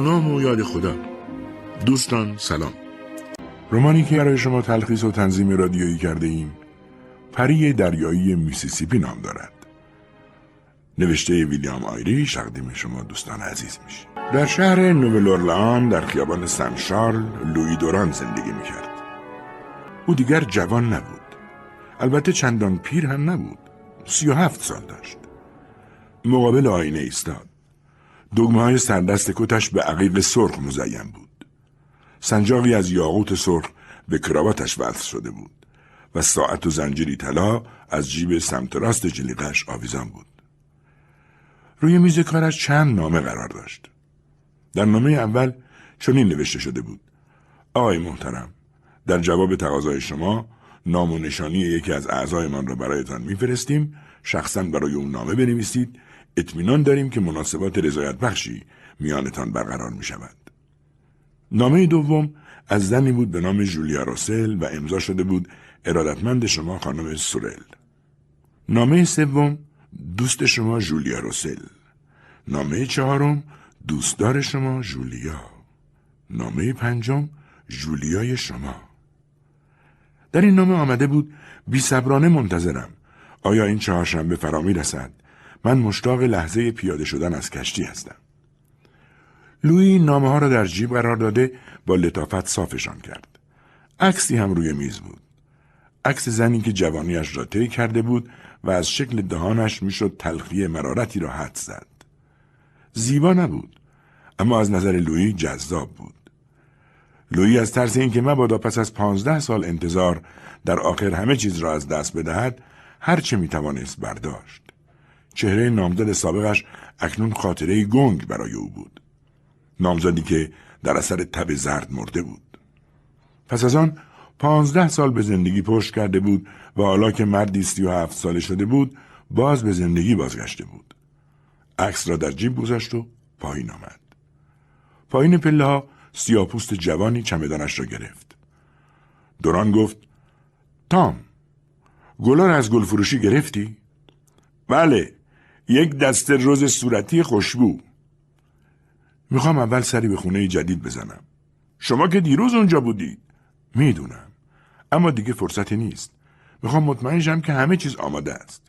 نام و یاد خدا. دوستان سلام. رومانی که برای شما تلخیص و تنظیم رادیویی کرده ایم پری دریایی میسیسیپی نام دارد. نوشته ویلیام آیریش تقدیم شما دوستان عزیز میشه. در شهر نوول در خیابان سن شارل لویی دوران زندگی می‌کرد. او دیگر جوان نبود. البته چندان پیر هم نبود. سی و هفت سال داشت. مقابل آینه ایستاد. دگمه های سردست کتش به عقیق سرخ مزین بود. سنجاقی از یاقوت سرخ به کراواتش وصل شده بود و ساعت و زنجیری طلا از جیب سمت راست جلیقش آویزان بود. روی میز کارش چند نامه قرار داشت. در نامه اول چنین نوشته شده بود. آقای محترم در جواب تقاضای شما نام و نشانی یکی از اعضایمان را برایتان میفرستیم. شخصا برای اون نامه بنویسید. اطمینان داریم که مناسبات رضایت بخشی میانتان برقرار می شود. نامه دوم از زنی بود به نام جولیا روسل و امضا شده بود ارادتمند شما خانم سورل. نامه سوم دوست شما جولیا روسل. نامه چهارم دوستدار شما جولیا. نامه پنجم جولیای شما. در این نامه آمده بود بی منتظرم. آیا این چهارشنبه فرا می رسد؟ من مشتاق لحظه پیاده شدن از کشتی هستم. لوی نامه ها را در جیب قرار داده با لطافت صافشان کرد. عکسی هم روی میز بود. عکس زنی که جوانیش را طی کرده بود و از شکل دهانش می‌شد تلخی مرارتی را حد زد. زیبا نبود اما از نظر لویی جذاب بود. لویی از ترس اینکه مبادا پس از پانزده سال انتظار در آخر همه چیز را از دست بدهد هرچه می‌توانست برداشت. چهره نامزد سابقش اکنون خاطره گنگ برای او بود. نامزدی که در اثر تب زرد مرده بود. پس از آن پانزده سال به زندگی پشت کرده بود و حالا که مردی سی و هفت ساله شده بود باز به زندگی بازگشته بود. عکس را در جیب گذاشت و پایین آمد. پایین پله ها سیاپوست جوانی چمدانش را گرفت. دوران گفت تام گلار از گلفروشی گرفتی؟ بله یک دسته روز صورتی خوشبو. می‌خوام اول سری به خونه جدید بزنم. شما که دیروز اونجا بودید. می‌دونم. اما دیگه فرصتی نیست. می‌خوام مطمئن شم که همه چیز آماده است.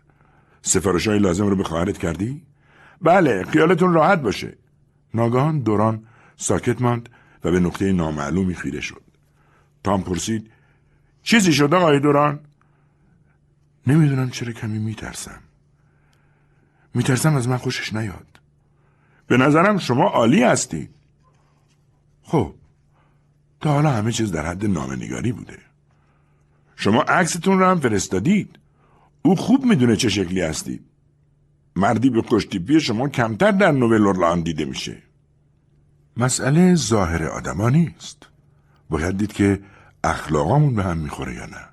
سفارش های لازم رو به خواهرت کردی؟ بله خیالتون راحت باشه. ناگهان دوران ساکت ماند و به نقطه نامعلومی خیره شد. تام پرسید چیزی شد آقای دوران؟ نمی‌دونم چرا کمی میترسم. میترسم از من خوشش نیاد. به نظرم شما عالی هستی. خب تا حالا همه چیز در حد نامنگاری بوده. شما عکستون رو هم فرستادید. او خوب می‌دونه چه شکلی هستید مردی به کشتیپی شما کمتر در نوول دیده میشه. مسئله ظاهر آدما نیست. باید دید که اخلاقامون به هم می‌خوره یا نه.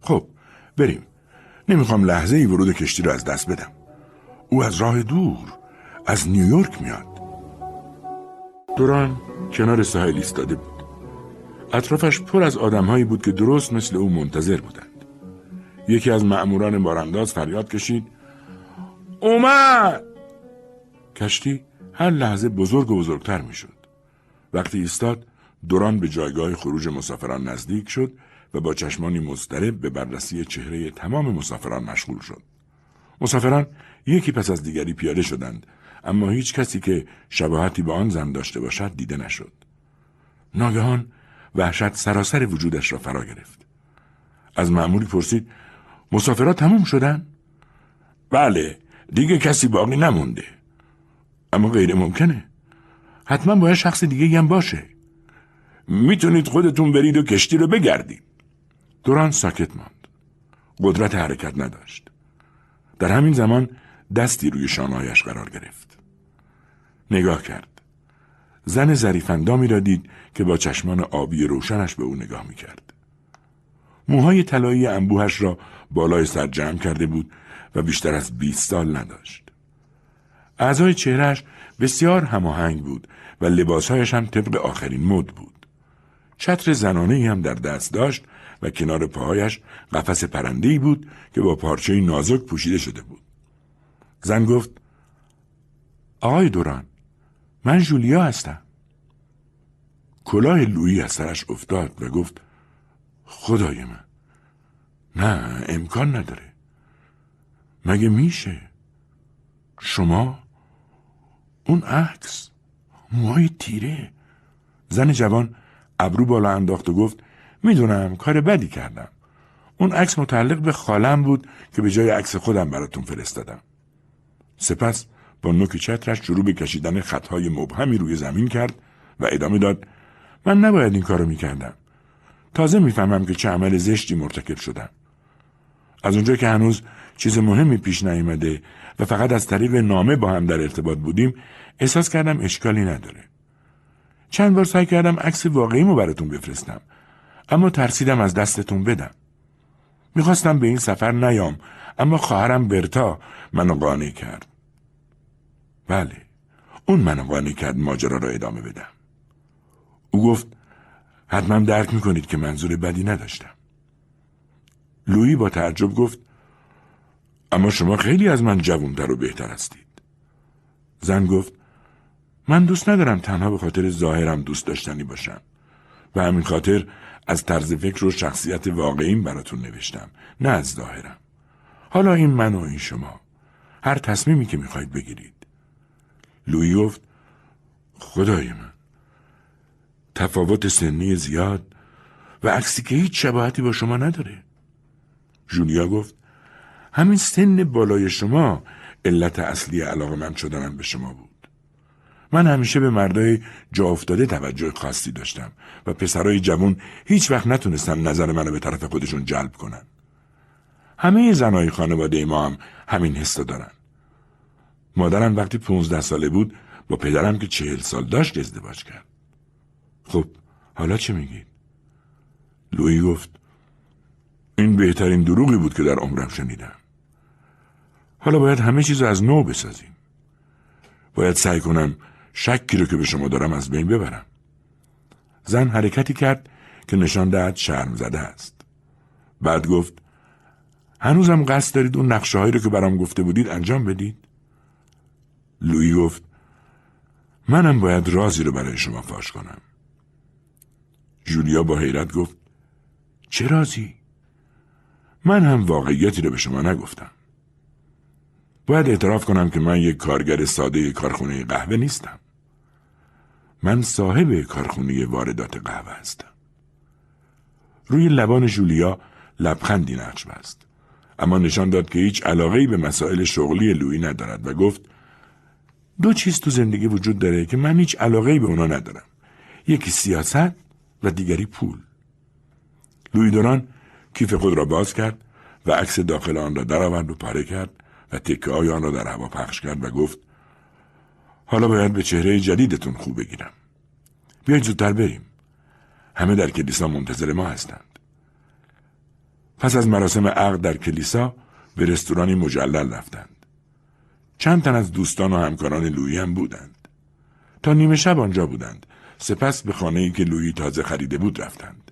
خب بریم. نمی‌خوام لحظه ای ورود کشتی رو از دست بدم. او از راه دور از نیویورک میاد. دوران کنار ساحل ایستاده بود. اطرافش پر از آدمهایی بود که درست مثل او منتظر بودند. یکی از مأموران بارانداز فریاد کشید اومد! کشتی هر لحظه بزرگ و بزرگتر می‌شد. وقتی ایستاد دوران به جایگاه خروج مسافران نزدیک شد و با چشمانی مضطرب به بررسی چهره تمام مسافران مشغول شد. مسافران یکی پس از دیگری پیاده شدند اما هیچ کسی که شباهتی به آن زن داشته باشد دیده نشد. ناگهان وحشت سراسر وجودش را فرا گرفت. از معمولی پرسید مسافرات تموم شدن؟ بله دیگه کسی باقی نمونده. اما غیر ممکنه. حتما باید شخص دیگه هم باشه. می‌تونید خودتون برید و کشتی رو بگردید. دوران ساکت ماند. قدرت حرکت نداشت. در همین زمان دستی روی شانهایش قرار گرفت. نگاه کرد. زن زریفندامی را دید که با چشمان آبی روشنش به او نگاه می کرد. موهای طلایی انبوهش را بالای سر جمع کرده بود و بیشتر از 20 سال نداشت. اعضای چهرهش بسیار هماهنگ بود و لباسهایش هم طبق آخرین مد بود. چتر زنانه هم در دست داشت و کنار پاهایش قفس پرندهی بود که با پارچه نازک پوشیده شده بود. زن گفت آقای دوران من جولیا هستم. کلاه لویی از سرش افتاد و گفت خدای من نه امکان نداره. مگه میشه؟ شما اون عکس موهای تیره. زن جوان ابرو بالا انداخت و گفت می‌دونم کار بدی کردم. اون عکس متعلق به خالم بود که به جای عکس خودم براتون فرستادم. سپس با نوک چترش شروع به کشیدن خطهای مبهمی روی زمین کرد و ادامه داد من نباید این کارو می‌کردم. تازه می‌فهمم که چه عمل زشتی مرتکب شدم. از اونجا که هنوز چیز مهمی پیش نیامده و فقط از طریق نامه با هم در ارتباط بودیم احساس کردم اشکالی نداره. چند بار سعی کردم عکس واقعیمو براتون بفرستم. اما ترسیدم از دستتون بدم. می‌خواستم به این سفر نیام اما خواهرم برتا منو قانع کرد. بله اون منو قانع کرد ماجرا را ادامه بدم. او گفت حتما درک می‌کنید که منظور بدی نداشتم. لویی با تعجب گفت اما شما خیلی از من جوانتر و بهتر هستید. زن گفت من دوست ندارم تنها به خاطر ظاهرم دوست داشتنی باشم. و همین خاطر از طرز فکر و شخصیت واقعیم براتون نوشتم نه از ظاهرم. حالا این من و این شما. هر تصمیمی که می‌خواید بگیرید. لویی گفت خدای من. تفاوت سنی زیاد و عکسی که هیچ شباهتی با شما نداره. جولیا گفت همین سن بالای شما علت اصلی علاقه من شدنم به شما بود. من همیشه به مردای جا افتاده توجه خاصی داشتم و پسرای جوان هیچ وقت نتونستن نظر منو به طرف خودشون جلب کنن. همه زنای خانواده ما هم همین حس دارن. مادرم وقتی پونزده ساله بود با پدرم که چهل سال داشت ازدواج کرد. خب حالا چه میگید؟ لوی گفت این بهترین دروغی بود که در عمرم شنیدم. حالا باید همه چیز از نو بسازیم. باید سعی کنم شکی رو که به شما دارم از بین ببرم. زن حرکتی کرد که نشان دهد شرم زده است. بعد گفت هنوزم قصد دارید اون نقشه هایی رو که برام گفته بودید انجام بدید؟ لویی گفت منم باید رازی رو برای شما فاش کنم. جولیا با حیرت گفت چه رازی؟ من هم واقعیتی رو به شما نگفتم. باید اعتراف کنم که من یک کارگر ساده کارخونه قهوه نیستم. من صاحب کارخونه واردات قهوه هستم. روی لبان جولیا لبخندی نقش بست. اما نشان داد که هیچ علاقه به مسائل شغلی لویی ندارد و گفت دو چیز تو زندگی وجود داره که من هیچ علاقه به اونا ندارم. یکی سیاست و دیگری پول. لوی دوران کیف خود را باز کرد و عکس داخل آن را درآورد و پاره کرد و تکه های آن را در هوا پخش کرد و گفت حالا باید به چهره جدیدتون خوب بگیرم. بیایید زودتر بریم. همه در کلیسا منتظر ما هستند. پس از مراسم عقد در کلیسا به رستورانی مجلل رفتند. چند تن از دوستان و همکاران لویی هم بودند. تا نیمه شب آنجا بودند. سپس به خانه ای که لویی تازه خریده بود رفتند.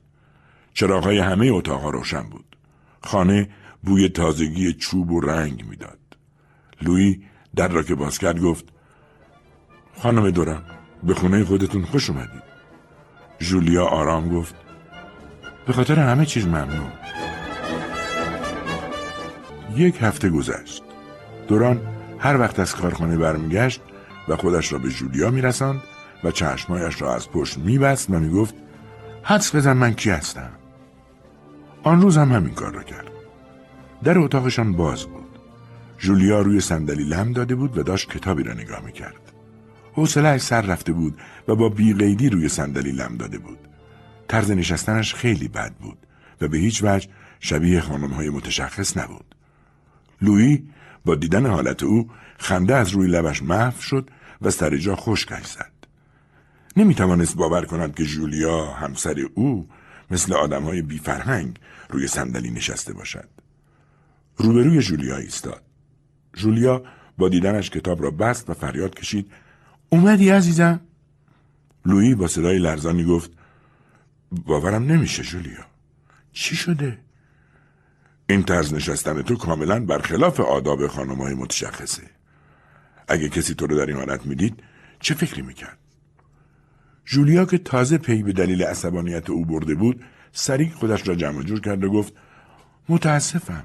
چراغهای همه اتاقها روشن بود. خانه بوی تازگی چوب و رنگ می‌داد. لویی در را که باز کرد گفت خانم دورم به خونه خودتون خوش اومدید. جولیا آرام گفت به خاطر همه چیز ممنون. یک هفته گذشت. دوران هر وقت از کارخانه برمیگشت و خودش را به جولیا میرساند و چشمایش را از پشت میبست و می‌گفت حدس بزن من کی هستم. آن روز هم همین کار را کرد. در اتاقشان باز بود. جولیا روی صندلی لم داده بود و داشت کتابی را نگاه می‌کرد. حوصلهاش سر رفته بود و با بیقیدی روی صندلی لم داده بود. طرز نشستنش خیلی بد بود و به هیچ وجه شبیه های متشخص نبود. لویی با دیدن حالت او خنده از روی لبش محو شد و سر جا خشکش زد. نمی توانست باور کند که جولیا همسر او مثل آدم های بیفرهنگ روی صندلی نشسته باشد. روبروی جولیا ایستاد. جولیا با دیدنش کتاب را بست و فریاد کشید اومدی عزیزم؟ لویی با صدای لرزانی گفت باورم نمیشه جولیا چی شده؟ این طرز نشستن تو کاملا برخلاف آداب خانم های متشخصه اگه کسی تو رو در این حالت می‌دید چه فکری می‌کرد؟ جولیا که تازه پی به دلیل عصبانیت او برده بود سریع خودش را جمع جور کرد و گفت متاسفم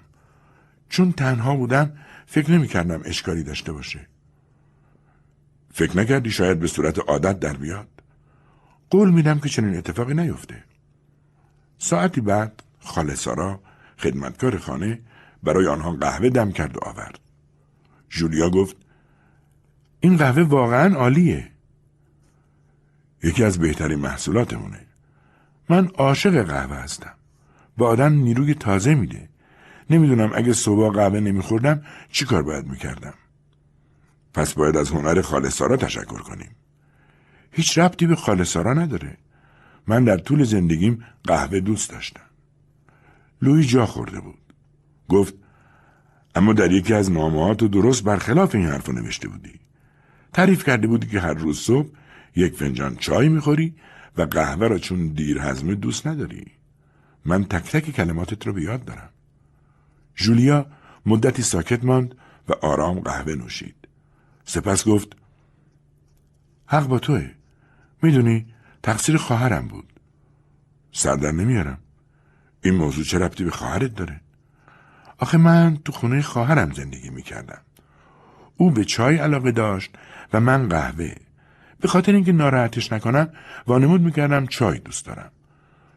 چون تنها بودم فکر نمی کردم اشکالی داشته باشه فکر نکردی شاید به صورت عادت در بیاد؟ قول میدم که چنین اتفاقی نیفته. ساعتی بعد خاله سارا خدمتکار خانه برای آنها قهوه دم کرد و آورد. جولیا گفت این قهوه واقعا عالیه. یکی از بهترین محصولاتمونه. من عاشق قهوه هستم. با آدم نیروی تازه میده. نمی‌دونم اگه صبح قهوه نمیخوردم چی کار باید می‌کردم. پس باید از هنر خالصارا تشکر کنیم. هیچ ربطی به خالصارا نداره. من در طول زندگیم قهوه دوست داشتم. لوی جا خورده بود. گفت اما در یکی از نامهات درست برخلاف این حرف نوشته بودی. تعریف کرده بودی که هر روز صبح یک فنجان چای می‌خوری و قهوه را چون دیر هضمه دوست نداری. من تک تک کلماتت رو به یاد دارم. جولیا مدتی ساکت ماند و آرام قهوه نوشید. سپس گفت حق با توه. می‌دونی تقصیر خواهرم بود. سردر نمیارم. این موضوع چه ربطی به خواهرت داره؟ آخه من تو خونه خواهرم زندگی می‌کردم. او به چای علاقه داشت و من قهوه. به خاطر اینکه ناراحتش نکنم وانمود می‌کردم چای دوست دارم.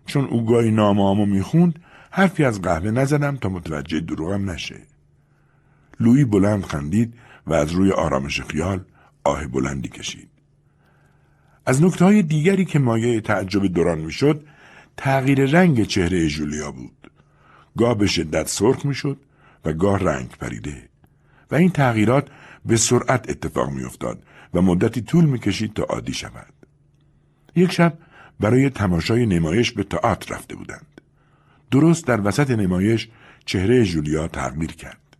چون او گاهی نامه می‌خوند حرفی از قهوه نزدم تا متوجه دروغم نشه. لویی بلند خندید و از روی آرامش خیال آه بلندی کشید. از نکته های دیگری که مایه تعجب دوران می‌شد تغییر رنگ چهره جولیا بود. گاه به شدت سرخ می‌شد و گاه رنگ پریده. و این تغییرات به سرعت اتفاق میافتاد و مدتی طول می‌کشید تا عادی شود. یک شب برای تماشای نمایش به تئاتر رفته بودند. درست در وسط نمایش چهره جولیا تغییر کرد.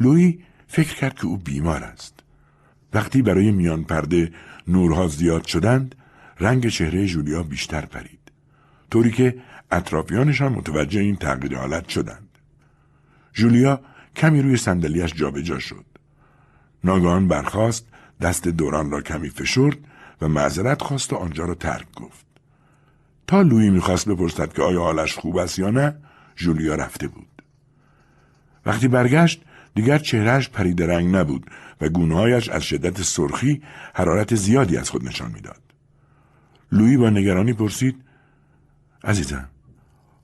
لوی فکر کرد که او بیمار است. وقتی برای میان پرده نورها زیاد شدند رنگ چهره جولیا بیشتر پرید. طوری که اطرافیانشان متوجه این تغییر حالت شدند. جولیا کمی روی صندلیاش جابجا شد. ناگهان برخاست دست دوران را کمی فشرد و معذرت خواست و آنجا را ترک گفت. تا لویی می‌خواست بپرسد که آیا حالش خوب است یا نه جولیا رفته بود. وقتی برگشت دیگر چهرهش پرید رنگ نبود و گونههایش از شدت سرخی حرارت زیادی از خود نشان می‌داد. لویی با نگرانی پرسید عزیزم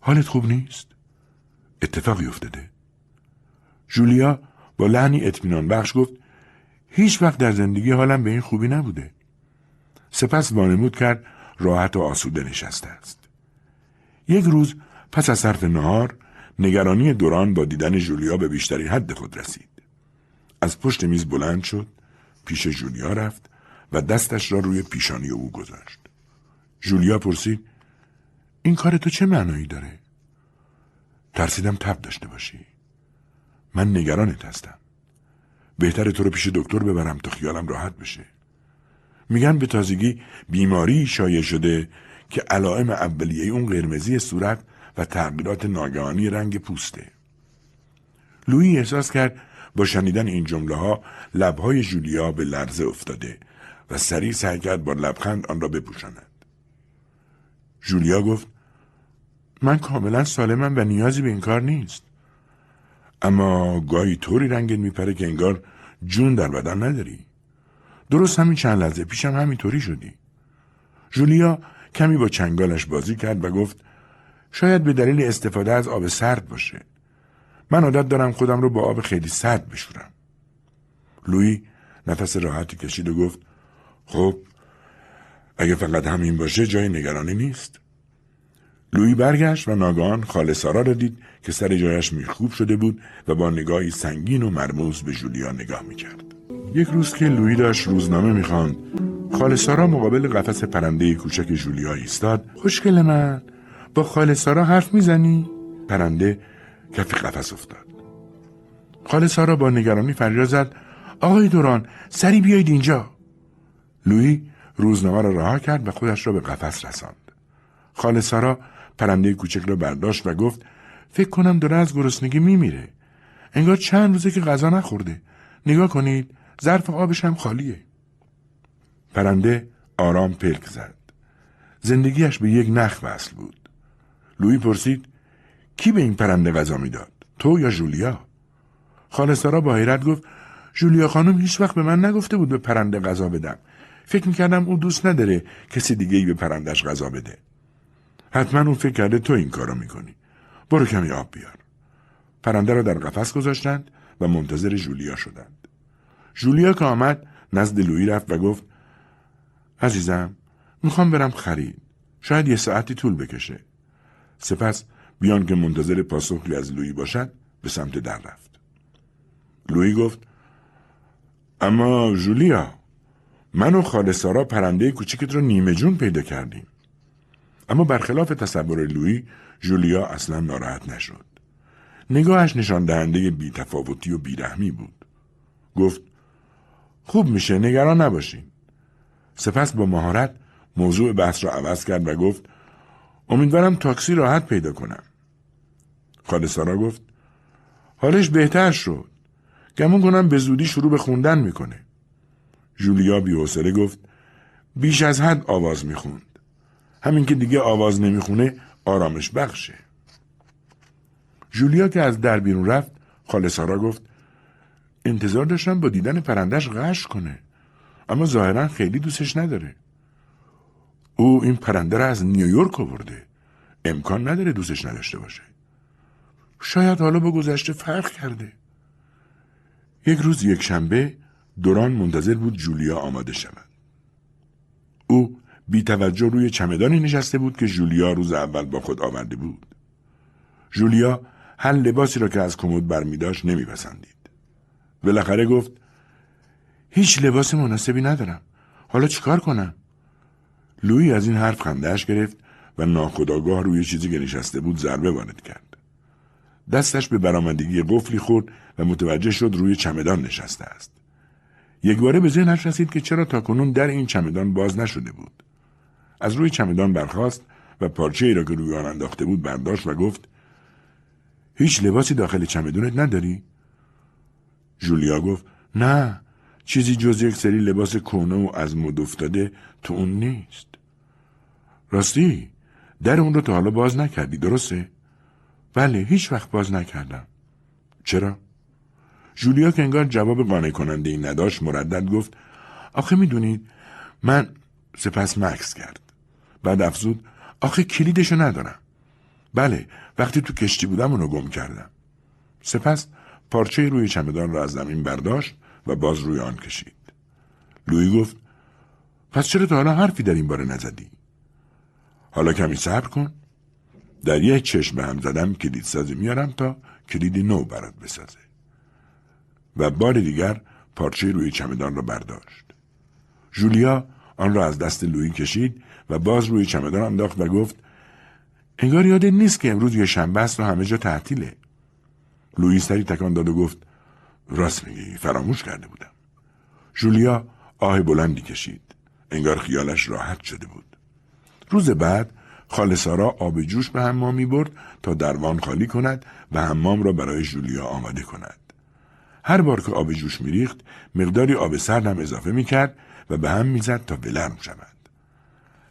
حالت خوب نیست؟ اتفاقی افتاده. جولیا با لحنی اطمینان بخش گفت هیچ وقت در زندگی حالم به این خوبی نبوده. سپس وانمود کرد راحت و آسوده نشسته است. یک روز پس از صرف نهار نگرانی دوران با دیدن جولیا به بیشترین حد خود رسید. از پشت میز بلند شد، پیش جولیا رفت و دستش را روی پیشانی او گذاشت. جولیا پرسید این کار تو چه معنایی داره؟ ترسیدم تب داشته باشی. من نگرانت هستم. بهتر تو رو پیش دکتر ببرم تا خیالم راحت بشه. میگن به تازگی بیماری شایع شده که علائم اولیه اون قرمزی صورت و تغییرات ناگهانی رنگ پوسته. لویی احساس کرد با شنیدن این جمله ها لبهای جولیا به لرزه افتاده و سریع سعی کرد با لبخند آن را بپوشاند. جولیا گفت من کاملا سالمم و نیازی به این کار نیست. اما گاهی طوری رنگت میپره که انگار جون در بدن نداری. درست همین چند لحظه پیشم همینطوری شدی. جولیا کمی با چنگالش بازی کرد و گفت شاید به دلیل استفاده از آب سرد باشه. من عادت دارم خودم رو با آب خیلی سرد بشورم. لوی نفس راحتی کشید و گفت خب اگه فقط همین باشه جای نگرانی نیست. لوی برگشت و ناگهان خاله سارا را دید که سر جایش میخوب شده بود و با نگاهی سنگین و مرموز به جولیا نگاه می‌کرد. یک روز که لوی داشت روزنامه می‌خواند خاله سارا مقابل قفس پرنده کوچک جولیا ایستاد خوشگل من با خاله سارا حرف می‌زنی؟ پرنده کف قفس افتاد. خاله سارا با نگرانی فریاد زد. آقای دوران سری بیایید اینجا. لوی روزنامه را رها کرد و خودش را به قفس رساند. خاله سارا پرنده کوچک را برداشت و گفت فکر کنم داره از گرسنگی میمیره. انگار چند روزه که غذا نخورده. نگاه کنید ظرف آبش هم خالیه. پرنده آرام پلک زد. زندگیش به یک نخ وصل بود. لوی پرسید کی به این پرنده غذا می‌داد؟ تو یا جولیا؟ خاله سارا با حیرت گفت جولیا خانم هیچ وقت به من نگفته بود به پرنده غذا بدم. فکر می‌کردم او دوست نداره کسی دیگه ای به پرندش غذا بده. حتما اون فکر کرده تو این کارو می‌کنی. برو کمی آب بیار. پرنده را در قفس گذاشتند و منتظر جولیا شدند. جولیا که آمد نزد لویی رفت و گفت عزیزم می‌خوام برم خرید. شاید یه ساعتی طول بکشه. سپس بیان که منتظر پاسخی از لویی باشد به سمت در رفت. لویی گفت اما جولیا من و خاله سارا پرنده کوچیکت رو نیمه جون پیدا کردیم. اما برخلاف تصور لویی جولیا اصلا ناراحت نشد. نگاهش نشان دهنده بیتفاوتی و بیرحمی بود. گفت خوب میشه نگران نباشین. سپس با مهارت موضوع بحث را عوض کرد و گفت امیدوارم تاکسی راحت پیدا کنم. خاله سارا گفت حالش بهتر شد. گمون کنم به زودی شروع به خوندن می‌کنه. جولیا بیحوصله گفت بیش از حد آواز می‌خوند. همین که دیگه آواز نمی‌خونه آرامش بخشه. جولیا که از در بیرون رفت خاله سارا گفت انتظار داشتم با دیدن پرندش غش کنه اما ظاهرا خیلی دوستش نداره او این پرنده را از نیویورک آورده. امکان نداره دوستش نداشته باشه. شاید حالا با گذشته فرق کرده. یک روز یک شنبه دوران منتظر بود جولیا آماده شود. او بی توجه روی چمدانی نشسته بود که جولیا روز اول با خود آورده بود. جولیا هر لباسی را که از کمد برمیداشت نمیپسندید. بالاخره گفت هیچ لباس مناسبی ندارم. حالا چیکار کنم؟ لوی از این حرف خندهاش گرفت و ناخداگاه روی چیزی که نشسته بود ضربه وارد کرد دستش به برآمدگی قفلی خورد و متوجه شد روی چمدان نشسته است یک باره به ذهنش رسید که چرا تاکنون در این چمدان باز نشده بود از روی چمدان برخاست و پارچه ای را که روی آن انداخته بود برداشت و گفت هیچ لباسی داخل چمدونت نداری؟ جولیا گفت نه چیزی جز یک سری لباس کونه و از مد افتاده تو اون نیست. راستی در اون رو تا حالا باز نکردی درسته؟ بله هیچ وقت باز نکردم. چرا؟ جولیا که انگار جواب قانع کننده ای نداشت مردد گفت آخه می‌دونید من سپس مکس کرد. بعد افزود آخه کلیدشو ندارم. بله وقتی تو کشتی بودم اونو گم کردم. سپس پارچه روی چمدان را از زمین برداشت و باز روی آن کشید. لوی گفت پس چرا تا حالا حرفی در این باره نزدی؟ حالا کمی صبر کن. در یک چشم هم زدم کلید سازی میارم تا کلید نو برات بسازه. و بار دیگر پارچه روی چمدان را برداشت. جولیا آن را از دست لوی کشید و باز روی چمدان انداخت و گفت انگار یاد نیست که امروز یه شنبه است و همه جا تعطیله. لوی سری تکان داد و گفت راست میگی فراموش کرده بودم. جولیا آه بلندی کشید. انگار خیالش راحت شده بود. روز بعد خاله سارا آب جوش به حمام می برد تا دروان خالی کند و حمام را برای جولیا آماده کند. هر بار که آب جوش میریخت مقداری آب سرد هم اضافه می کرد و به هم می‌زد تا ولرم شود.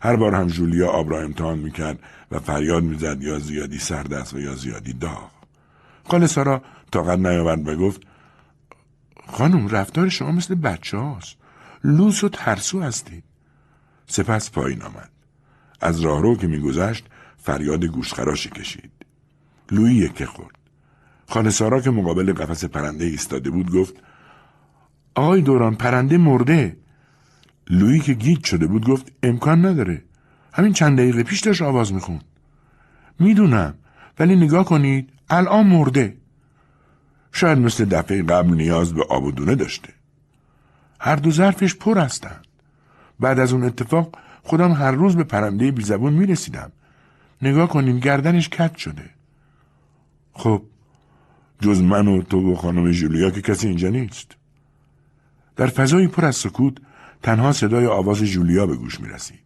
هر بار هم جولیا آب را امتحان می‌کرد و فریاد می‌زد یا زیادی سرد است و یا زیادی داغ. خاله سارا طاقت نیاورد و گفت خانم رفتار شما مثل بچه هاست. لوس و ترسو هستید. سپس پایین آمد. از راهرو که میگذشت فریاد گوشخراشی کشید. لویی یکه خورد. خانه سارا که مقابل قفس پرنده ایستاده بود گفت آقای دوران پرنده مرده. لویی که گیج شده بود گفت امکان نداره. همین چند دقیقه پیش داشت آواز میخون. می‌دونم ولی نگاه کنید الان مرده. شاید مثل دفعه قبل نیاز به آب و دونه داشته. هر دو ظرفش پر هستند. بعد از اون اتفاق خودم هر روز به پرنده بی زبون می رسیدم. نگاه کنیم گردنش کت شده. خب جز من و تو و خانم جولیا که کسی اینجا نیست. در فضایی پر از سکوت تنها صدای آواز جولیا به گوش می رسید.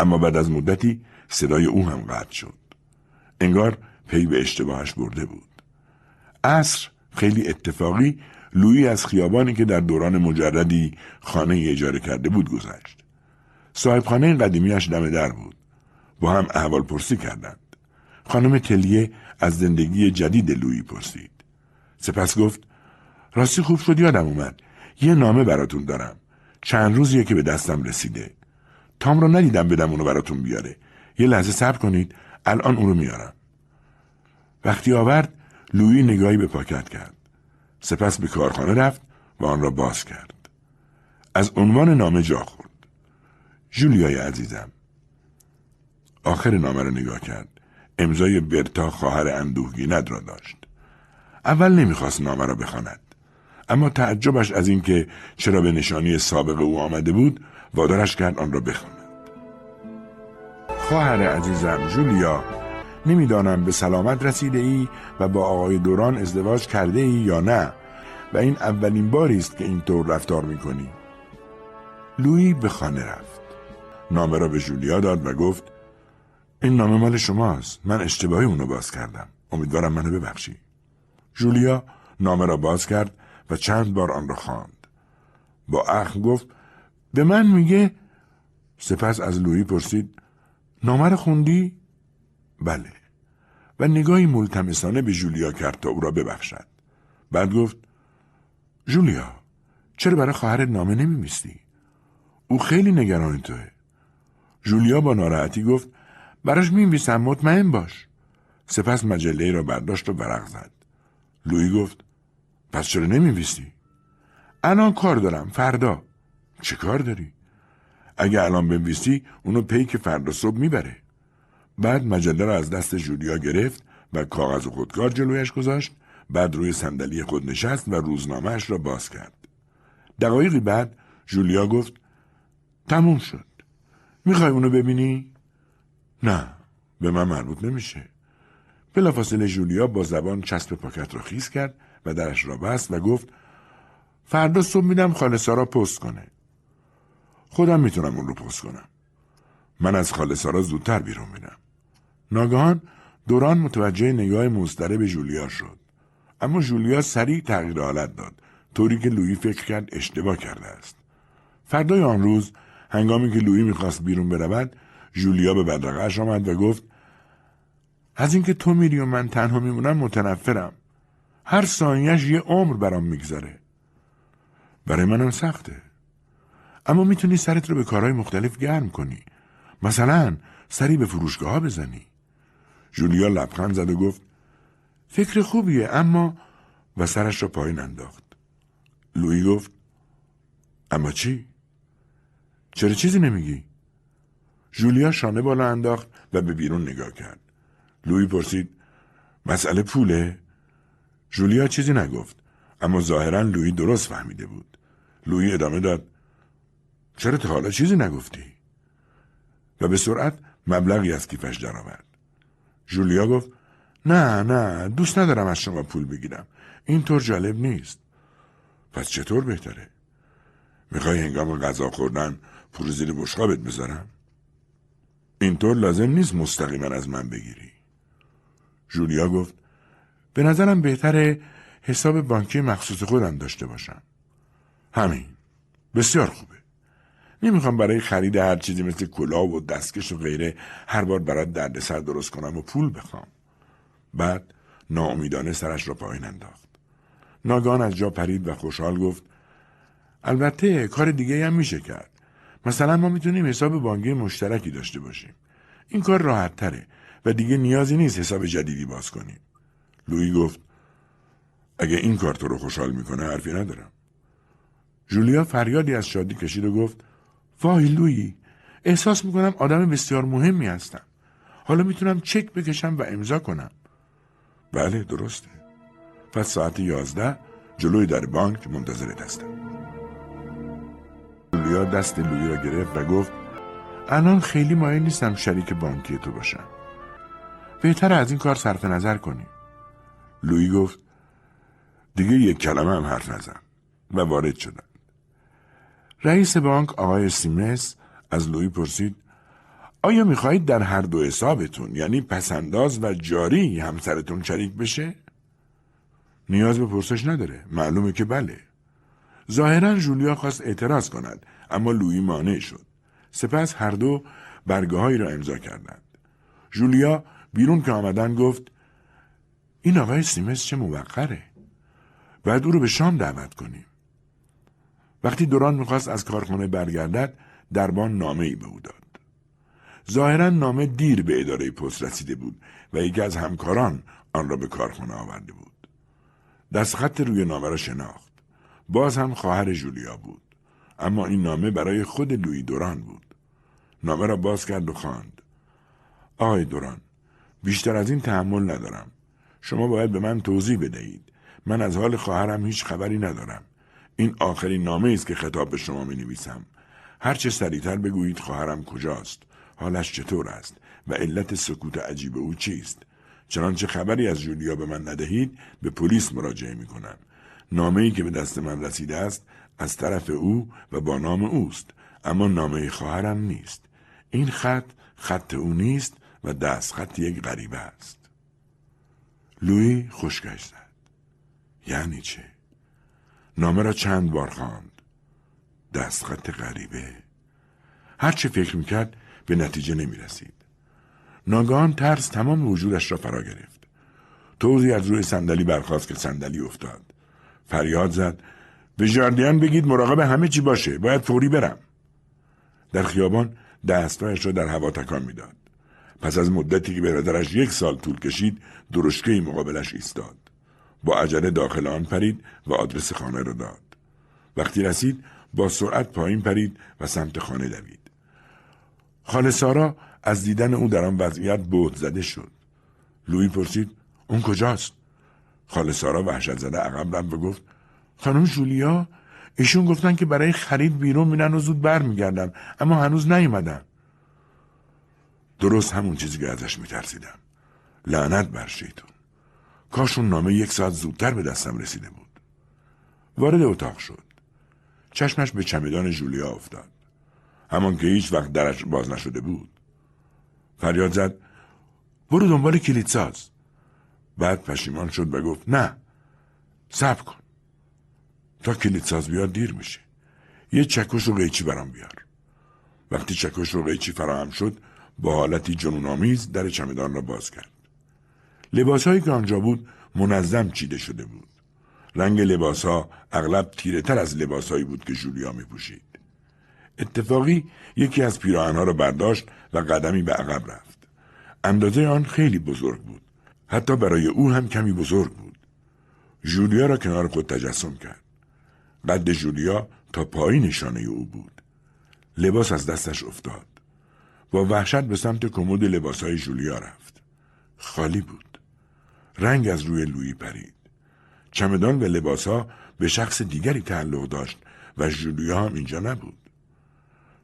اما بعد از مدتی صدای او هم قطع شد. انگار پی به اشتباهش برده بود. عصر خیلی اتفاقی لویی از خیابانی که در دوران مجردی خانه اجاره کرده بود گذشت. صاحب خانه قدیمیش دم در بود. با هم احوال پرسی کردند. خانم تلیه از زندگی جدید لویی پرسید. سپس گفت راستی خوب شد یادم اومد. یه نامه براتون دارم. چند روزیه که به دستم رسیده. تام رو ندیدم بدم اونو براتون بیاره. یه لحظه صبر کنید. الان اونو میارم. وقتی آورد لویی نگاهی به پاکت کرد. سپس به کارخانه رفت و آن را باز کرد. از عنوان نامه جا. جولیای عزیزم. آخر نامه را نگاه کرد. امضای برتا خواهر اندوهگینت را داشت. اول نمی‌خواست نامه را بخواند. اما تعجبش از اینکه چرا به نشانی سابق او آمده بود وادارش کرد آن را بخواند. خواهر عزیزم جولیا نمی‌دانم به سلامت رسیده ای و با آقای دوران ازدواج کرده ای یا نه و این اولین باری است که اینطور رفتار می‌کنی. لویی به خانه رفت. نامه را به جولیا داد و گفت این نامه مال شماست. من اشتباهی اونو باز کردم. امیدوارم منو ببخشی. جولیا نامه را باز کرد و چند بار آن را خواند. با اخم گفت به من میگه سپس از لویی پرسید نامه را خوندی؟ بله. و نگاهی ملتمسانه به جولیا کرد تا او را ببخشد. بعد گفت جولیا چرا برای خواهرت نامه نمیمیستی؟ او خیلی نگران توه. جولیا با ناراحتی گفت براش میمیسم مطمئن باش. سپس مجله را برداشت و ورق زد. لویی گفت پس چرا نمیویسی؟ الان کار دارم فردا. چه کار داری؟ اگه الان بنویسی اونو پی که فردا صبح می‌بره. بعد مجله را از دست جولیا گرفت و کاغذ و خودکار جلویش گذاشت بعد روی صندلی خود نشست و روزنامهش را باز کرد. دقایقی بعد جولیا گفت تموم شد. می‌خوای اونو ببینی؟ نه به من مربوط نمیشه. بلافاصله جولیا با زبان چسب پاکت را خیز کرد و درش را بست و گفت فردا صبح میدم خاله سارا پست کنه. خودم می‌تونم اون رو پست کنم. من از خاله سارا زودتر بیرون میرم. ناگهان دوران متوجه نگاه مضطرب جولیا شد. اما جولیا سریع تغییر حالت داد طوری که لویی فکر کرد اشتباه کرده است. فردای آن روز هنگامی که لویی می‌خواست بیرون برود جولیا به بدرقهاش آمد و گفت از اینکه تو میری و من تنها میمونم متنفرم. هر ثانیهش یه عمر برام میگذره. برای منم سخته. اما می‌تونی سرت رو به کارهای مختلف گرم کنی. مثلا سری به فروشگاه بزنی. جولیا لبخند زد و گفت فکر خوبیه اما و سرش را پایین انداخت. لویی گفت اما چی؟ چرا چیزی نمیگی؟ جولیا شانه بالا انداخت و به بیرون نگاه کرد. لویی پرسید مسئله پوله؟ جولیا چیزی نگفت اما ظاهرا لویی درست فهمیده بود. لویی ادامه داد چرا تا حالا چیزی نگفتی؟ و به سرعت مبلغی از کیفش درآورد. جولیا گفت نه نه دوست ندارم از شما پول بگیرم. اینطور جالب نیست. پس چطور بهتره؟ می‌خوای هنگام غذا خوردن پول زیر بشقابت بذارم؟ اینطور لازم نیست مستقیما از من بگیری. جولیا گفت به نظرم بهتره حساب بانکی مخصوص خودم داشته باشم. همین. بسیار خوبه. نمی‌خوام برای خرید هر چیزی مثل کلاه و دستکش و غیره هر بار برات دردسر درست کنم و پول بخوام. بعد ناامیدانه سرش را پایین انداخت. ناگان از جا پرید و خوشحال گفت البته کار دیگه هم میشه کرد. مثلا ما می‌تونیم حساب بانکی مشترکی داشته باشیم. این کار راحت تره و دیگه نیازی نیست حساب جدیدی باز کنیم. لویی گفت اگه این کار تو رو خوشحال می‌کنه حرفی ندارم. جولیا فریادی از شادی کشید و گفت وای لویی احساس می‌کنم آدم بسیار مهمی هستم. حالا می‌تونم چک بکشم و امضا کنم. بله درسته. پس ساعت یازده جلوی در بانک منتظرت هستم. جولیا دست لویی را گرفت و گفت الان خیلی مایل نیستم شریک بانکی تو باشم. بهتر از این کار صرف نظر کنی. لویی گفت دیگه یک کلمه هم حرف نزن و وارد شدند. رئیس بانک آقای سیمس از لویی پرسید آیا می‌خواهید در هر دو حسابتون یعنی پسنداز و جاری همسرتون شریک بشه؟ نیاز به پرسش نداره معلومه که بله ظاهرا جولیا خواست اعتراض کند اما لویی مانع شد. سپس هر دو برگه را امضا کردند. جولیا بیرون که آمدن گفت این آقای سیمس چه موقره؟ باید او رو به شام دعوت کنیم. وقتی دوران می‌خواست از کارخانه برگردد دربان نامه ای به او داد. ظاهرا نامه دیر به اداره پست رسیده بود و یکی از همکاران آن را به کارخانه آورده بود. دستخط روی نامه را شناخت. باز هم خواهر جولیا بود. اما این نامه برای خود لوی دوران بود. نامه را باز کرد و خواند. آقای دوران بیشتر از این تحمل ندارم. شما باید به من توضیح بدهید. من از حال خواهرم هیچ خبری ندارم. این آخرین نامه است که خطاب به شما می نویسم هر چه سریعتر بگویید خواهرم کجاست حالش چطور است و علت سکوت عجیب او چیست. چنانچه خبری از جولیا به من ندهید به پلیس مراجعه می کنم نامه ای که به دست من رسیده است از طرف او و با نام اوست اما نامه خواهرم نیست این خط خط او نیست و دست خط یک غریبه است لوی خوشگشت زد یعنی چه نامه را چند بار خواند دستخط غریبه هر چه فکر می‌کرد به نتیجه نمی رسید. ناگهان ترس تمام وجودش را فرا گرفت. توزی از روی صندلی برخواست که صندلی افتاد. فریاد زد به جاردیان بگید مراقب همه چی باشه. باید فوری برم. در خیابان دستایش را در هوا تکان می‌داد. پس از مدتی که برادرش یک سال طول کشید درشکه مقابلش ایستاد. با عجله داخل آن پرید و آدرس خانه را داد. وقتی رسید با سرعت پایین پرید و سمت خانه دوید. خاله سارا از دیدن او در آن وضعیت بود زده شد. لوی پرسید اون کجاست؟ خاله سارا وحشت زده عقب رفت و گفت خانم جولیا ایشون گفتن که برای خرید بیرون میرن و زود برمیگردن اما هنوز نیومدن. درست همون چیزی که ازش میترسیدم. لعنت بر شیطون. کاش اون نامه یک ساعت زودتر به دستم رسیده بود. وارد اتاق شد. چشمش به چمدان جولیا افتاد. همان که هیچ وقت درش باز نشده بود فریاد زد برو دنبال کلید ساز بعد پشیمان شد و گفت نه صبر کن تا کلید ساز بیاد دیر میشه یه چکش و قیچی برام بیار وقتی چکش و قیچی فراهم شد با حالتی جنونآمیز در چمدان را باز کرد لباسهایی که آنجا بود منظم چیده شده بود رنگ لباسها اغلب تیره تر از لباسهایی بود که جولیا می پوشید. اتفاقی یکی از پیراهنها را برداشت و قدمی به عقب رفت. اندازه آن خیلی بزرگ بود. حتی برای او هم کمی بزرگ بود. جولیا را کنار خود تجسم کرد. قد جولیا تا پایین نشانه او بود. لباس از دستش افتاد. با وحشت به سمت کمد لباسهای جولیا رفت. خالی بود. رنگ از روی لویی پرید. چمدان و لباسها به شخص دیگری تعلق داشت و جولیا هم اینجا نبود.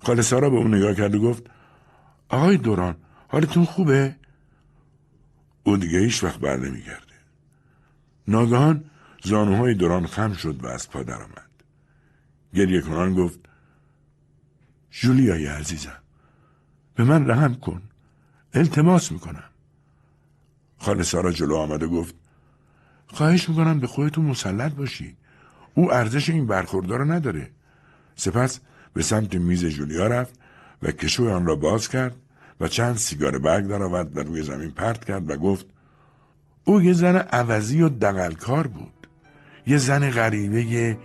خاله سارا به اون نگاه کرد و گفت آقای دوران حالتون خوبه؟ او دیگه هیچ وقت بر نمیگرده. ناگهان زانوهای دوران خم شد و از پا درآمد. گریه کنان گفت جولیای عزیزم به من رحم کن التماس می‌کنم. خاله سارا جلو آمد گفت خواهش می‌کنم به خودتون مسلط باشی او ارزش این برخوردار رو نداره. سپس به سمت میز جولیا رفت و کشوی آن را باز کرد و چند سیگار برگ درآورد و روی زمین پرت کرد و گفت او یه زن عوضی و دقلکار بود یه زن غریبه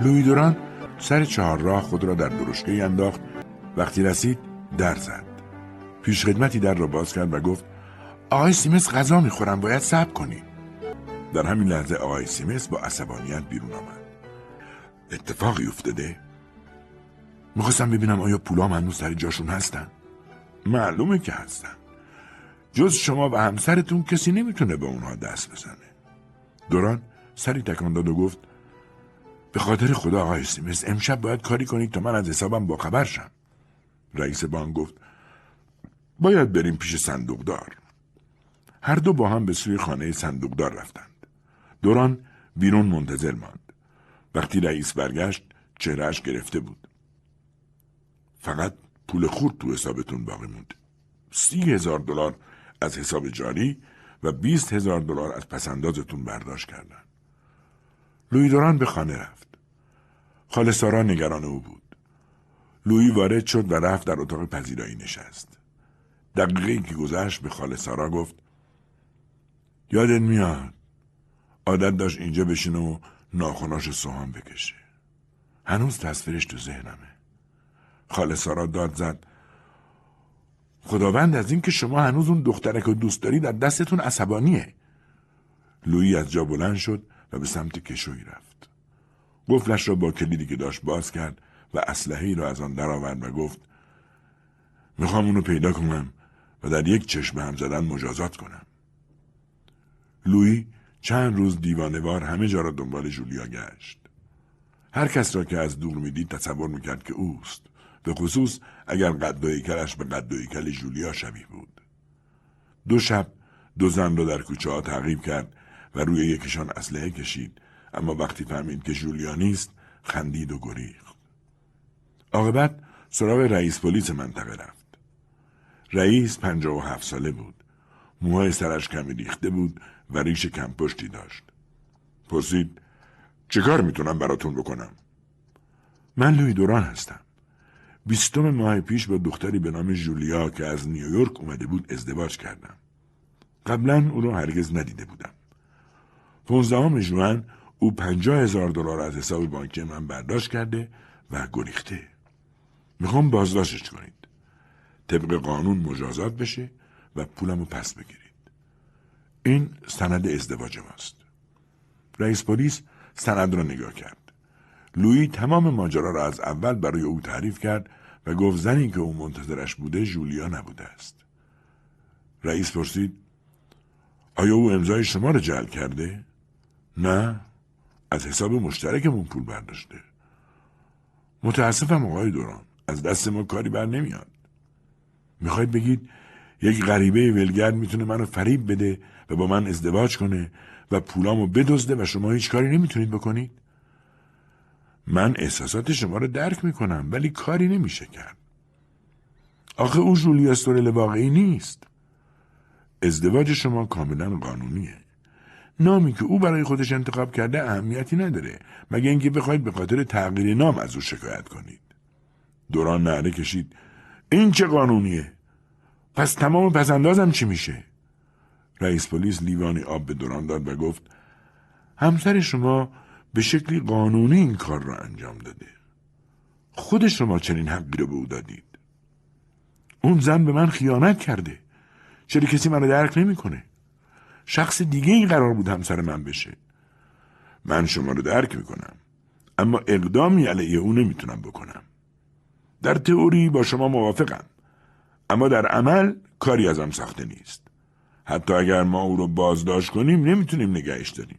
لوی دوران سر چهار راه خود را در درشکه انداخت. وقتی رسید در زد. پیش خدمتی در را باز کرد و گفت آقای سیمس غذا می‌خورم باید صبر کنی. در همین لحظه آقای سیمس با عصبانیت بیرون آمد. اتفاقی افتاده؟ می‌خواستم ببینم آیا پولام هنوز سر جاشون هستن؟ معلومه که هستن. جز شما و همسرتون کسی نمی‌تونه به اونها دست بزنه. دوران سری تکان داد و گفت به خاطر خدا آقای سیمس امشب باید کاری کنید تا من از حسابم با خبر شم رئیس بانک گفت باید بریم پیش صندوقدار هر دو با هم به سوی خانه صندوقدار رفتند دوران بیرون منتظر ماند وقتی رئیس برگشت چهرهش گرفته بود. فقط پول خورد تو حسابتون باقی موند. سی هزار دلار از حساب جاری و بیست هزار دلار از پسندازتون برداشت کردن. لوی دوران به خانه رفت. خاله سارا نگران او بود. لویی وارد شد و رفت در اتاق پذیرایی نشست. دقیقه که گذشت به خاله سارا گفت یادت میاد عادت داشت اینجا بشینه و ناخوناش سوهان بکشه. هنوز تصویرش تو ذهنمه. خاله سارا داد زد خداوند از اینکه شما هنوز اون دخترک رو دوست دارید در دستتون عصبانیه. لویی از جا بلند شد و به سمت کشوی رفت. قفلش را با کلیدی که داشت باز کرد و اسلحه را از آن درآورد و گفت می‌خوام اونو پیدا کنم و در یک چشم هم زدن مجازات کنم. لویی چند روز دیوانوار همه جا را دنبال جولیا گشت. هر کس را که از دور می‌دید تصور می‌کرد که اوست. به خصوص اگر قد و هیکلش به قد و هیکل جولیا شبیه بود. دو شب دو زن را در کوچه ها تعقیب کرد و روی یکیشان اسلحه کشید اما وقتی فهمید که جولیا نیست خندید و گریخت. عاقبت سراغ رئیس پلیس منطقه رفت. رئیس پنجاه و هفت ساله بود. موهای سرش کمی ریخته بود و ریش کم پشتی داشت. پرسید چه کار می‌تونم براتون بکنم؟ من لوی دوران هستم. بیستم ماه پیش با دختری به نام جولیا که از نیویورک اومده بود ازدواج کردم. قبلا او را هرگز ندیده بودم. پونزدهم ژوئن او پنجاه هزار دلار از حساب بانکی من برداشت کرده و گریخته. می‌خوام بازداشتش کنید. طبق قانون مجازات بشه و پولم رو پس بگیرید. این سند ازدواج ماست. رئیس پلیس سند را نگاه کرد. لویی تمام ماجرا را از اول برای او تعریف کرد و گفت زنی که او منتظرش بوده جولیا نبوده است. رئیس پرسید آیا او امضای شما را جعل کرده؟ نه از حساب مشترکمون پول برداشته. متاسفم آقای دوران از دست ما کاری بر نمیاد. می‌خواید بگید یک غریبه ولگرد می‌تونه منو فریب بده و با من ازدواج کنه و پولامو بدزده و شما هیچ کاری نمی‌تونید بکنید؟ من احساسات شما رو درک می‌کنم ولی کاری نمیشه کرد. آخه او جولیا سورل واقعی نیست. ازدواج شما کاملا قانونیه. نامی که او برای خودش انتخاب کرده اهمیتی نداره مگه اینکه بخواید به خاطر تغییر نام از او شکایت کنید. دوران نعره کشید این چه قانونیه؟ پس تمام پسندازم چی میشه؟ رئیس پلیس لیوانی آب به دوران داد و گفت همسر شما به شکلی قانونی این کار را انجام داده. خود شما چنین حقی رو به او دادید. اون زن به من خیانت کرده. چرا کسی منو درک نمی‌کنه؟ شخص دیگه این قرار بود همسر من بشه. من شما رو درک می‌کنم. اما اقدامی علیه او نمی‌تونم بکنم. در تئوری با شما موافقم. اما در عمل کاری ازم ساخته نیست. حتی اگر ما او رو بازداشت کنیم نمی‌تونیم نگهش داریم.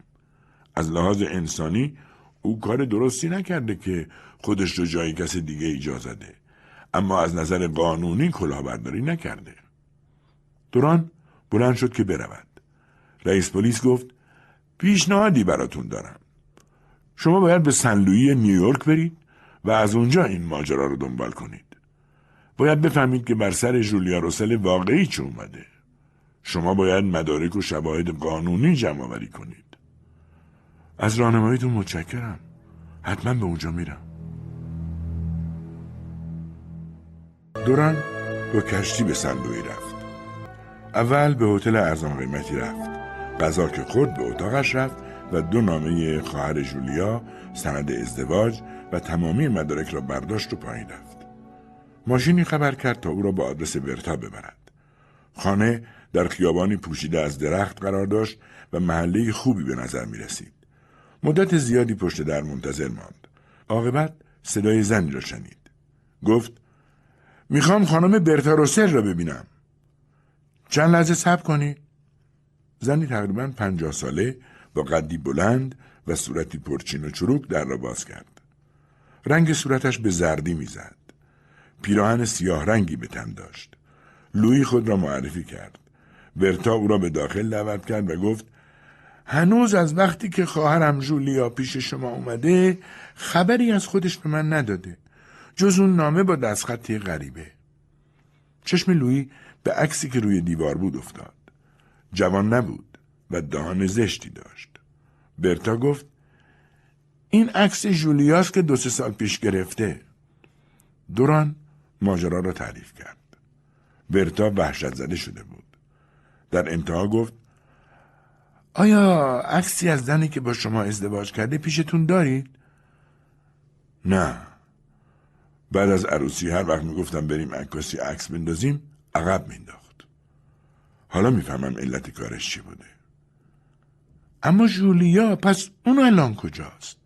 از لحاظ انسانی او کار درستی نکرده که خودش رو جای کس دیگه اجازه ده. اما از نظر قانونی کلاهبرداری نکرده. دوران بلند شد که برود. رئیس پلیس گفت پیشنهادی براتون دارم. شما باید به سنلویی نیویورک برید و از اونجا این ماجرا رو دنبال کنید. باید بفهمید که بر سر جولیا روسل واقعی چه اومده. شما باید مدارک و شواهد قانونی جمع آوری کنید. از راهنماییتون متشکرم. حتما به اونجا میرم. دوران با کشتی به سندوی رفت. اول به هتل ارزان قیمتی رفت. غذا که خورد به اتاقش رفت و دو نامه خواهر جولیا، سند ازدواج و تمامی مدارک را برداشت و پایین رفت. ماشینی خبر کرد تا او را به آدرس برتا ببرد. خانه در خیابانی پوشیده از درخت قرار داشت و محله خوبی به نظر می رسید. مدت زیادی پشت در منتظر ماند. عاقبت صدای زنی را شنید. گفت می‌خوام خانم برتا را ببینم. چند لحظه صبر کنی؟ زنی تقریبا پنجاه ساله با قدی بلند و صورتی پرچین و چروک در را باز کرد. رنگ صورتش به زردی می‌زد. پیراهن سیاه رنگی به تن داشت. لوی خود را معرفی کرد. برتا او را به داخل دعوت کرد و گفت هنوز از وقتی که خواهرم جولیا پیش شما اومده خبری از خودش به من نداده جز اون نامه با دستخطی غریبه چشم لویی به عکسی که روی دیوار بود افتاد جوان نبود و دهان زشتی داشت. برتا گفت این عکس جولیاس که دو سه سال پیش گرفته. دوران ماجرا را تعریف کرد. برتا وحشت زده شده بود. در انتها گفت آیا عکسی از زنی که با شما ازدواج کرده پیشتون دارید؟ نه. بعد از عروسی هر وقت می‌گفتم بریم عکاسی عکس بندازیم عقب مینداخت. حالا می‌فهمم علت کارش چی بوده. اما جولیا پس اون الان کجاست؟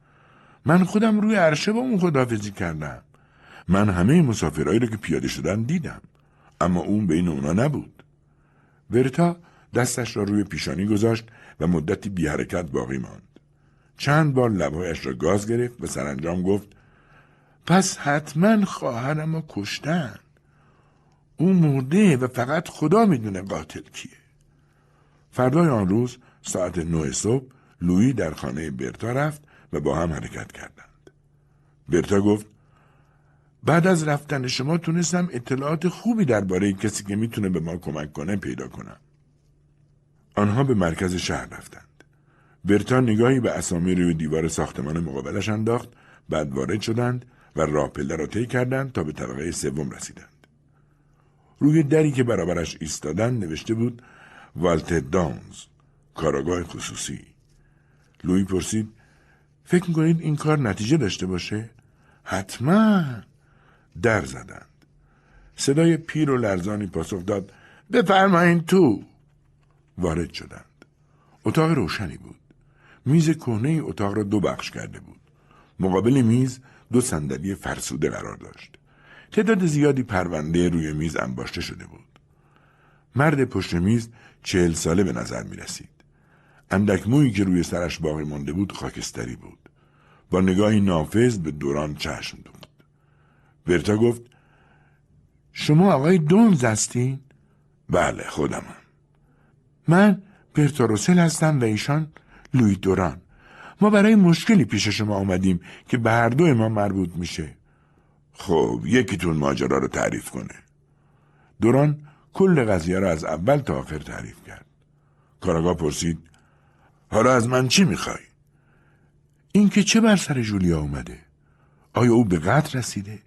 من خودم روی عرشه با اون خدافزی کردم. من همه مسافرهایی رو که پیاده شدن دیدم. اما اون بین اونا نبود. ورتا دستش را روی پیشانی گذاشت و مدتی بی حرکت باقی ماند. چند بار لبهایش را گاز گرفت و سرانجام گفت پس حتما خواهرم را کشتن. او مرده و فقط خدا می‌دونه قاتل کیه. فردای آن روز ساعت نه صبح لویی در خانه برتا رفت و با هم حرکت کردند. برتا گفت بعد از رفتن شما تونستم اطلاعات خوبی درباره کسی که می‌تونه به ما کمک کنه پیدا کنم. آنها به مرکز شهر رفتند. برتا نگاهی به اسامی روی دیوار ساختمان مقابلش انداخت بعد وارد شدند و راه پله را طی کردند تا به طبقه سوم رسیدند. روی دری که برابرش ایستادند نوشته بود والت دانز کاراگاه خصوصی. لوی پرسید فکر می‌کنید این کار نتیجه داشته باشه؟ حتما در زدند. صدای پیر و لرزانی پاسخ داد بفرمایین تو. وارد شدند. اتاق روشنی بود. میز کهنه اتاق را دو بخش کرده بود. مقابل میز دو صندلی فرسوده قرار داشت. تعداد زیادی پرونده روی میز انباشته شده بود مرد پشت میز چهل ساله به نظر می رسید. اندک مویی که روی سرش باقی مانده بود خاکستری بود. با نگاهی نافذ به دوران چشم دوخت. برتا گفت شما آقای دونز هستین؟ بله خودمم. من برتا روسل هستم و ایشان لوی دوران. ما برای مشکلی پیش شما آمدیم که به هر دو ما مربوط میشه. خب یکیتون ماجرا رو تعریف کنه. دوران کل قضیه را از اول تا آخر تعریف کرد. کاراگاه پرسید حالا از من چی می‌خوای؟ این که چه بر سر جولیا اومده؟ آیا او به قتل رسیده؟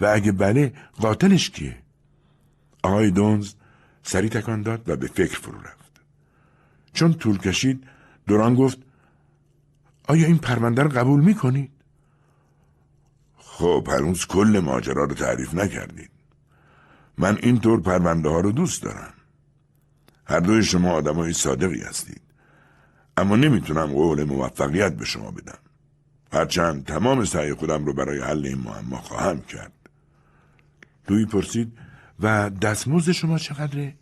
و اگه بله قاتلش کیه؟ آقای دونز سری تکان داد و به فکر فرو رفت. چون طول کشید دوران گفت آیا این پرونده رو قبول می‌کنید؟ خب هنوز کل ماجرا رو تعریف نکردید. من اینطور پرونده ها رو دوست دارم. هر دوی شما آدمای صادقی هستید. اما نمی‌تونم قول موفقیت به شما بدم. هرچند تمام سعی خودم رو برای حل این معما خواهم کرد. لوی پرسید و دستمزد شما چقدره؟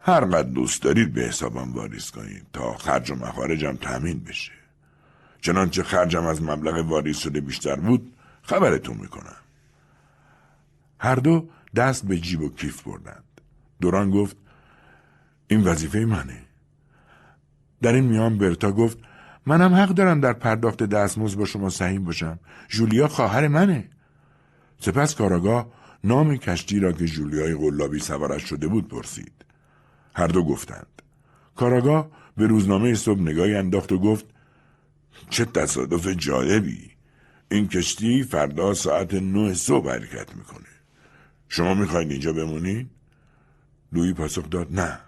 هر قد دوست دارید به حسابم واریز کنید تا خرج و مخارجم تأمین بشه. چنانچه خرجم از مبلغ واریز شده بیشتر بود خبرتون می‌کنم. هر دو دست به جیب و کیف بردند. دوران گفت این وظیفه منه. در این میان برتا گفت منم حق دارم در پرداخت دستمزد با شما سهیم باشم. جولیا خواهر منه. سپس کاراگاه نام کشتی را که جولیای قلابی سوارش شده بود پرسید. هر دو گفتند. کاراگاه به روزنامه صبح نگاهی انداخت و گفت چه تصادف جالبی. این کشتی فردا ساعت نه صبح حرکت می‌کنه. شما می‌خواین اینجا بمونین؟ لوی پاسخ داد نه.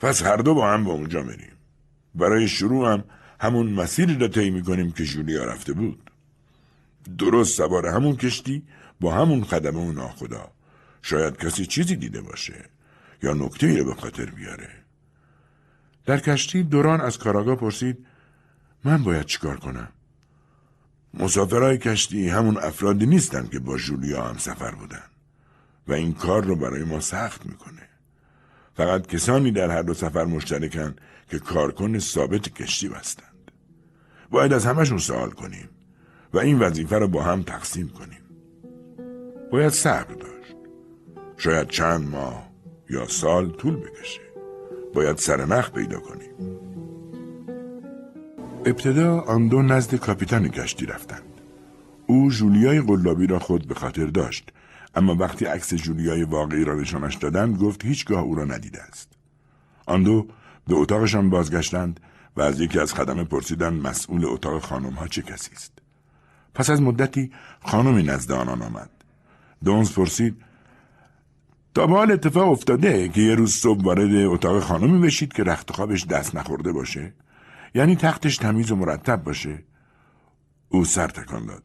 پس هر دو با هم به اونجا میریم. برای شروع هم همون مسیری را طی می‌کنیم که جولیا رفته بود. درست سوار همون کشتی با همون خدمه و ناخدا. شاید کسی چیزی دیده باشه یا نکته رو به خاطر بیاره. در کشتی دوران از کاراگاه پرسید من باید چیکار کنم؟ مسافرهای کشتی همون افرادی نیستن که با جولیا هم سفر بودن و این کار رو برای ما سخت می‌کنه. فقط کسانی در هر دو سفر مشترکن که کارکن ثابت کشتی بستند. باید از همشون سوال کنیم و این وظیفه رو با هم تقسیم کنیم. باید صبر داشت. شاید چند ماه یا سال طول بکشه. باید سرنخ پیدا کنیم. ابتدا آن دو نزد کاپیتان کشتی رفتند. او جولیای قلابی را خود به خاطر داشت اما وقتی عکس جولیای واقعی را نشانش دادند گفت هیچگاه او را ندیده است. آن دو به اتاقشان بازگشتند و از یکی از خدمه پرسیدن مسئول اتاق خانم ها چه کسی است. پس از مدتی خانمی نزد آنان آمد. دونز پرسید تا به حال اتفاق افتاده که یه روز صبح وارد اتاق خانمی بشید که رخت خوابش دست نخورده باشه یعنی تختش تمیز و مرتب باشه. او سر تکان داد.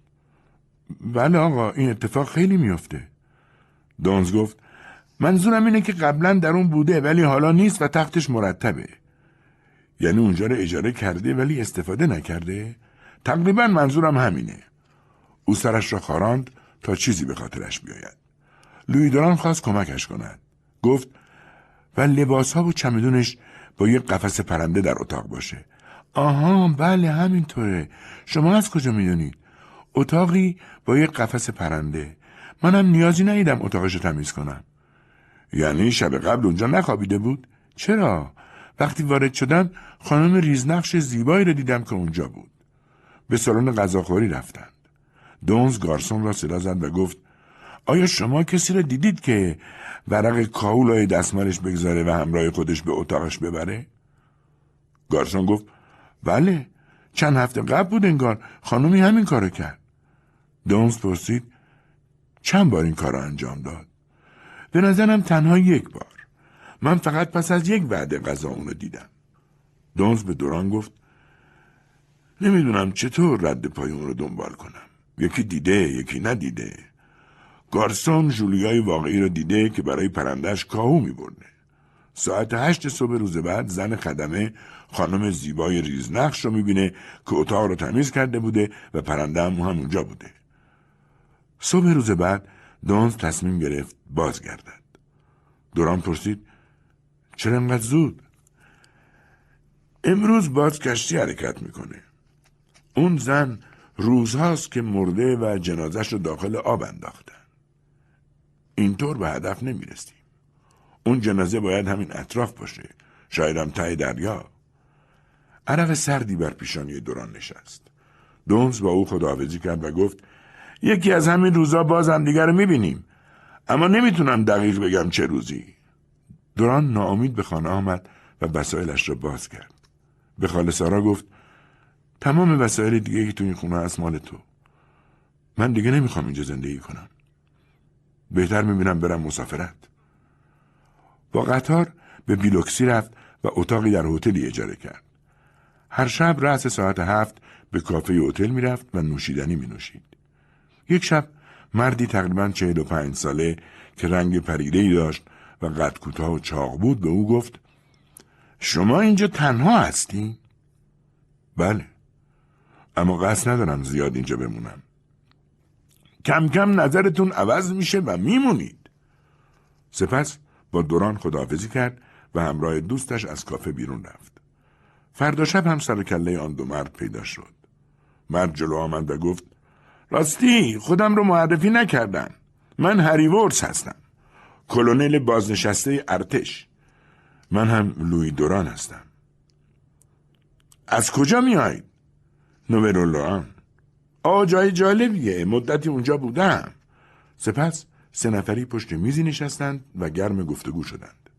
بله آقا این اتفاق خیلی میافته. دونز گفت منظورم اینه که قبلا در اون بوده ولی حالا نیست و تختش مرتبه. یعنی اونجا رو اجاره کرده ولی استفاده نکرده؟ تقریبا منظورم همینه. او سرش را خاراند تا چیزی به خاطرش بیاید. لوی خواست کمکش کند. گفت و لباس ها و چمدونش با یک قفس پرنده در اتاق باشه. آها بله همینطوره. شما از کجا می‌دونید اتاقی با یک قفس پرنده. منم نیازی ندیدم اتاقش تمیز کنم. یعنی شب قبل اونجا نخوابیده بود؟ چرا؟ وقتی وارد شدم خانم ریزنقش زیبایی رو دیدم که اونجا بود. به سالن غذاخوری رفتند. دونز گارسون را صدا زد و گفت آیا شما کسی را دیدید که ورق کاولای دستمالش بگذاره و همراه خودش به اتاقش ببره؟ گارسون گفت بله چند هفته قبل بود انگار خانومی همین کارو کرد. دونز پرسید چند بار این کار انجام داد؟ به نظرم تنها یک بار. من فقط پس از یک وعده غذا اونو دیدم. دونز به دوران گفت نمی‌دونم چطور رد پای اون رو دنبال کنم. یکی دیده یکی ندیده. گارسون جولیای واقعی رو دیده که برای پرندش کاهو می برده. ساعت هشت صبح روز بعد زن خدمه خانم زیبای ریزنقش رو می‌بینه که اتاق رو تمیز کرده بوده و پرنده هم اونجا بوده. صبح روز بعد دونز تصمیم گرفت بازگردد. دوران پرسید چرا انقدر زود؟ امروز باز کشتی حرکت می‌کنه. اون زن روزهاست که مرده و جنازش رو داخل آب انداختن. اینطور به هدف نمی‌رسیم. اون جنازه باید همین اطراف باشه. شاید هم ته دریا. عرق سردی بر پیشانی دوران نشست. دونز با او خداحافظی کرد و گفت یکی از همین روزا باز هم دیگر رو می‌بینیم. اما نمی‌تونم دقیق بگم چه روزی. دوران ناامید به خانه آمد و وسایلش را باز کرد. به خاله سارا گفت تمام وسایل دیگه که تو این خونه از مال تو. من دیگه نمی‌خوام اینجا زندگی کنم. بهتر می‌بینم برم مسافرت. با قطار به بیلوکسی رفت و اتاقی در هتلی اجاره کرد. هر شب رأس ساعت هفت به کافه هتل می‌رفت و نوشیدنی می نوشید. یک شب مردی تقریبا چهل و پنج ساله که رنگ پریده داشت و قد کوتاه و چاق بود به او گفت شما اینجا تنها هستی؟ بله اما قصد ندارم زیاد اینجا بمونم کم کم نظرتون عوض میشه و میمونید سپس با دوران خداحافظی کرد و همراه دوستش از کافه بیرون رفت. فردا شب هم سر کله آن دو مرد پیدا شد. مرد جلو آمد و گفت راستی خودم رو معرفی نکردم. من هری ورس هستم. کلونل بازنشسته ارتش. من هم لوی دوران هستم. از کجا میایید نوورولوان آ جای جالبیه. مدتی اونجا بودم. سپس سه نفری پشت میزی نشستند و گرم گفتگو شدند.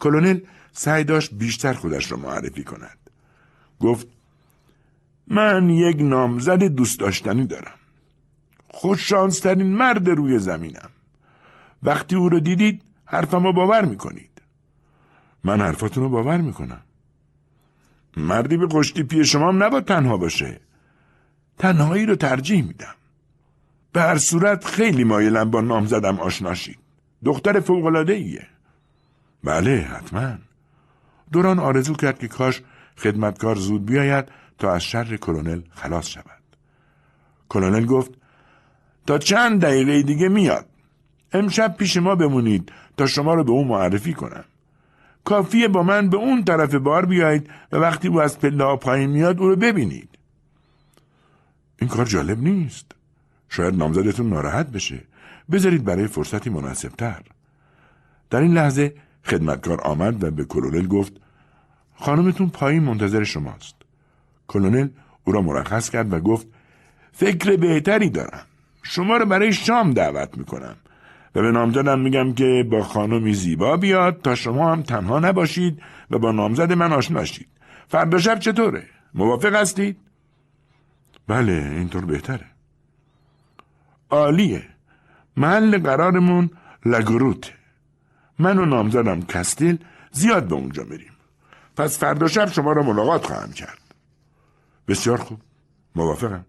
کلونل سعی داشت بیشتر خودش را معرفی کند. گفت من یک نامزد دوست داشتنی دارم. خوششانسترین مرد روی زمینم. وقتی او رو دیدید حرفمو باور می‌کنید. من حرفاتون رو باور می‌کنم. مردی به قشتی پی شما هم نباید تنها باشه. تنهایی رو ترجیح میدم. به هر صورت خیلی مایلم با نام زدم آشناشید دختر فوقلاده ایه بله حتما. دوران آرزو کرد که کاش خدمتکار زود بیاید تا از شر کلونل خلاص شود. کلونل گفت تا چند دقیقه دیگه میاد. امشب پیش ما بمونید تا شما رو به اون معرفی کنم. کافیه با من به اون طرف بار بیایید و وقتی او از پله پایین میاد او رو ببینید. این کار جالب نیست. شاید نامزدتون ناراحت بشه. بذارید برای فرصتی مناسبتر. در این لحظه خدمتکار آمد و به کلونل گفت خانمتون پایین منتظر شماست. کلونل او را مرخص کرد و گفت فکر بهتری دارم. شما رو برای شام دعوت می‌کنم و به نامزدم میگم که با خانمی زیبا بیاد تا شما هم تنها نباشید و با نامزد من آشنا شید. فردا شب چطوره؟ موافق هستید؟ بله اینطور بهتره. عالیه. محل قرارمون لگروته من و نامزدم کستیل زیاد به اونجا میریم. پس فردا شب شما را ملاقات خواهم کرد. بسیار خوب. موافقم.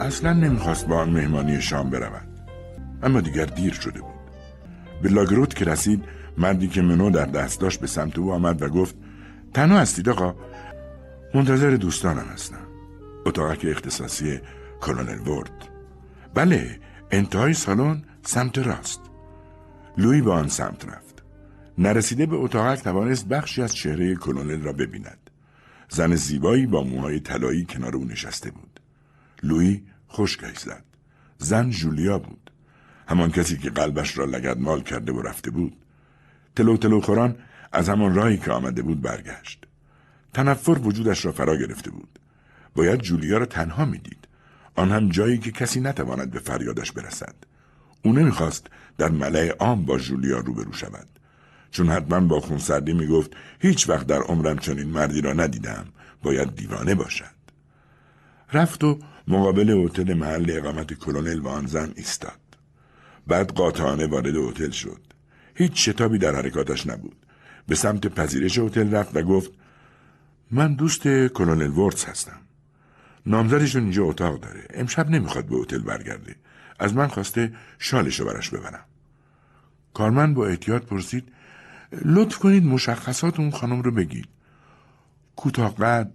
اصلا نمی‌خواست با آن مهمانی شام برود اما دیگر دیر شده بود. به لاگروت که رسید مردی که منو در دست داشت به سمت او آمد و گفت تنها هستید آقا. منتظر دوستانم هستم. اتاقک اختصاصی کلونل ورد. بله انتهای سالن سمت راست. لوی به آن سمت رفت. نرسیده به اتاقک توانست بخشی از چهره کلونل را ببیند. زن زیبایی با موهای طلایی کنار او نشسته بود. لوی خشکش زد. زن جولیا بود. همان کسی که قلبش را لگد مال کرده و رفته بود. تلو تلو خوران از همان راهی که آمده بود برگشت. تنفر وجودش را فرا گرفته بود. باید جولیا را تنها می‌دید. آن هم جایی که کسی نتواند به فریادش برسد. او نمی‌خواست در ملع عام با جولیا روبرو شود. چون حتما با خونسردی می‌گفت هیچ وقت در عمرم چنین مردی را ندیدم. باید دیوانه باشد. رفت و مقابل هتل محل اقامت کلونل و آن زن ایستاد. بعد قاطعانه وارد هتل شد. هیچ شتابی در حرکاتش نبود. به سمت پذیرش هتل رفت و گفت من دوست کلونل وردز هستم. نامزدشون اینجا اتاق داره. امشب نمی‌خواد به هتل برگرده. از من خواسته شالشو براش ببرم. کارمن با احتیاط پرسید لطف کنید مشخصات اون خانم رو بگید. کوتاه قد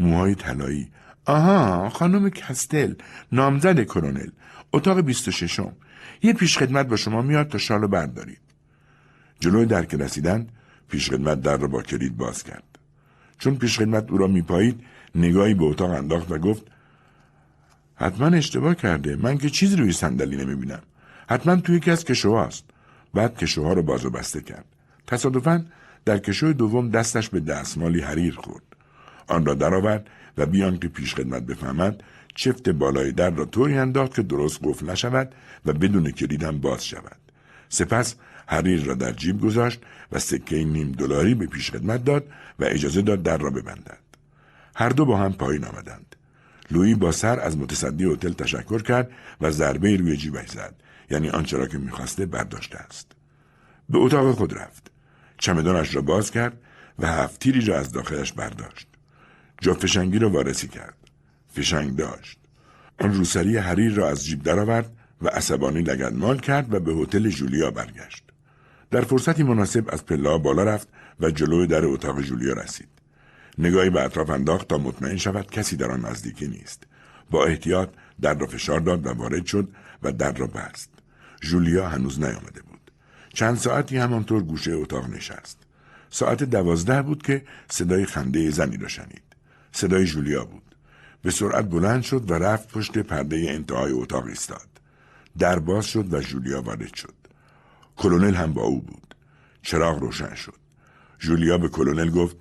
موهای طلایی. آها خانم کستل نامزد کرونل. اتاق و ششم. یه پیشخدمت با شما میاد تا شالو بردارید. جلوی در که رسیدند پیشخدمت در رو با کلید باز کرد. چون پیشخدمت او را میپایید نگاهی به اتاق انداخت و گفت حتما اشتباه کرده. من که چیزی روی صندلی نمی‌بینم. حتما توی یکی از کشوهاست بعد کشوها رو باز و بسته کرد. تصادفا در کشوی دوم دستش به دستمالی حریر خورد. آن را درآورد و بیان که پیش خدمت بفهمد چفت بالای در را طوری انداخت که درست قفل نشود و بدون کلید هم باز شود. سپس حریر را در جیب گذاشت و سکه نیم دلاری به پیش خدمت داد و اجازه داد در را ببندد. هر دو با هم پایین آمدند. لویی با سر از متصدی هتل تشکر کرد و ضربه روی جیبش زد. یعنی آنچه را که می‌خواسته برداشته است. به اتاق خود رفت. چمدانش را باز کرد و هفتیری را از داخلش برداشت. جا فشنگی را وارسی کرد. فشنگ داشت. آن روسری حریر را از جیب درآورد و عصبانی لگدمال کرد و به هتل جولیا برگشت. در فرصتی مناسب از پلا بالا رفت و جلوی در اتاق جولیا رسید. نگاهی به اطراف انداخت تا مطمئن شود کسی در آن نزدیکی نیست. با احتیاط در را فشار داد و وارد شد و در را بست. جولیا هنوز نیامده بود. چند ساعتی همانطور گوشه اتاق نشست. ساعت دوازده بود که صدای خنده زنی را شنید. صدای جولیا بود. به سرعت بلند شد و رفت پشت پرده انتهای اتاق ایستاد. در باز شد و جولیا وارد شد. کلونل هم با او بود. چراغ روشن شد. جولیا به کلونل گفت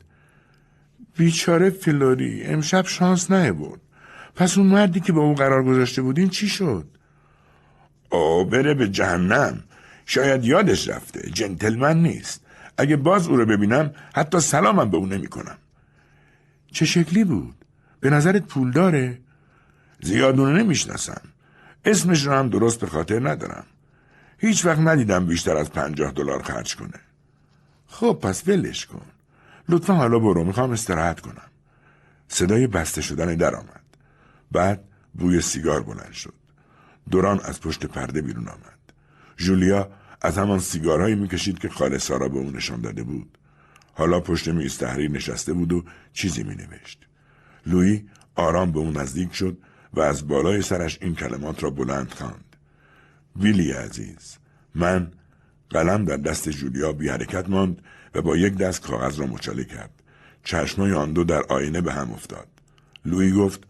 بیچاره فلوری امشب شانس بود پس اون مردی که با او قرار گذاشته بودین چی شد؟ او بره به جهنم. شاید یادش رفته. جنتلمن نیست. اگه باز او رو ببینم حتی سلامم به او نمی کنم چه شکلی بود؟ به نظرت پول داره؟ زیادونه نمی‌شناسم. اسمش رو هم درست به خاطر ندارم. هیچ وقت ندیدم بیشتر از پنجاه دلار خرج کنه. خب پس ولش کن. لطفا حالا برو می‌خوام استراحت کنم. صدای بسته شدن در آمد بعد بوی سیگار بلند شد. دوران از پشت پرده بیرون آمد. جولیا از همان سیگارهایی می‌کشید که خاله سارا به او نشان داده بود. حالا پشت میز تحریر نشسته بود و چیزی می نوشت. لویی آرام به او نزدیک شد و از بالای سرش این کلمات را بلند خواند. ویلی عزیز من قلم در دست جولیا بی حرکت ماند و با یک دست کاغذ را مچاله کرد. چشمای آن دو در آینه به هم افتاد. لویی گفت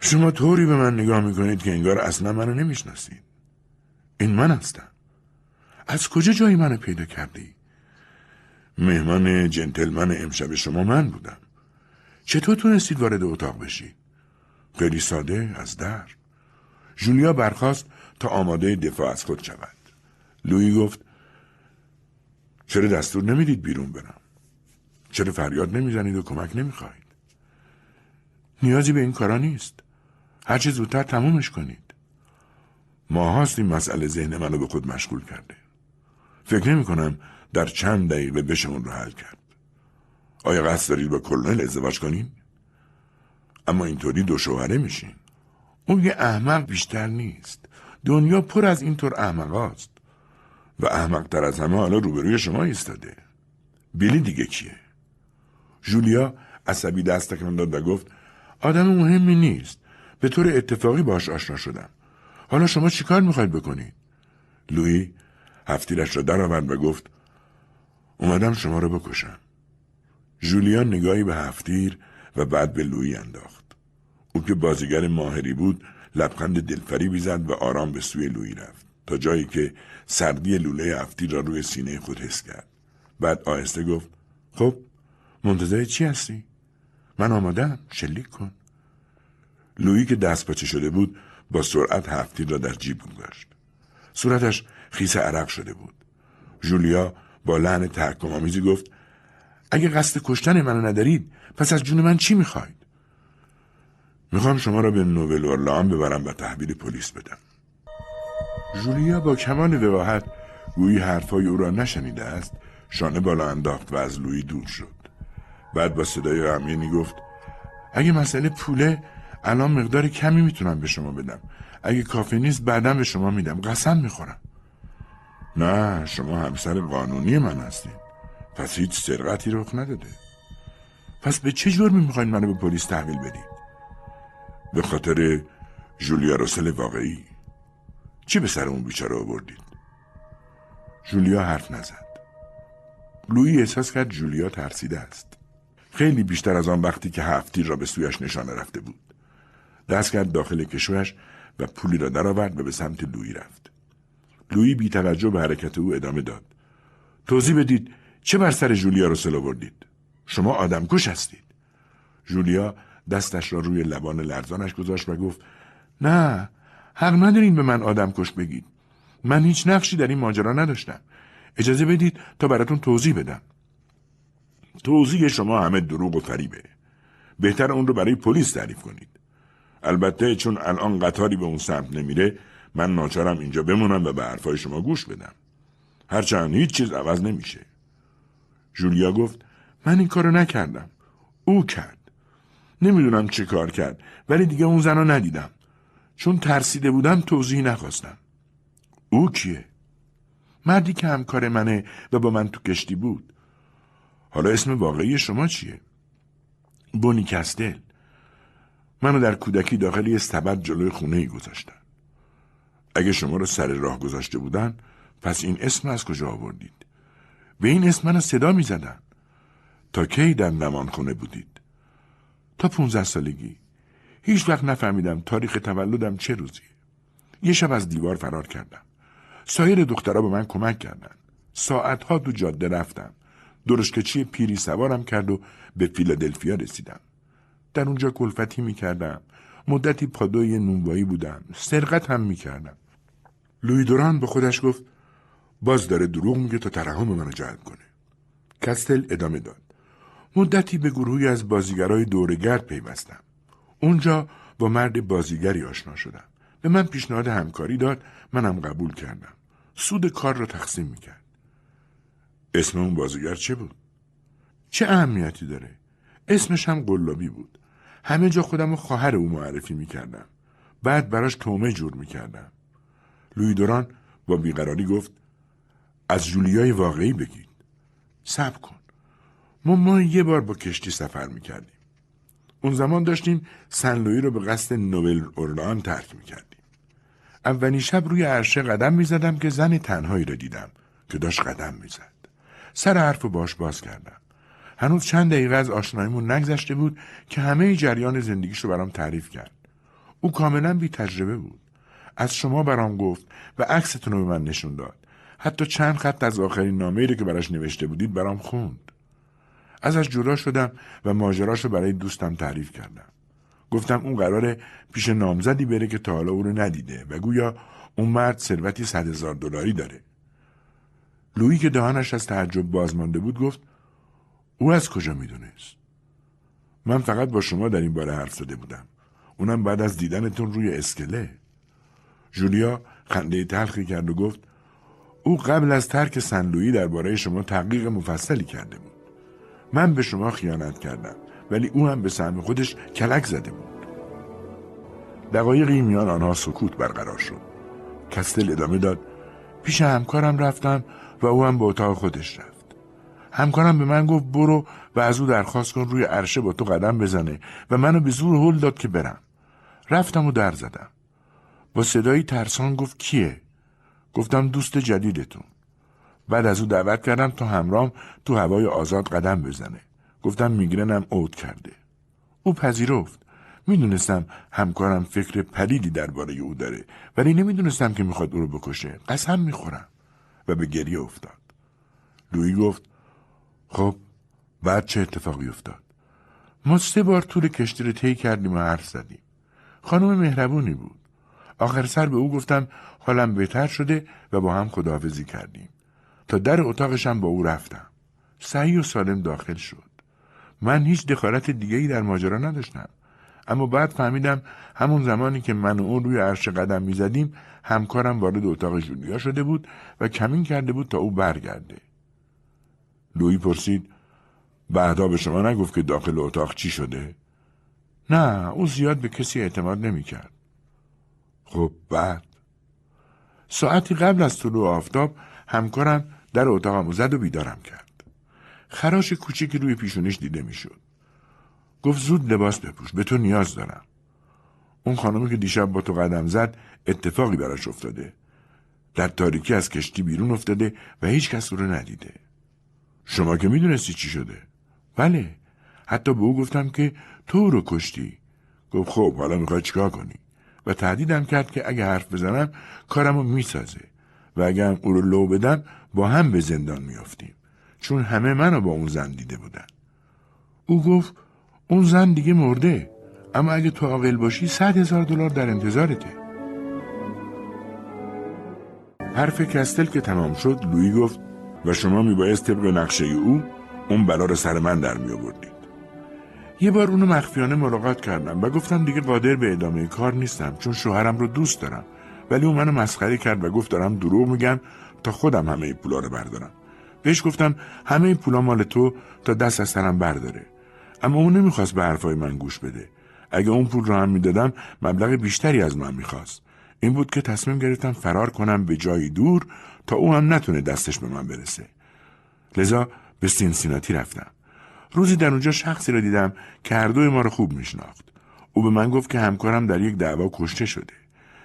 شما طوری به من نگاه می‌کنید که انگار اصلا منو نمی‌شناسید. این من هستم. از کجا جایی منو پیدا کردی؟ مهمان جنتلمن امشب شما من بودم. چطور تونستید وارد اتاق بشید؟ خیلی ساده از در. جولیا برخواست تا آماده دفاع از خود شود لویی گفت چرا دستور نمی‌دید بیرون برم؟ چرا فریاد نمی‌زنید و کمک نمی‌خواهید؟ نیازی به این کارا نیست. هرچه زودتر تمومش کنید. ما این مسئله ذهن منو به خود مشغول کرده. فکر نمی کنم در چند دقیقه بشه اون رو حل کرد. آیا قصد دارید با کلونل ازدواج کنین؟ اما اینطوری دو شوهره میشین. اون یه احمق بیشتر نیست. دنیا پر از اینطور احمق هست. و احمق تر از همه حالا روبروی شما ایستاده. بیلی دیگه کیه؟ جولیا عصبی دست تکان داد و گفت آدم مهمی نیست. به طور اتفاقی باش آشنا شدم. حالا شما چیکار می‌خواید بکنید؟ لویی هفتیرش را درآورد و گفت اومدم شما رو بکشم. جولیا نگاهی به هفتیر و بعد به لویی انداخت. او که بازیگر ماهری بود لبخند دلفریبی زد و آرام به سوی لویی رفت. تا جایی که سردی لوله هفتیر را روی سینه خود حس کرد. بعد آهسته گفت خب منتظر چی هستی؟ من آمادم شلیک کن. لویی که دست پاچه شده بود با سرعت هفتیر را در جیب گذاشت. صورتش خیس عرق شده بود. جولیا با لحن تحکم آمیزی گفت اگه قصد کشتن منو ندارید پس از جون من چی می‌خواید می‌خوام شما را به نوول اورلان ببرم و تحویل پلیس بدم. جولیا با کمان وقاحت گویی حرفای او را نشنیده است شانه بالا انداخت و از لویی دور شد. بعد با صدای غمگینی گفت اگه مسئله پوله الان مقدار کمی می‌تونم به شما بدم. اگه کافی نیست بعدا به شما میدم. قسم می‌خورم. نه شما همسر قانونی من هستید. پس هیچ سرقتی رخ نداده. پس به چه جرمی می‌خواین منو به پلیس تحویل بدید؟ به خاطر جولیا روسل واقعی. چی به سر اون بیچاره آوردید جولیا حرف نزد. لویی احساس کرد جولیا ترسیده است. خیلی بیشتر از آن وقتی که هفتیر را به سویش نشانه رفته بود. دست کرد داخل کشویش و پولی را درآورد و به سمت لویی رفت. لویی بی توجه به حرکت او ادامه داد. توضیح بدید چه بر سر جولیا رو آوردید شما آدمکش هستید. جولیا دستش را روی لبان لرزانش گذاشت و گفت نه حق ندارین به من آدم کش بگید. من هیچ نقشی در این ماجرا نداشتم. اجازه بدید تا براتون توضیح بدم. توضیح شما همه دروغ و فریبه. بهتر اون رو برای پلیس تعریف کنید. البته چون الان قطاری به اون سمت نمیره من ناچارم اینجا بمونم و به حرفای شما گوش بدم. هرچند هیچ چیز عوض نمیشه. جولیا گفت من این کارو نکردم. او کرد. نمی‌دونم چه کار کرد ولی دیگه اون زن رو ندیدم. چون ترسیده بودم توضیح نخواستم او کیه؟ مردی که همکار منه و با من تو کشتی بود حالا اسم واقعی شما چیه؟ بونی کستل منو در کودکی داخل یه استبد جلوی خونه ای گذاشتن اگه شما رو سر راه گذاشته بودن پس این اسم از کجا آوردید؟ به این اسم منو صدا می زدن. تا کی در نمان خونه بودید؟ تا پونزه سالگی هیچ وقت نفهمیدم تاریخ تولدم چه روزی یه شب از دیوار فرار کردم. سایر دخترها به من کمک کردن. ساعتها دو جاده رفتم. درشکچی پیری سوارم کرد و به فیلادلفیا رسیدم. در اونجا کلفتی می‌کردم. مدتی پادوی نونوایی بودم. سرقت هم می‌کردم. لوی دوران به خودش گفت باز داره دروغ میگه تا ترحم منو جلب کنه. کستل ادامه داد. مدتی به گروهی از بازیگرای دورگرد پیوستم. اونجا با مرد بازیگری آشنا شدم. به من پیشنهاد همکاری داد منم قبول کردم. سود کار را تقسیم می‌کرد. اسم اون بازیگر چه بود؟ چه اهمیتی داره؟ اسمش هم قلابی بود. همه جا خودم و خواهر او معرفی می‌کردم. بعد براش تومه جور می‌کردم. لوی دوران با بیقراری گفت از جولیای واقعی بگید. صبر کن. ما ما یه بار با کشتی سفر می‌کردیم. اون زمان داشتیم سنلوی رو به قصد نوبل اورلان ترک می‌کردیم. اولین شب روی عرشه قدم می‌زدم که زن تنهایی رو دیدم که داشت قدم می‌زد. سر حرف و باش باز کردم. هنوز چند دقیقه از آشناییمون نگذشته بود که همه جریان زندگیش رو برام تعریف کرد. او کاملا بی تجربه بود. از شما برام گفت و عکستون رو به من نشون داد. حتی چند خط از آخرین نامه رو که براش نوشته بودید برام خوند. ازش جدا شدم و ماجراش رو برای دوستم تعریف کردم. گفتم اون قراره پیش نامزدی بره که تا حالا او رو ندیده و گویا اون مرد ثروتی صد هزار دلاری داره. لویی که دهانش از تعجب بازمانده بود گفت او از کجا می‌دونست؟ من فقط با شما در این باره حرف زده بودم. اونم بعد از دیدنتون روی اسکله. جولیا خنده تلخی کرد و گفت او قبل از ترک سنلویی درباره شما تحقیق مفصلی کرده بود. من به شما خیانت کردم ولی او هم به سهم خودش کلک زده بود. دقایقی میان آنها سکوت برقرار شد. کستل ادامه داد پیش همکارم رفتم و او هم به اتاق خودش رفت. همکارم به من گفت برو و از او درخواست کن روی عرشه با تو قدم بزنه و منو به زور هل داد که برم. رفتم و در زدم. با صدایی ترسان گفت کیه؟ گفتم دوست جدیدتون. بعد از او دعوت کردم تا همرام تو هوای آزاد قدم بزنه. گفتم میگرنم اوت کرده. او پذیرفت. می‌دونستم همکارم فکر پلیدی درباره او داره ولی نمی‌دونستم که می‌خواد او رو بکشه. قسم می‌خورم. و به گریه افتاد. لویی گفت خب بعد چه اتفاقی افتاد؟ ما سه بار طول کشتی رو طی کردیم و حرف زدیم. خانم مهربونی بود. آخر سر به او گفتم حالم بهتر شده و با هم خداحافظی کردیم. تا در اتاقشم با او رفتم. سعی و سالم داخل شد. من هیچ دخالت دیگه ای در ماجرا نداشتم. اما بعد فهمیدم همون زمانی که من و اون روی عرش قدم می‌زدیم همکارم وارد اتاق جولیا شده بود و کمین کرده بود تا او برگرده. لوی پرسید بعدا به شما نگفت که داخل اتاق چی شده؟ نه او زیاد به کسی اعتماد نمی‌کرد. خب بعد؟ ساعتی قبل از طلوع آفتاب همکارم در اتاقم زد و بیدارم کرد. خراش کوچیکی روی پیشونش دیده می‌شد. گفت زود لباس بپوش به تو نیاز دارم. اون خانمی که دیشب با تو قدم زد اتفاقی براش افتاده. در تاریکی از کشتی بیرون افتاده و هیچ کس رو ندیده. شما که می‌دونستی چی شده؟ بله. حتی به او گفتم که تو رو کشتی. گفت خب حالا می‌خوای چیکار کنی؟ و تهدیدم کرد که اگه حرف بزنم کارمو می‌سازه و اگه هم او رو لو بدم با هم به زندان میافتیم. چون همه منو با اون زن دیده بودن. او گفت اون زن دیگه مرده. اما اگه تو عاقل باشی صد هزار دلار در انتظارته. حرف کستل که تمام شد لویی گفت و شما میبایست طبق نقشه او اون بلا رو سر من در می آوردید. یه بار اونو مخفیانه ملاقات کردم و گفتم دیگه قادر به ادامه کار نیستم چون شوهرم رو دوست دارم. ولی اون منو مسخره کرد و گفت دارم دروغ میگم تا خودم همه پولا رو بردارم. بهش گفتم همه پولا مال تو تا دست از سرم برداره. اما اون نمی‌خواست به حرفای من گوش بده. اگه اون پول رو هم می‌دادم مبلغ بیشتری از من می‌خواست. این بود که تصمیم گرفتم فرار کنم به جایی دور تا او هم نتونه دستش به من برسه. لذا به سینسیناتی رفتم. روزی در اونجا شخصی را دیدم که هر دوی ما رو خوب میشناخت. او به من گفت که همکارم در یک دعوا کشته شده.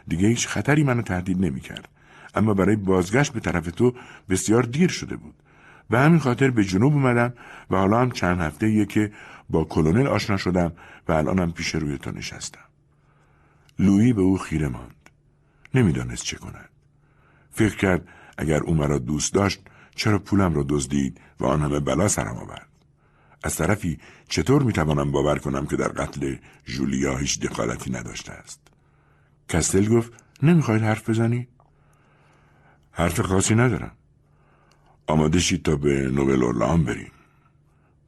دیگه هیچ خطری منو تهدید نمی‌کرد. اما برای بازگشت به طرف تو بسیار دیر شده بود. به همین خاطر به جنوب اومدم و حالا هم چند هفته که با کلونل آشنا شدم و الانم پیش روی تو نشستم. لویی به او خیره ماند. نمی‌دانست چه کند. فکر کرد اگر او مرا دوست داشت چرا پولم را دزدید و آن همه بلا سرم آورد؟ از طرفی چطور می‌توانم باور کنم که در قتل جولیا هیچ دخالتی نداشته است؟ کستل گفت نمی‌خواید حرف بزنی حرف خاصی ندارم. آماده شید تا به نوبل اورلان بریم.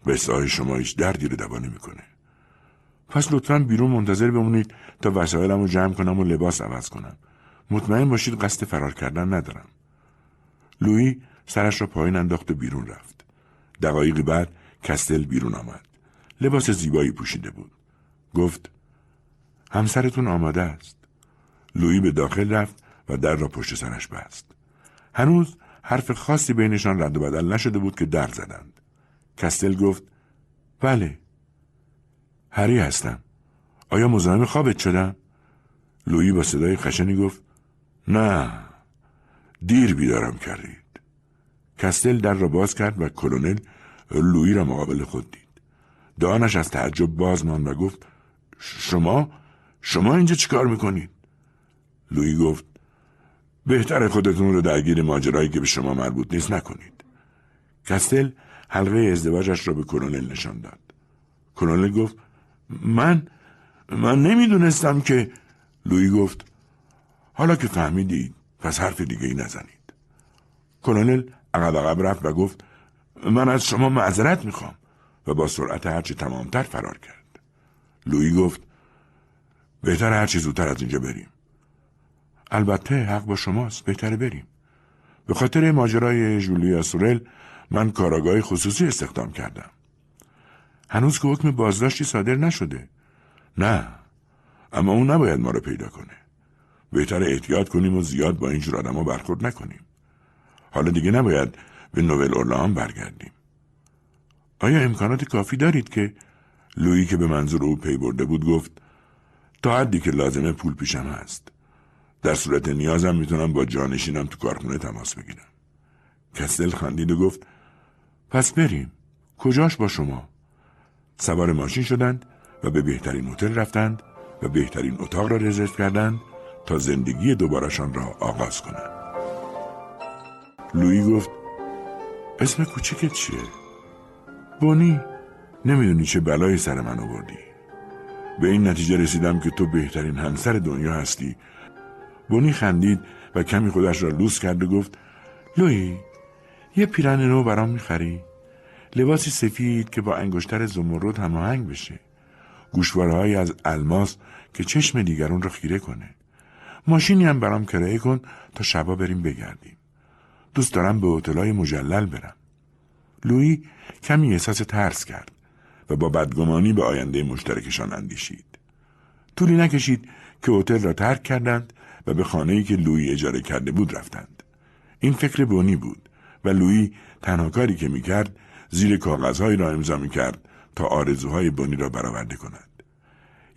قصه شما هیچ دردی رو دوا نمی‌کنه پس لطفا بیرون منتظر بمونید تا وسایلم رو جمع کنم و لباس عوض کنم. مطمئن باشید قصد فرار کردن ندارم. لویی سرش را پایین انداخت و بیرون رفت. دقایقی بعد کستل بیرون آمد. لباس زیبایی پوشیده بود. گفت همسرتون آماده است. لویی به داخل رفت و در را پشت سرش بست. هنوز حرف خاصی بینشان رد و بدل نشده بود که در زدند. کستل گفت بله هری هستم. آیا مزاحم خوابت شدم? لویی با صدای خشنی گفت نه دیر بیدارم کردید. کستل در را باز کرد و کلونل لویی را مقابل خود دید. دانش از تعجب باز ماند و گفت شما؟ شما اینجا چیکار می‌کنید؟ لویی گفت بهتر خودتون رو درگیر ماجرایی که به شما مربوط نیست نکنید. کستل حلقه ازدواجش را به کلونل نشان داد. کلونل گفت من من نمی‌دونستم که لوی گفت حالا که فهمیدید پس حرف دیگه ای نزنید. کلونل عقب عقب رفت و گفت من از شما معذرت می‌خوام. و با سرعت هرچی تمامتر فرار کرد. لوی گفت بهتر هرچی زودتر از اینجا بریم. البته حق با شماست بهتره بریم. به خاطر ماجرای جولیا سورل من کاراگاه خصوصی استخدام کردم. هنوز که حکم بازداشتی صادر نشده. نه اما اون نباید ما رو پیدا کنه. بهتر احتیاط کنیم و زیاد با اینجور آدما برخورد نکنیم. حالا دیگه نباید به نوول اورلان برگردیم. آیا امکانات کافی دارید که لویی که به منظور او پی برده بود گفت تا حدی که لازمه پول پیشم هست؟ در صورت نیازم می‌تونم با جانشینم تو کارخونه تماس بگیرم. کستل خندید و گفت پس بریم. کجاش با شما? سوار ماشین شدند و به بهترین هتل رفتند و بهترین اتاق را رزرو کردند تا زندگی دوبارشان را آغاز کنند. لویی گفت اسم کوچکت چیه؟ بونی. نمی‌دونی چه بلایی سر من آوردی. به این نتیجه رسیدم که تو بهترین همسر دنیا هستی بونی خندید و کمی خودش را لوس کرد و گفت لوی یه پیرن نو برام می‌خری؟ لباسی سفید که با انگشتر زمرد هماهنگ بشه. گوشوارههایی از الماس که چشم دیگرون را خیره کنه. ماشینی هم برام کرایه کن تا شبا بریم بگردیم. دوست دارم به هتلای مجلل برم. لویی کمی احساس ترس کرد و با بدگمانی به آینده مشترکشان اندیشید. طولی نکشید که هتل را ترک کردند و به خانه‌ای که لویی اجاره کرده بود رفتند این فکر بونی بود و لویی تنها کاری که می‌کرد زیر کاغذهایی را امضا می‌کرد تا آرزوهای بونی را برآورده کند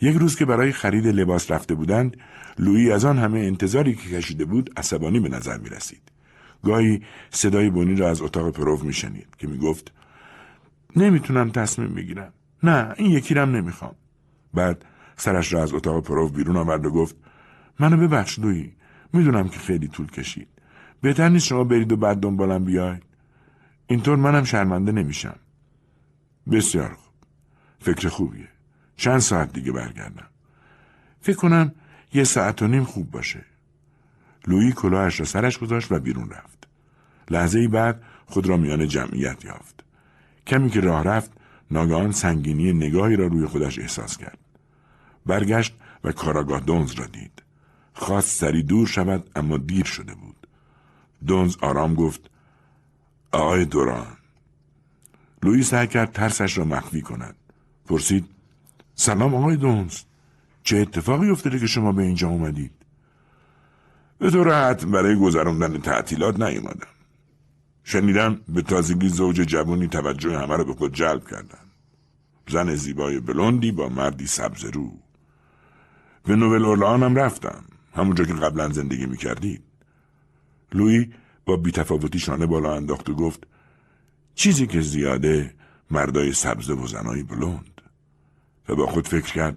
یک روز که برای خرید لباس رفته بودند لویی از آن همه انتظاری که کشیده بود عصبانی به نظر می رسید. گاهی صدای بونی را از اتاق پروف می شنید که می گفت نمی‌تونم تصمیم بگیرم. نه این یکی رم نمی‌خوام. بعد سرش را از اتاق پروف بیرون آورد و گفت منو ببخش لویی می‌دونم که خیلی طول کشید. بهتر نیست شما برید و بعد دنبالم بیاید. اینطور منم شرمنده نمیشم. بسیار خوب. فکر خوبیه. چند ساعت دیگه برگردم. فکر کنم یه ساعت و نیم خوب باشه. لویی کلاهش را سرش گذاشت و بیرون رفت. لحظه بعد خود را میان جمعیت یافت. کمی که راه رفت ناگهان سنگینی نگاهی را روی خودش احساس کرد. برگشت و کاراگاه دونز را دید. خواست سری دور شود اما دیر شده بود. دونز آرام گفت آقای دوران لویی سعی کرد ترسش را مخفی کند. پرسید سلام آقای دونز چه اتفاقی افتاده که شما به اینجا اومدید؟ به طور حتم برای گذراندن تعطیلات نیومدم. شنیدم به تازگی زوج جوانی توجه همه را به خود جلب کردن. زن زیبای بلوندی با مردی سبز رو. به نوول اورلان هم رفتم. همونجا که قبلا زندگی می‌کردید. لوی با بیتفاوتی شانه بالا انداخت و گفت چیزی که زیاده مردای سبز و زنای بلوند. و با خود فکر کرد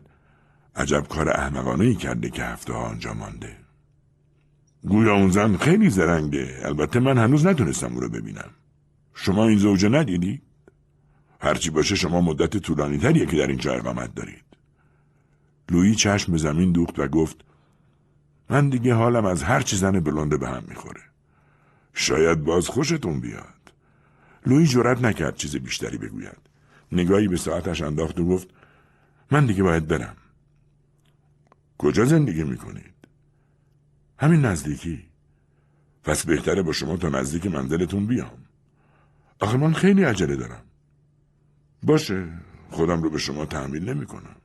عجب کار احمقانه ای کرده که هفته ها آنجا مانده. گویا اون زن خیلی زرنگه. البته من هنوز نتونستم او رو ببینم. شما این زوجه ندیدی؟ هرچی باشه شما مدت طولانی تریه که در اینجا اقامت دارید. لویی چشم به زمین دوخت و گفت من دیگه حالم از هر چی زن بلنده به هم می‌خوره. شاید باز خوشتون بیاد. لویی جرأت نکرد چیز بیشتری بگوید. نگاهی به ساعتش انداخت و گفت من دیگه باید برم. کجا زندگی می‌کنید؟ همین نزدیکی. پس بهتره با شما تا نزدیک منزلتون بیام. آخه من خیلی عجله دارم. باشه خودم رو به شما تحمیل نمی کنم.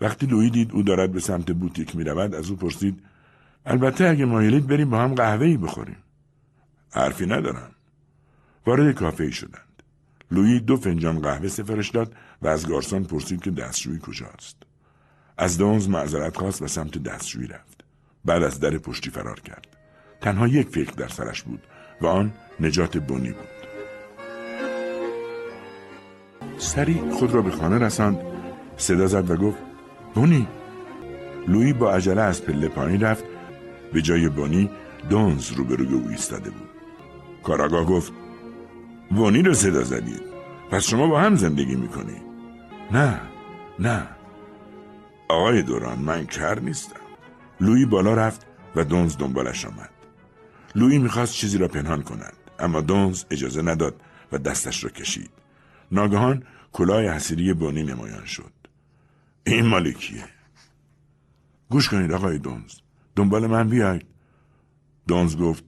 وقتی لویی دید او دارد به سمت بوتیک می رود از او پرسید البته اگه مایلید بریم با هم قهوه ای بخوریم. حرفی ندارم. وارد کافه شدند. لویی دو فنجان قهوه سفارش داد و از گارسون پرسید که دستشویی کجاست. از دونز معذرت خواست و سمت دستشویی رفت. بعد از در پشتی فرار کرد. تنها یک فکر در سرش بود و آن نجات بونی بود. سری خود را به خانه رساند صدا زد و گفت بونی لویی با عجله از پله پایین رفت. به جای بونی دونز روبروی او ایستاده بود. کاراگاه گفت بونی رو صدا زدید. پس شما با هم زندگی می‌کنی نه نه. آقای دوران من کر نیستم. لویی بالا رفت و دونز دنبالش آمد. لویی می‌خواست چیزی را پنهان کند اما دونز اجازه نداد و دستش را کشید. ناگهان کلاه حسیری بونی نمایان شد. این مال کیه؟ گوش کنید آقای دونز. دنبال من بیاید. دونز گفت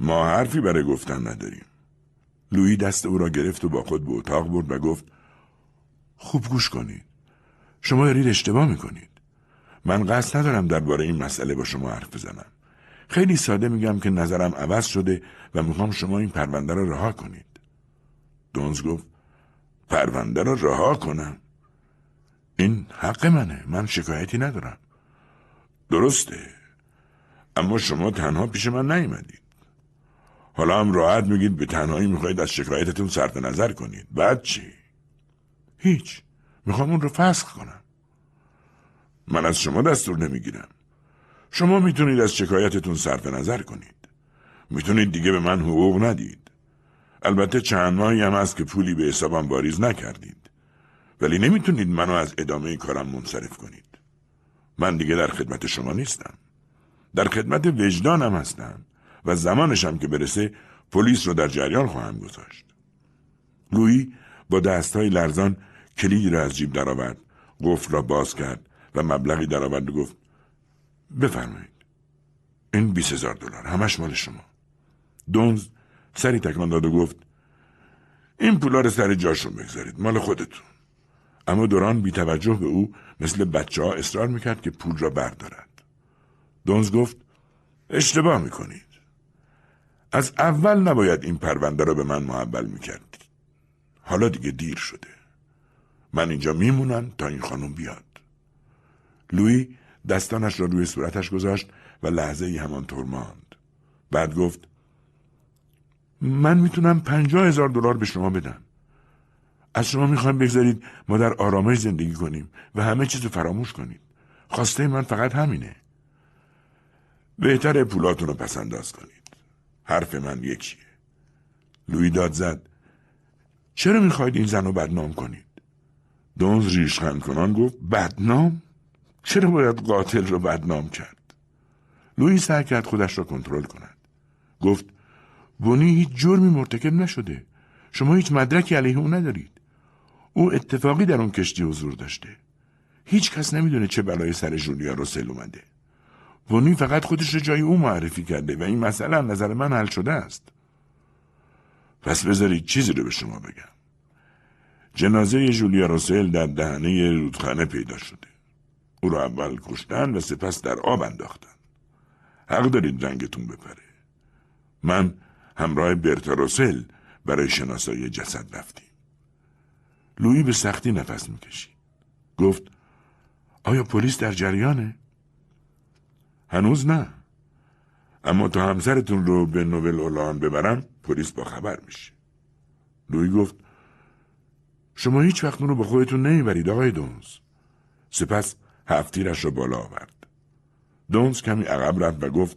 ما حرفی برای گفتن نداریم. لویی دست او را گرفت و با خود به اتاق برد و گفت خوب گوش کنید. شما دارید اشتباه می‌کنید. من قصد ندارم درباره این مسئله با شما حرف بزنم. خیلی ساده میگم که نظرم عوض شده و می‌خوام شما این پرونده را رها کنید. دونز گفت پرونده را رها کنم؟ این حق منه. من شکایتی ندارم. درسته. اما شما تنها پیش من نیومدید. حالا هم راحت میگید به تنهایی می‌خواهید از شکایتتون صرف نظر کنید. بعد چی؟ هیچ. می‌خوام اون رو فسخ کنم. من از شما دستور نمی‌گیرم. شما می‌تونید از شکایتتون صرف نظر کنید. می‌تونید دیگه به من حقوق ندید. البته چند ماهی هم هست که پولی به حسابم واریز نکردید. ولی نمی‌تونید منو از ادامه کارم منصرف کنید. من دیگه در خدمت شما نیستم. در خدمت وجدانم هستم و زمانشم که برسه پلیس رو در جریان خواهم گذاشت. لویی با دستهای لرزان کلیدی را از جیب درآورد قفل را باز کرد و مبلغی درآورد و گفت بفرمایید. این بیس دلار همش مال شما. دونز سری تکان داد و گفت این پولا رو سر جاشون بگذارید مال خودتون. اما دوران بی توجه به او مثل بچه ها اصرار می‌کرد که پول را بردارد. دونز گفت اشتباه می‌کنید. از اول نباید این پرونده را به من محول می‌کردید. حالا دیگه دیر شده. من اینجا میمونم تا این خانم بیاد. لوی دستانش را روی صورتش گذاشت و لحظه ای همانطور ماند. بعد گفت من می‌تونم پنجاه هزار دلار به شما بدم. از شما می‌خوایم بگذارید ما در آرامش زندگی کنیم و همه چیز رو فراموش کنید خواسته من فقط همینه. بهتر پولاتون رو پسنداز کنید. حرف من یکیه. لوی داد زد. چرا می‌خواید این زن رو بدنام کنید؟ دونز ریشخند کنان گفت بدنام؟ چرا باید قاتل رو بدنام کرد؟ لوی سعی کرد خودش را کنترل کند. گفت بونی هیچ جرمی مرتکب نشده. شما هیچ مدرکی علیه او ندارید. او اتفاقی در اون کشتی حضور داشته. هیچ کس نمی‌دونه چه بلای سر جولیا روسل اومده. ونی فقط خودش رو جای او معرفی کرده و این مسئله نظر من حل شده است. پس بذارید چیزی رو به شما بگم. جنازه جولیا روسل در دهنه رودخانه پیدا شده. او را اول کشتن و سپس در آب انداختن. حق دارید رنگتون بپره. من همراه برتا روسل برای شناسایی جسد رفتیم. لویی به سختی نفس می‌کشید گفت آیا پلیس در جریانه؟ هنوز نه. اما تا همسرتون رو به نوبل اولان ببرم پلیس با خبر میشه. لوی گفت شما هیچ وقت رو با خودتون نمی‌برید آقای دونز. سپس هفتیرش رو بالا آورد. دونز کمی عقب رفت و گفت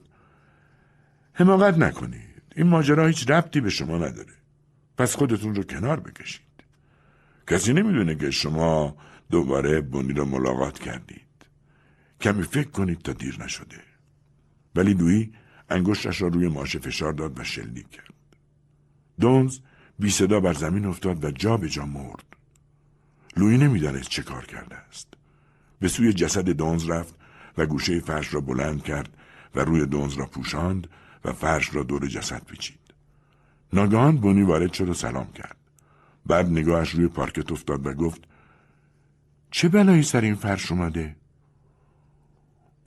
حماقت نکنید. این ماجرا هیچ ربطی به شما نداره. پس خودتون رو کنار بکشید. کسی نمی‌دونه که شما دوباره بونی رو ملاقات کردید. کمی فکر کنید تا دیر نشده. ولی دوی انگشتش را روی ماشه فشار داد و شلیک کرد. دونز بی صدا بر زمین افتاد و جا به جا مرد. لوی نمی‌دانست چه کار کرده است. به سوی جسد دونز رفت و گوشه فرش را بلند کرد و روی دونز را پوشاند و فرش را دور جسد پیچید. ناگهان بونی وارد شد و سلام کرد. بعد نگاهش روی پارکت افتاد و گفت چه بلایی سر این فرش اومده؟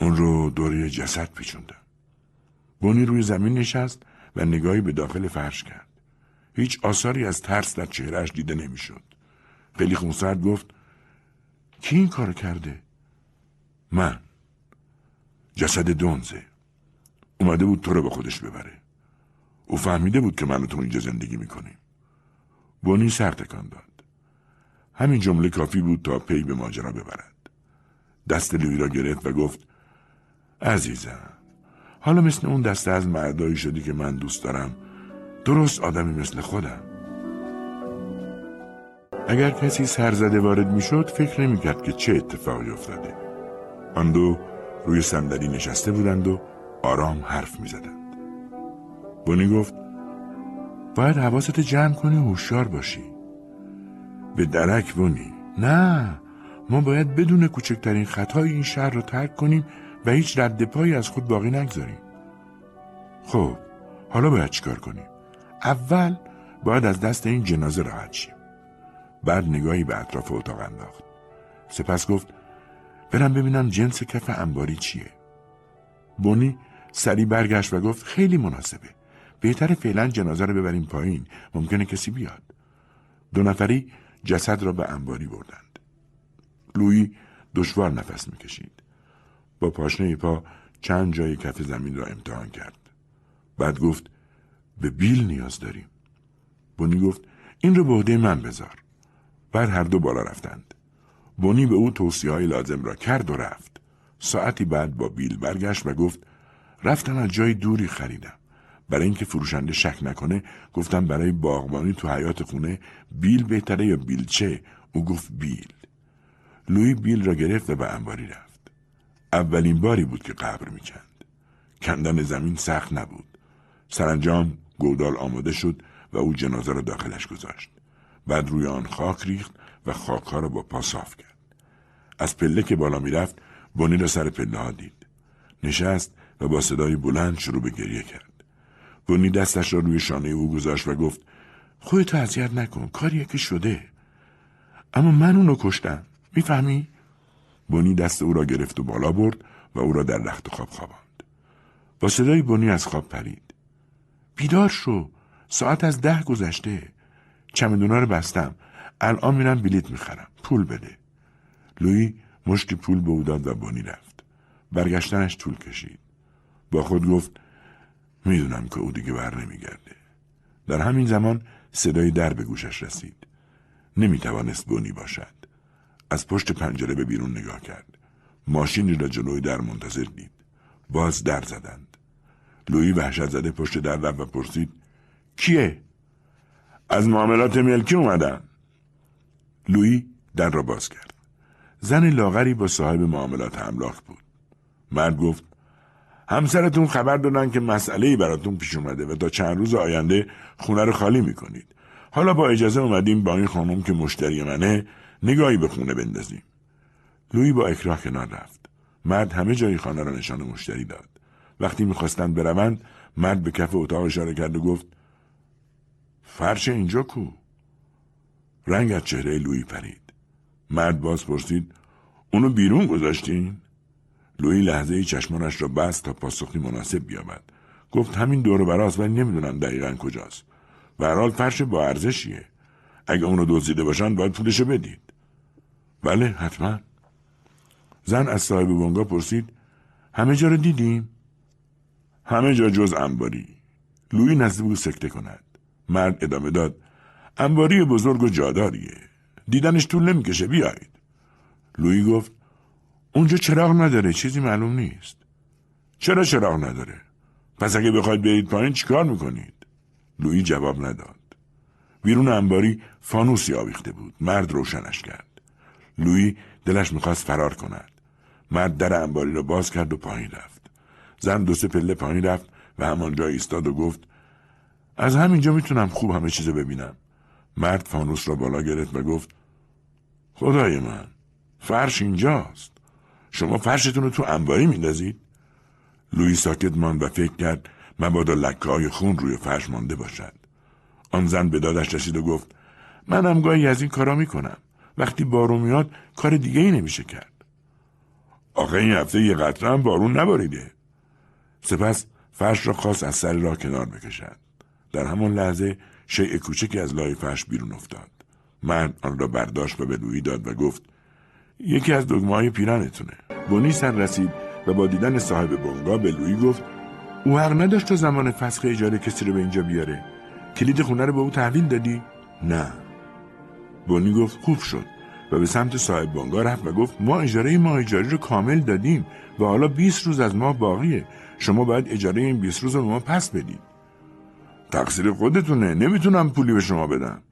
اون رو دوره جسد پیچوندم. بونی روی زمین نشست و نگاهی به داخل فرش کرد. هیچ آثاری از ترس در چهرهش دیده نمی‌شد. خیلی خونسرد گفت کی این کار کرده؟ من. جسد دونزه. اومده بود تو رو به خودش ببره. او فهمیده بود که من تو اینجا زندگی می‌کنیم. بونی سر تکان داد. همین جمله کافی بود تا پی به ماجرا ببرد. دست لوی را گرفت و گفت عزیزم حالا مثل اون دسته از مردایی شدی که من دوست دارم درست آدمی مثل خودم اگر کسی سرزده وارد می‌شد فکر نمی‌کرد که چه اتفاقی افتاده آن دو روی صندلی نشسته بودند و آرام حرف می زدند. بونی گفت باید حواست جمع کنی هوشیار باشی. به درک بونی. نه ما باید بدون کوچکترین خطای این شهر رو ترک کنیم و هیچ رد پایی از خود باقی نگذاریم. خب حالا باید چیکار کنیم؟ اول باید از دست این جنازه راحت شیم. بعد نگاهی به اطراف اتاق انداخت. سپس گفت برم ببینم جنس کف انباری چیه. بونی سری برگشت و گفت خیلی مناسبه. بهتر فعلا جنازه رو ببریم پایین. ممکنه کسی بیاد. دو نفری جسد را به انباری بردند. لویی دشوار نفس می‌کشید. با پاشنه پا چند جای کف زمین را امتحان کرد. بعد گفت به بیل نیاز داریم. بونی گفت این رو به عهده من بذار. بعد هر دو بالا رفتند. بونی به او توصیه های لازم را کرد و رفت. ساعتی بعد با بیل برگشت و گفت رفتم از جای دوری خریدم. برای اینکه فروشنده شک نکنه گفتم برای باغبانی تو حیات خونه بیل بهتره یا بیلچه؟ او گفت بیل. لوی بیل را گرفت و به انباری رفت. اولین باری بود که قبر می‌کند. کندن زمین سخت نبود. سرانجام گودال آماده شد و او جنازه را داخلش گذاشت. بعد روی آن خاک ریخت و خاکها را با پا صاف کرد. از پله که بالا می‌رفت بونی را سر پله ها دید. نشست و با صدای بلند شروع به گریه کرد. بونی دستش را روی شانه او گذاشت و گفت خودتو اذیت نکن کاریه که شده. اما من اونو کشتم می‌فهمی؟ بونی دست او را گرفت و بالا برد و او را در رخت خواب خواباند. با صدای بونی از خواب پرید. بیدار شو ساعت از ده گذشته. چمدونا رو بستم الان میرم بلیت می‌خرم پول بده. لوی مشتی پول به او داد و بونی رفت. برگشتنش طول کشید. با خود گفت می‌دونم که او دیگه بر نمیگرده. در همین زمان صدای در به گوشش رسید. نمی‌توانست بونی باشد. از پشت پنجره به بیرون نگاه کرد. ماشینی را جلوی در منتظر دید. باز در زدند. لویی وحشت زده پشت در رفت و پرسید کیه؟ از معاملات ملکی اومدن لویی در را باز کرد. زن لاغری با صاحب معاملات املاک بود. مرد گفت همسرتون خبر دادن که مسئله براتون پیش اومده و تا چند روز آینده خونه رو خالی می‌کنید. حالا با اجازه اومدیم با این خانم که مشتری منه نگاهی به خونه بندازیم. لویی با اکراه کنار رفت. مرد همه جای خانه را نشان مشتری داد. وقتی می‌خواستند بروند مرد به کف اتاق اشاره کرد و گفت فرش اینجا کو. رنگ از چهره لویی پرید. مرد باز پرسید اونو بیرون گذاشتین؟ لویی لحظه چشمانش را بست تا پاسخی مناسب بیابد گفت همین دور براست ولی نمی‌دونم دقیقا کجاست. به فرش با ارزشیه. اگه اونو دزدیده باشن باید پولشو بدید. بله حتما. زن از صاحب بونگا پرسید همه جا رو دیدیم؟ همه جا جز انباری. لویی نزد بود سکته کند. مرد ادامه داد انباری بزرگ و جاداریه. دیدنش طول نمی‌کشه بیایید. لویی گفت اونجا چراغ نداره چیزی معلوم نیست. چرا چراغ نداره؟ پس اگه بخواید برید پایین چیکار می‌کنید؟ لویی جواب نداد. بیرون انباری فانوسی آویخته بود. مرد روشنش کرد. لویی دلش می‌خواست فرار کند. مرد در انباری را باز کرد و پایین رفت. زن دو سه پله پایین رفت و همانجا ایستاد و گفت از همینجا می‌تونم خوب همه چیزو ببینم. مرد فانوس را بالا گرفت و گفت خدای من فرش اینجاست. شما فرشتون رو تو انباری میندازید؟ لوی ساکت ماند و فکر کرد مبادا لکه های خون روی فرش مانده باشد. آن زن به دادش رسید و گفت منم گاهی از این کارا می‌کنم. وقتی بارون میاد کار دیگه ای نمیشه کرد. آخه این هفته یه قطره هم بارون نباریده. سپس فرش را خواست از سر راه کنار بکشد در همان لحظه شیء کوچکی از لای فرش بیرون افتاد. مرد آن را برداشت و به لویی داد و گفت یکی از دگمه های پیرانتونه. بونی سر رسید و با دیدن صاحب بونگا به لویی گفت او حق نداشت تا زمان فسخ اجاره کسی رو به اینجا بیاره. کلید خونه رو به او تحویل دادی؟ نه. بونی گفت خوب شد. و به سمت صاحب بانگا رفت و گفت ما اجاره ما اجاری رو کامل دادیم و حالا 20 روز از ما باقیه. شما باید اجاره این 20 روز رو ما پس بدید. تقصیر خودتونه. نمی‌تونم پولی به شما بدم.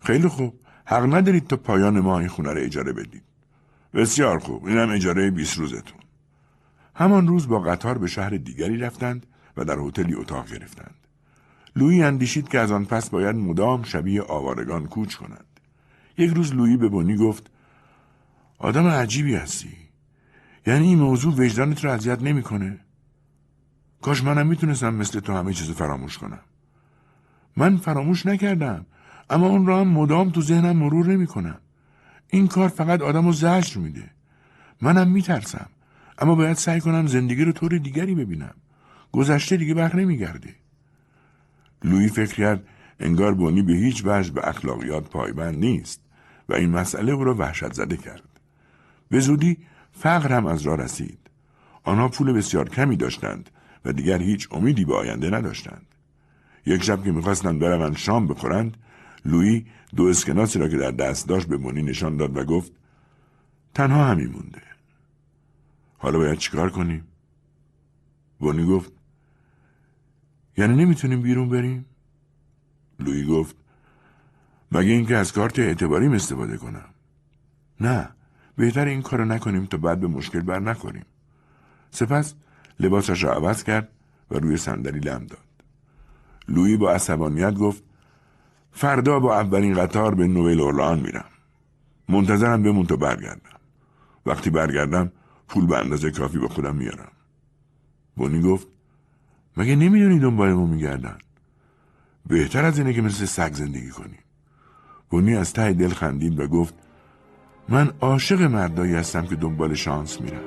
خیلی خوب. حق ندارید تا پایان ما این خونه رو اجاره بدید. بسیار خوب اینم اجاره 20 روزتون همان روز با قطار به شهر دیگری رفتند و در هتلی اتاق گرفتند. لویی اندیشید که از آن پس باید مدام شبیه آوارگان کوچ کند. یک روز لویی به بونی گفت آدم عجیبی هستی. یعنی این موضوع وجدانت رو اذیت نمی‌کنه. کاش منم می‌تونستم مثل تو همه چیز فراموش کنم. من فراموش نکردم اما اون را هم مدام تو ذهنم مرور نمی‌کنم. این کار فقط آدم رو زجر میده. منم میترسم. اما باید سعی کنم زندگی رو طور دیگری ببینم. گذشته دیگه بر نمیگرده. لویی فکر کرد انگار بونی به هیچ وجه به اخلاقیات پایبند نیست و این مسئله او را وحشت زده کرد. به زودی فقر هم از راه رسید. آنها پول بسیار کمی داشتند و دیگر هیچ امیدی به آینده نداشتند. یک شب که می‌خواستند بروند شام بخورند لویی دو اسکناسی را که در دست داشت به بونی نشان داد و گفت تنها همین مونده. حالا باید چیکار کنیم؟ بونی گفت یعنی نمی‌تونیم بیرون بریم؟ لویی گفت مگه اینکه از کارت اعتباریم استفاده کنم؟ نه بهتر این کارو نکنیم تا بعد به مشکل بر نخوریم. سپس لباسش را عوض کرد و روی صندلی لم داد. لویی با عصبانیت گفت فردا با اولین قطار به نویل اورلان میرم. منتظرم بمون تا برگردم. وقتی برگردم پول به اندازه کافی به خودم میارم. بونی گفت مگه نمی‌دونی دنبال ما میگردن؟ بهتر از اینه که مثل سگ زندگی کنیم. بونی از ته دل خندید و گفت من عاشق مردایی هستم که دنبال شانس میرم.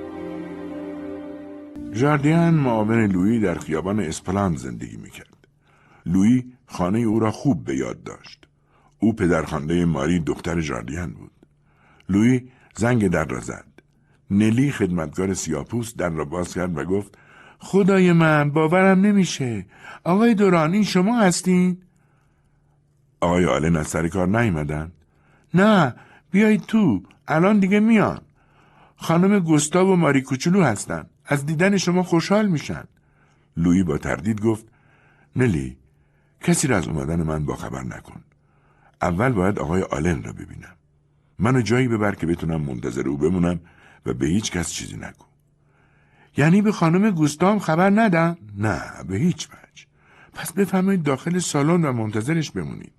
جاردیان معاون لویی در خیابان اسپلان زندگی می‌کرد. لویی خانه او را خوب به یاد داشت. او پدرخوانده ماری دختر جاردیان بود. لویی زنگ در را زد. نلی خدمتگار سیاپوس در را باز کرد و گفت خدای من باورم نمیشه. آقای دوران این شما هستین؟ آقای آلن از سر کار نیومدن؟ نه بیایید تو الان دیگه میان. خانم گستاو و ماری کوچولو هستن. از دیدن شما خوشحال میشن. لویی با تردید گفت نلی کسی را از اومدن من باخبر نکن. اول باید آقای آلن را ببینم. منو جایی ببر که بتونم منتظر او بمونم و به هیچ کس چیزی نگو. یعنی به خانم گوستام خبر ندم؟ نه به هیچ وجه. پس بفرمایید داخل سالن و منتظرش بمونید.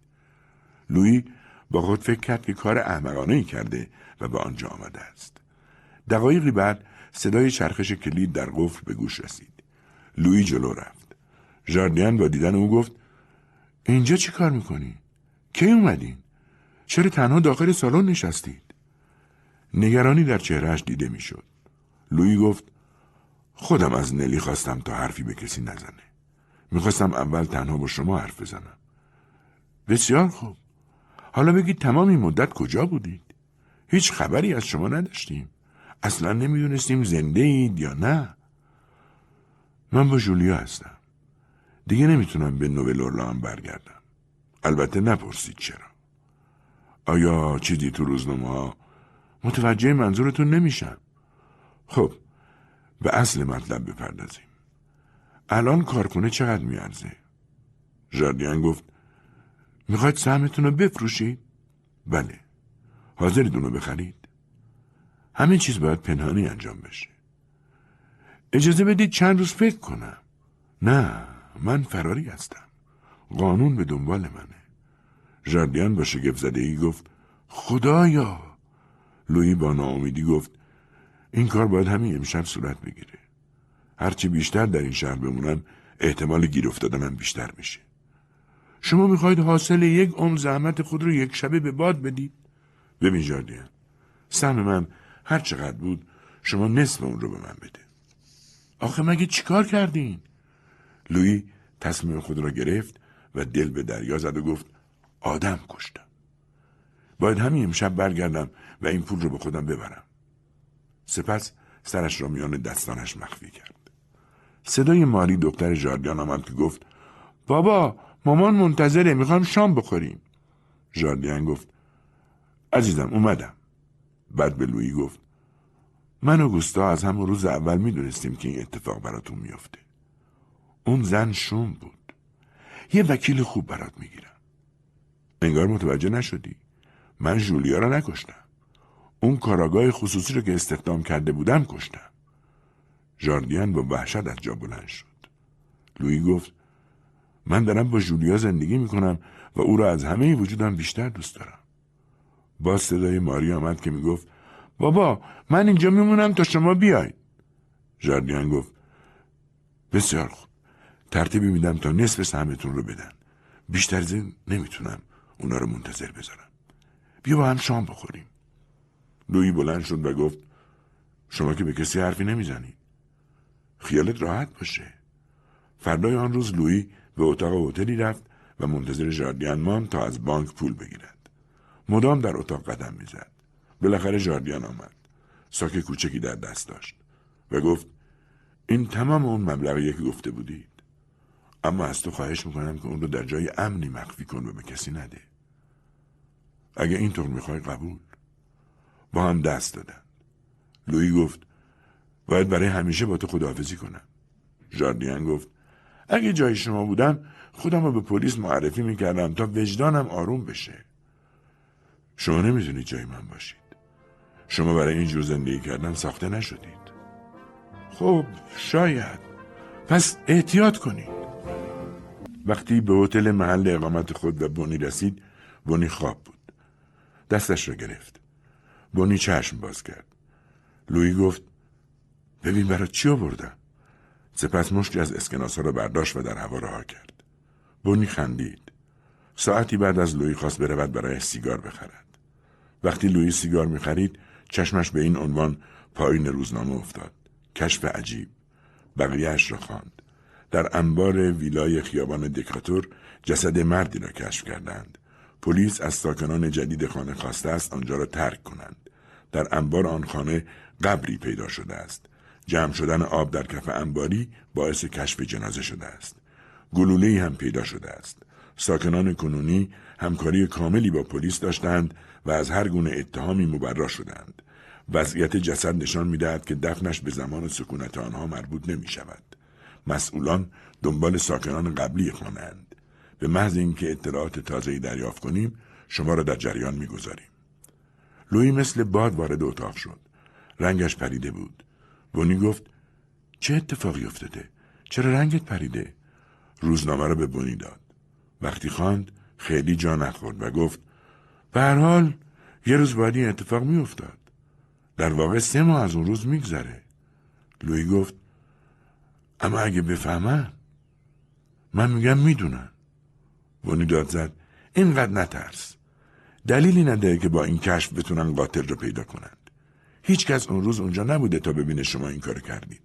لویی با خود فکر کرد که کار احمقانه ای کرده و به آنجا آمده است. دقایقی بعد صدای چرخش کلید در قفل به گوش رسید. لویی جلو رفت. ژاردین با دیدن او گفت اینجا چی کار می‌کنی؟ کی اومدین؟ چرا تنها داخل سالن نشستید؟ نگرانی در چهرهش دیده می‌شد. لویی گفت خودم از نلی خواستم تا حرفی به کسی نزنه. می‌خواستم اول تنها با شما حرف بزنم. بسیار خوب. حالا بگید تمام این مدت کجا بودید؟ هیچ خبری از شما نداشتیم. اصلا نمی‌دونستیم زنده اید یا نه. من با جولیا هستم. دیگه نمی‌تونم به نوبل اورلان برگردم. البته نپرسید چرا. آیا چیزی تو روزنامه ها متوجه منظورتون نمیشم. خب به اصل مطلب بپردازیم. الان کارخونه چقدر میارزه؟ ژاردیان گفت می‌خواید سهمتون رو بفروشید؟ بله. حاضرید اونو بخرید؟ همه چیز باید پنهانی انجام بشه. اجازه بدید چند روز فکر کنم. نه من فراری هستم. قانون به دنبال منه. ژاردیان با شگفت زده ای گفت خدایا لویی با ناامیدی گفت این کار باید همین امشب صورت بگیره. هرچی بیشتر در این شهر بمونم احتمال گیر افتادنم بیشتر میشه. شما می‌خواید حاصل یک عمر زحمت خود رو یک شبه به باد بدید؟ ببین جاردیان سهم من هر چقدر بود شما نصف اون رو به من بده. آخه مگه چیکار کردین؟ لویی تصمیم خود را گرفت و دل به دریا زد و گفت آدم کشتم. باید همین امشب برگردم و این پول رو به خودم ببرم. سپس سرش را میان دستانش مخفی کرد. صدای ماری دختر جاردیان آمد که گفت بابا مامان منتظره می‌خوام شام بخوریم. جاردیان گفت عزیزم اومدم. بعد به لویی گفت من و گوستا از همون روز اول می‌دونستیم که این اتفاق براتون میافته. اون زن شوم بود. یه وکیل خوب برات می‌گیرم. انگار متوجه نشدی. من جولیا را نکشتم. اون کاراگاه خصوصی رو که استخدام کرده بودم کشتم. ژاردین با وحشت از جا بلند شد لویی گفت من دارم با جولیا زندگی می‌کنم و او را از همه وجودم بیشتر دوست دارم باز صدای ماری آمد که می‌گفت بابا من اینجا میمونم تا شما بیاید ژاردین گفت بسیار خوب ترتیبی میدم تا نصف سهمتون رو بدن. بیشتر زن نمی‌تونم اونا رو منتظر بذارم. بیا با هم شام بخوریم. لویی بلند شد و گفت شما که به کسی حرفی نمی‌زنی. خیالت راحت باشه. فردای آن روز لویی به اتاق هتلی رفت و منتظر ژاردین ماند تا از بانک پول بگیرد. مدام در اتاق قدم می‌زد. بالاخره ژاردین آمد. ساک کوچکی در دست داشت و گفت این تمام اون مبلغیه که گفته بودید اما از تو خواهش می‌کنم که اون رو در جای امنی مخفی کن و به کسی نده. اگه اینطور می‌خوای قبول. با هم دست دادن. لویی گفت باید برای همیشه با تو خداحافظی کنم. ژاردین گفت اگه جای شما بودم خودم رو به پلیس معرفی می‌کردم تا وجدانم آروم بشه. شما نمی‌تونید جای من باشید. شما برای اینجور زندگی کردن ساخته نشدید. خب شاید. پس احتیاط کنید. وقتی به هتل محل اقامت خود و بونی رسید بونی خواب بود. دستش را گرفت. بونی چشم باز کرد. لویی گفت ببین برای چی آوردم سپس مشتی از اسکناس را برداشت و در هوا رها کرد. بونی خندید. ساعتی بعد از لویی خواست برود برای سیگار بخرد. وقتی لویی سیگار می‌خرید چشمش به این عنوان پایین روزنامه افتاد. کشف عجیب. بقیهش را خواند. در انبار ویلای خیابان دکاتور جسد مردی را کشف کردند. پلیس از ساکنان جدید خانه خواسته است آنجا را ترک کنند. در انبار آن خانه قبری پیدا شده است. جمع شدن آب در کف انباری باعث کشف جنازه شده است. گلوله هم پیدا شده است. ساکنان کنونی همکاری کاملی با پلیس داشتند و از هر گونه اتهامی مبرا شدند. وضعیت جسد نشان می‌دهد که دفنش به زمان سکونت آنها مربوط نمی شود. مسئولان دنبال ساکنان قبلی خوانند. به محض اینکه اطلاعات تازه‌ای دریافت کنیم شما را در جریان می‌گذاریم. لوی مثل باد وارد اتاق شد. رنگش پریده بود. بونی گفت چه اتفاقی افتاده؟ چرا رنگت پریده؟ روزنامه را به بونی داد. وقتی خواند خیلی جا نخورد و گفت به هر حال یه روز بعد این اتفاق میافتاد. در واقع سه ماه از اون روز میگذره. لوی گفت اما اگه بفهمن من میگم می‌دونن. بونی داد زد اینقدر نترس. دلیلی نداره که با این کشف بتونن قاتل رو پیدا کنند. هیچ کس اون روز اونجا نبوده تا ببینه شما این کار کردید.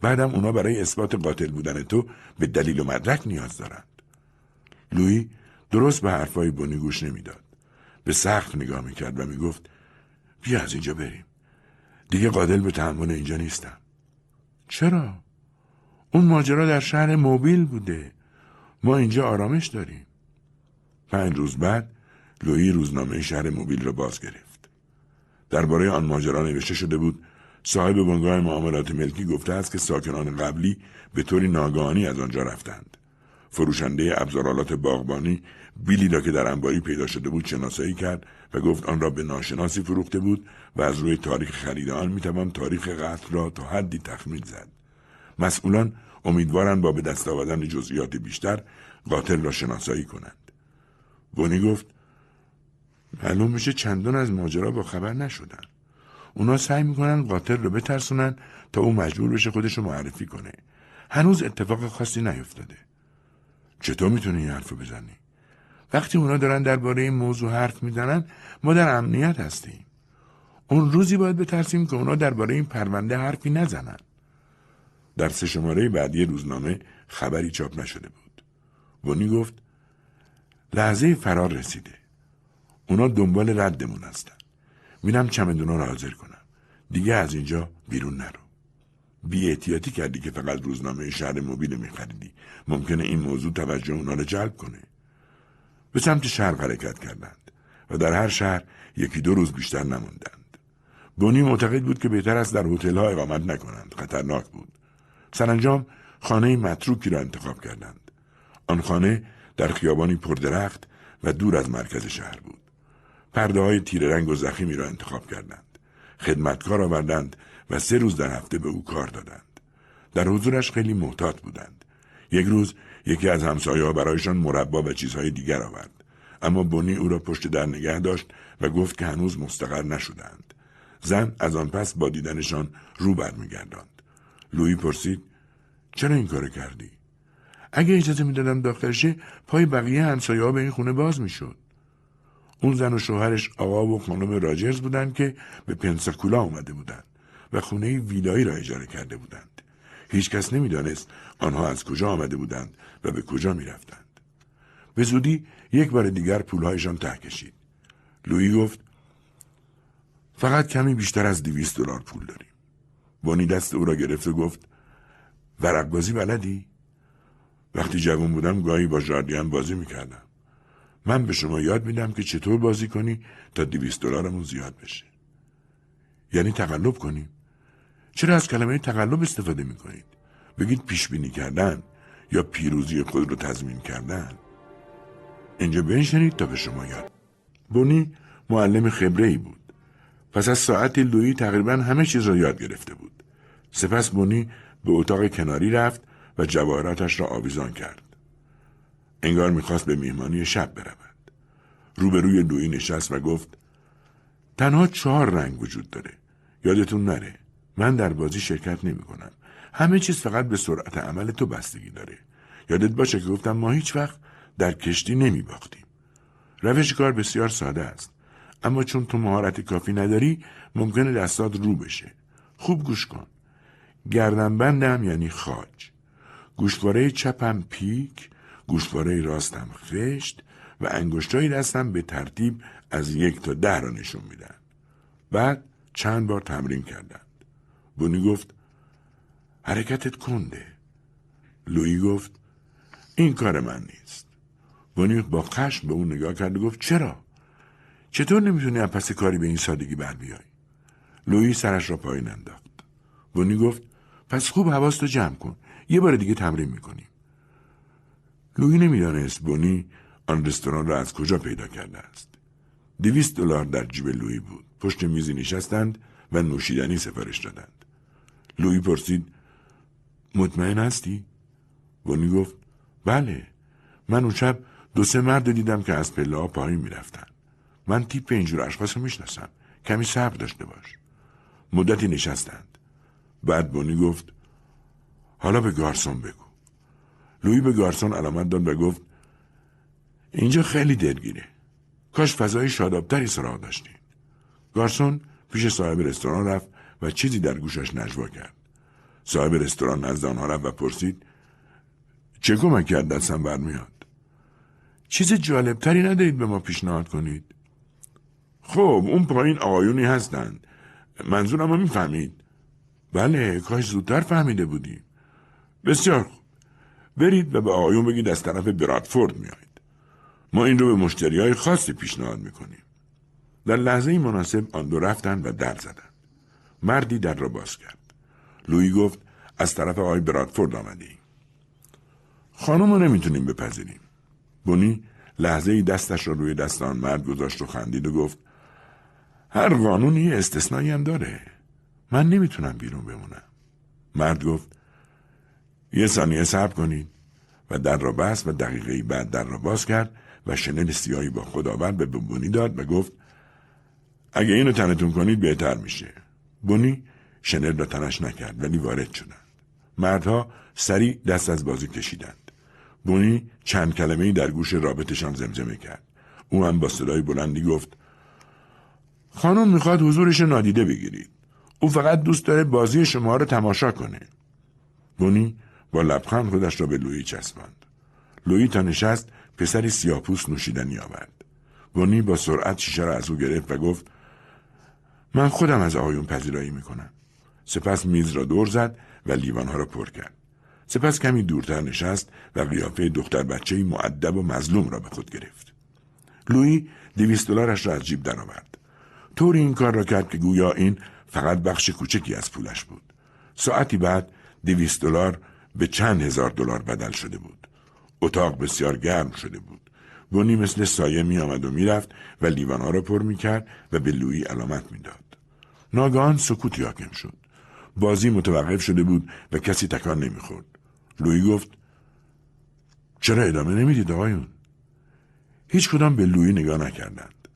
بعدم اونا برای اثبات قاتل بودن تو به دلیل و مدرک نیاز دارند. لوی درست به حرفای بونی گوش نمی‌داد. به سخت نگاه می‌کرد و می‌گفت بیا از اینجا بریم. دیگه قادل به تحمل اینجا نیستم. چرا؟ اون ماجرا در شهر موبیل بوده. ما اینجا آرامش داریم. پنج روز بعد لویی روزنامه شهر موبیل را باز گرفت. درباره آن ماجرا نوشته شده بود صاحب بنگاه معاملات ملکی گفته است که ساکنان قبلی به طوری ناگهانی از آنجا رفتند. فروشنده ابزارالات باغبانی بیلی را که در انباری پیدا شده بود شناسایی کرد و گفت آن را به ناشناسی فروخته بود و از روی تاریخ خرید آن می‌توان تاریخ قتل را تا حدی تخمین زد مسئولان امیدوارند با به دست آوردن جزئیات بیشتر قاتل را شناسایی کنند. بونی گفت معلوم میشه چندان از ماجرا با خبر نشدن. اونا سعی می‌کنن قاتل رو بترسونن تا او مجبور بشه خودش رو معرفی کنه. هنوز اتفاق خاصی نیفتاده. چطور می‌تونی این حرف بزنی؟ وقتی اونا دارن درباره این موضوع حرف می‌زنن ما در امنیت هستیم. اون روزی باید بترسیم که اونا درباره این پرونده حرفی نزنن. در سه شماره بعدی روزنامه خبری چاپ نشده بود. ونی گفت لحظه فرار رسیده. اونا دنبال ردمون هستن. میرم چمدونا رو حاضر کنم. دیگه از اینجا بیرون نرو. بی احتیاطی کردی که فقط روزنامه شهر موبیل میخریدی. ممکنه این موضوع توجه اونا رو جلب کنه. به سمت شهر حرکت کردند و در هر شهر یکی دو روز بیشتر نماندند. بونی معتقد بود که بهتر است در هتل‌ها اقامت نکنند. خطرناک بود. سرانجام خانه متروکی را انتخاب کردند آن خانه در خیابانی پردرخت و دور از مرکز شهر بود پرده های تیر رنگ و زخیمی را انتخاب کردند خدمتکار آوردند و سه روز در هفته به او کار دادند در حضورش خیلی محتاط بودند. یک روز یکی از همسایه برایشان مربا و چیزهای دیگر آورد. اما بونی او را پشت در نگه داشت و گفت که هنوز مستقر نشدند. زن از آن پس با دیدنشان رو برمیگرداند. لویی پرسید چرا این کار کردی؟ اگه اجازه می‌دادم داخلشه پای بقیه همسایه ها به این خونه باز می‌شد. اون زن و شوهرش آقا و خانم راجرز بودند که به پنساکولا اومده بودند و خونه ویلایی را اجاره کرده بودند. هیچکس نمی‌دانست آنها از کجا آمده بودند و به کجا می‌رفتند. به زودی یک بار دیگر پولهایشان ته کشید. لویی گفت فقط کمی بیشتر از دویست دلار پول داریم. بانی دست او را گرفت و گفت ورق بازی بلدی؟ وقتی جوان بودم گاهی با جاردیان بازی می‌کردم. من به شما یاد میدم که چطور بازی کنی تا دویست دلارمون زیاد بشه. یعنی تقلب کنیم. چرا از کلمه تقلب استفاده می‌کنید؟ بگید پیش بینی کردن یا پیروزی خود رو تضمین کردن. اینجا بنشنید تا به شما یاد. بونی معلم خبره ای بود. پس از ساعتی لویی تقریبا همه چیز را یاد گرفته بود. سپس بونی به اتاق کناری رفت و جواهراتش را آویزان کرد. انگار می‌خواست به میهمانی شب برود. روبروی لویی نشست و گفت تنها چهار رنگ وجود داره. یادتون نره. من در بازی شرکت نمی کنم. همه چیز فقط به سرعت عمل تو بستگی داره. یادت باشه که گفتم ما هیچ وقت در کشتی نمی باختیم. روش کار بسیار ساده است. اما چون تو مهارت کافی نداری ممکنه دستات رو بشه. خوب گوش کن. گردنبندم یعنی خاج. گوشواره چپم پیک، گوشواره راستم خشت و انگشتای دستم به ترتیب از یک تا ده را نشون میدن. بعد چند بار تمرین کردند. بونی گفت حرکتت کنده. لویی گفت این کار من نیست. بونی با خشم به اون نگاه کرد و گفت چرا؟ چطور نمی‌تونی از پس کاری به این سادگی بر بیای؟ لویی سرش را پایین انداخت. بونی گفت پس خوب حواستو جمع کن. یه بار دیگه تمرین می‌کنیم. لویی نمی‌دانست بونی آن رستوران را از کجا پیدا کرده است. دویست دلار در جیب لویی بود. پشت میزی نشستند و نوشیدنی سفارش دادند. لویی پرسید مطمئن هستی؟ بونی گفت بله من اون شب دو سه مرد دیدم که از پله ها پایین می‌رفتن. من تیپ اینجور اشخاص رو می‌شناسم. کمی صبر داشته باش. مدتی نشستند. بعد بونی گفت حالا به گارسون بگو. لویی به گارسون علامت داد و گفت اینجا خیلی دلگیره. کاش فضای شادابتری سراغ داشتین. گارسون پیش صاحب رستوران رفت و چیزی در گوشش نجوا کرد. صاحب رستوران نزد آنها رفت و پرسید چه کمک کرد دستم برمیاد؟ چیز جالبتری ندارید به ما پیشنهاد کنید؟ خب اون پایین آقایونی هستند. منظورم رو می‌فهمید؟ بله کاش زودتر فهمیده بودیم. بسیار خوب. برید و به آقایون بگید از طرف برادفورد میایید. ما این رو به مشتری های خاصی پیشنهاد می‌کنیم. در لحظه مناسب آن دو رفتند و در زدند. مردی در را باز کرد. لویی گفت از طرف آقای برادفورد آمده ایم. خانم رو نمی‌تونیم بپذیریم. بونی لحظه ای دستش را روی دست آن مرد گذاشت و خندید و گفت هر قانونی استثنایی هم داره. من نمی‌تونم بیرون بمونم. مرد گفت یه ثانیه صبر کنید و در را بست و دقیقه بعد در را باز کرد و شنل سیاهی با خود آورد به بونی داد و گفت اگه اینو تنتون کنید بهتر میشه. بونی شنل را تنش نکرد ولی وارد شدند. مردها سریع دست از بازی کشیدند. بونی چند کلمه در گوش رابطشان زمزمه کرد. او هم با صدای بلندی گفت خانم می‌خواد حضورش نادیده بگیرید. او فقط دوست داره بازی شما رو تماشا کنه. بونی با لبخند خودش را به لویی چسباند. لویی تا نشست پسری سیاپوس نوشیدنی آورد. بونی با سرعت شیشه را از او گرفت و گفت من خودم از آقایون پذیرایی می‌کنم. سپس میز را دور زد و لیوانها را پر کرد. سپس کمی دورتر نشست و قیافه دختر بچه معدب و مظلوم را به خود گرفت. لویی دویست دلارش را از جیب درآورد. طوری این کار را کرد که گویا این فقط بخش کوچکی از پولش بود. ساعتی بعد دویست دلار به چند هزار دلار بدل شده بود. اتاق بسیار گرم شده بود. بونی مثل سایه می آمد و می‌رفت و لیوانها را پر می کرد و به لویی علامت می‌داد. ناگهان سکوتی حاکم شد. بازی متوقف شده بود و کسی تکان نمی‌خورد لویی گفت چرا ادامه نمی‌دید آقایون هیچ کدام به لویی نگاه نکردند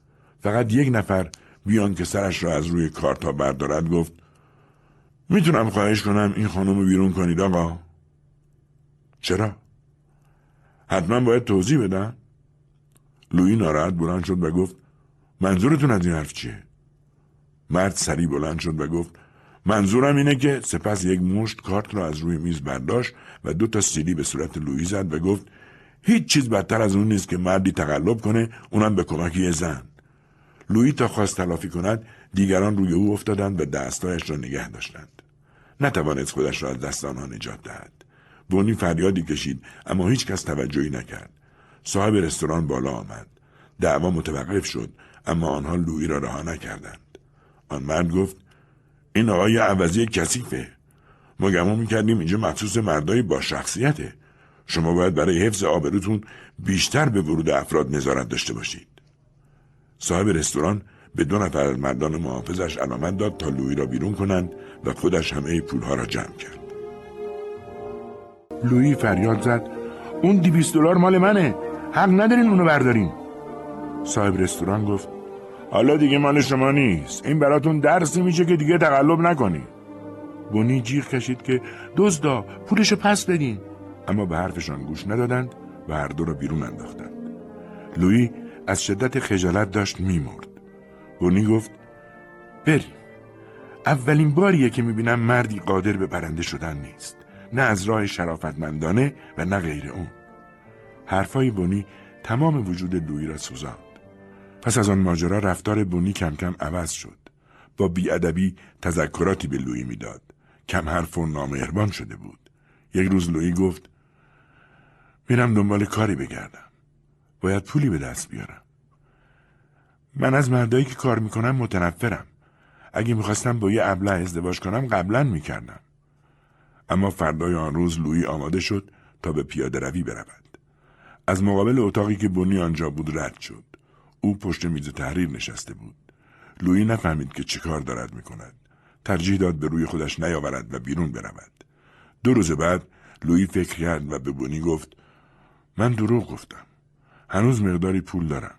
فقط یک نفر بیان که سرش را از روی کارتا بردارد گفت می‌تونم خواهش کنم این خانم رو بیرون کنید آقا. چرا؟ حتما باید توضیح بدم لویی ناراحت بلند شد و گفت منظورتون از این حرف چیه؟ مرد سری بلند شد و گفت منظورم اینه که سپس یک مشت کارت را از روی میز برداشت و دو تا سیلی به صورت لویی زد و گفت هیچ چیز بدتر از اون نیست که مردی تقلب کنه اونم به کمک یه زن. لویی تا خواست تلافی کند دیگران روی او افتادند و دستایش را نگه داشتند. نتوانست خودش را از دست آنها نجات دهد. بونی فریادی کشید اما هیچ کس توجهی نکرد. صاحب رستوران بالا آمد. دعوا متوقف شد اما آنها لویی را رها نکردند. آن مرد گفت این آقای عوضی کثیفه. ما گمون می‌کردیم اینجا مخصوص مردای با شخصیته. شما باید برای حفظ آبروتون بیشتر به ورود افراد نظارت داشته باشید. صاحب رستوران به دو نفر از مردان محافظش علامت داد تا لویی را بیرون کنند و خودش همه پولها را جمع کرد. لویی فریاد زد اون دیویست دلار مال منه حق ندارین اونو بردارین. صاحب رستوران گفت حالا دیگه مال شما نیست این براتون درسی میشه که دیگه تقلب نکنی. بونی جیغ کشید که دزدا پولشو پس بدین. اما به حرفشان گوش ندادند و هر دو را بیرون انداختند. لویی از شدت خجالت داشت میمرد. بونی گفت بریم. اولین باریه که می‌بینم مردی قادر به برنده شدن نیست. نه از راه شرافتمندانه و نه غیر اون. حرفای بونی تمام وجود لویی را سوزاند. پس از آن ماجرا رفتار بونی کم کم عوض شد. با بیادبی تذکراتی به لویی می‌داد. کم حرف و نامهربان شده بود. یک روز لویی گفت میرم دنبال کاری بگردم. باید پولی به دست بیارم. من از مردایی که کار می‌کنم متنفرم. اگه می‌خواستم با یه ابله ازدواج کنم قبلا می‌کردم. اما فردای آن روز لویی آماده شد تا به پیاده روی برود. از مقابل اتاقی که بونی آنجا بود رد شد. او پشت میز تحریر نشسته بود. لویی نفهمید که چه کار دارد می‌کند. ترجیح داد به روی خودش نیاورد و بیرون برود. دو روز بعد لویی فکر کرد و به بونی گفت من دروغ گفتم. هنوز مقداری پول دارم.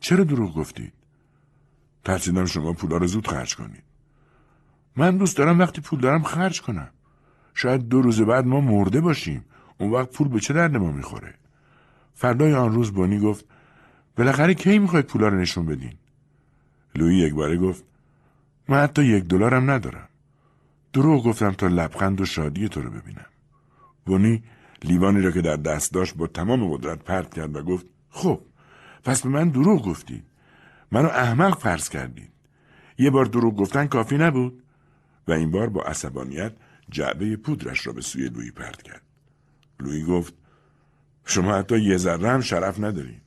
چرا دروغ گفتید؟ ترسیدم شما پولا رو زود خرج کنید. من دوست دارم وقتی پول دارم خرج کنم. شاید دو روز بعد ما مرده باشیم. اون وقت پول به چه درد ما می‌خوره؟ فردای آن روز بونی گفت بالاخره کی می‌خواید پولا رو نشون بدین؟ لویی یک باره گفت من حتی یک دلارم ندارم. دروغ گفتم تا لبخند و شادی تو رو ببینم. بونی لیوانی را که در دست داشت با تمام قدرت پرت کرد و گفت خب پس به من دروغ گفتید. منو احمق فرض کردید. یه بار دروغ گفتن کافی نبود. و این بار با عصبانیت جعبه پودرش را به سوی لویی پرت کرد. لویی گفت شما حتی یه ذره هم شرف ندارین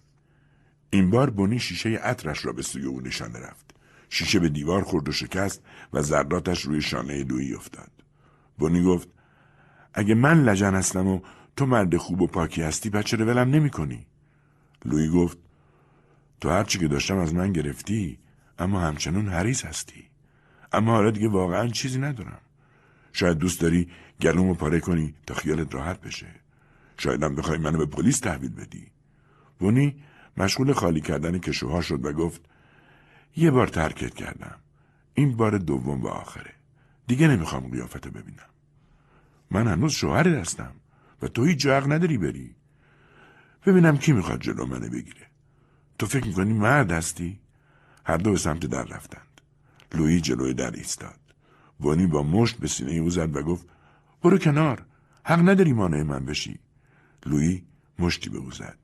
این بار بونی شیشه عطرش را به سوی او نشانه رفت. شیشه به دیوار خورد و شکست و ذراتش روی شانه لویی افتاد. بونی گفت اگه من لجن هستم و تو مرد خوب و پاکی هستی بچه رو ولم نمی کنی. لوی گفت تو هرچی که داشتم از من گرفتی اما همچنان حریص هستی. اما حالا دیگه واقعا چیزی ندارم. شاید دوست داری گلومو پاره کنی تا خیالت راحت بشه. شاید هم بخوای منو به پلیس تحویل بدی. بونی مشغول خالی کردن کشوها شد و گفت یه بار ترکت کردم. این بار دوم و آخره. دیگه نمی‌خوام قیافت ببینم. من هنوز شوهر هستم. و تو هیچ حق نداری بری. ببینم کی می‌خواد جلو منو بگیره. تو فکر می‌کنی مرد هستی؟ هر دو به سمت در رفتند. لویی جلوی در ایستاد. وانی با مشت به سینه او زد و گفت برو کنار. حق نداری مانع من بشی. لویی مشتی به او زد.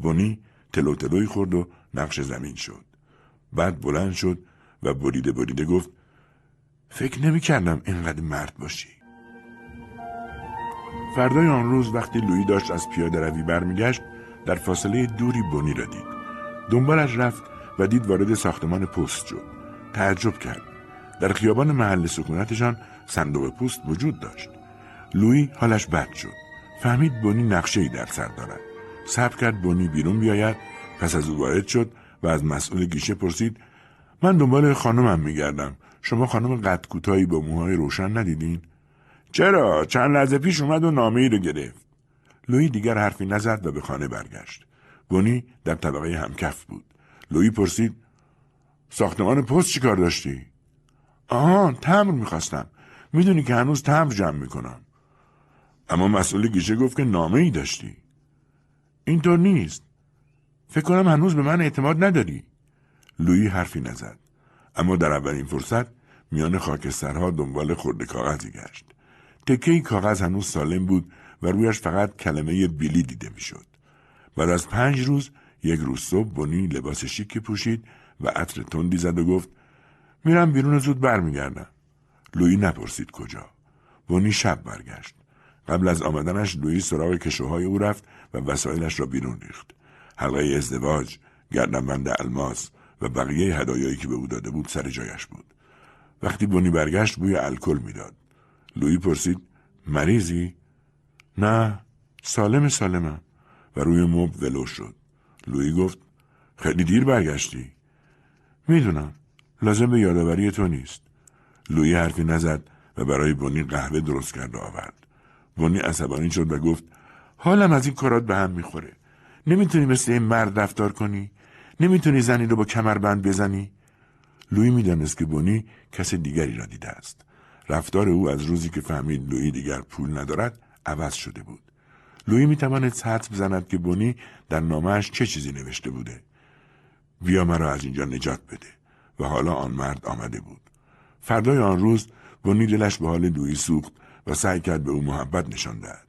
وانی تلو تلوی خورد و نقش زمین شد. بعد بلند شد و بریده بریده گفت فکر نمی کردم اینقدر مرد باشی. فردای آن روز وقتی لویی داشت از پیاده روی برمیگشت در فاصله دوری بونی را دید. دنبالش رفت و دید وارد ساختمان پست شد. تعجب کرد. در خیابان محل سکونتشان صندوق پست وجود داشت. لویی حالش بد شد. فهمید بونی نقشه ای در سر دارد. صبر کرد بونی بیرون بیاید پس از او وارد شد و از مسئول گیشه پرسید من دنبال خانمم میگردم. شما خانم قد کوتاهی با موهای روشن ندیدین؟ چرا؟ چند لحظه پیش اومد و نامه ای رو گرفت. لویی دیگر حرفی نزد و به خانه برگشت. بونی در طبقه همکف بود. لویی پرسید ساختمان پست چی کار داشتی؟ آها تمر می‌خواستم. می‌دونی که هنوز تمر جمع می‌کنم. اما مسئول گیشه گفت که نامه ای داشتی. اینطور نیست. فکر کنم هنوز به من اعتماد نداری. لویی حرفی نزد. اما در اولین فرصت میان خاکسترها دنبال خورده کاغذی گشت. تکه کاغذ هنوز سالم بود و رویش فقط کلمه بیلی دیده می‌شد. بعد از پنج روز یک روز صبح بونی لباس شیکی پوشید و عطر تندی زد و گفت میرم بیرون زود برمیگردم. لویی نپرسید کجا. بونی شب برگشت. قبل از آمدنش لویی سراغ کشوهای او رفت و وسایلش را بیرون ریخت. حلقه ازدواج، گردنبند الماس و بقیه هدایایی که به او داده بود سر جایش بود. وقتی بونی برگشت بوی الکل می‌داد. لویی پرسید مریضی؟ نه سالم سالمم و روی مب ولو شد. لویی گفت خیلی دیر برگشتی. می‌دونم لازم به یادآوری تو نیست. لویی حرفی نزد و برای بونی قهوه درست کرد آورد. بونی عصبانی شد و گفت حالم از این کارات به هم می‌خوره. نمی‌تونی مثل این مرد رفتار کنی؟ نمی‌تونی زنی رو با کمربند بزنی؟ لویی می‌دانست که بونی کس دیگری را دیده است. رفتار او از روزی که فهمید لویی دیگر پول ندارد عوض شده بود. لویی می‌تواند حدس بزند که بونی در نامهش چه چیزی نوشته بوده. بیا مرا از اینجا نجات بده و حالا آن مرد آمده بود. فردای آن روز بونی دلش به حال لویی سوخت و سعی کرد به او محبت نشان دهد.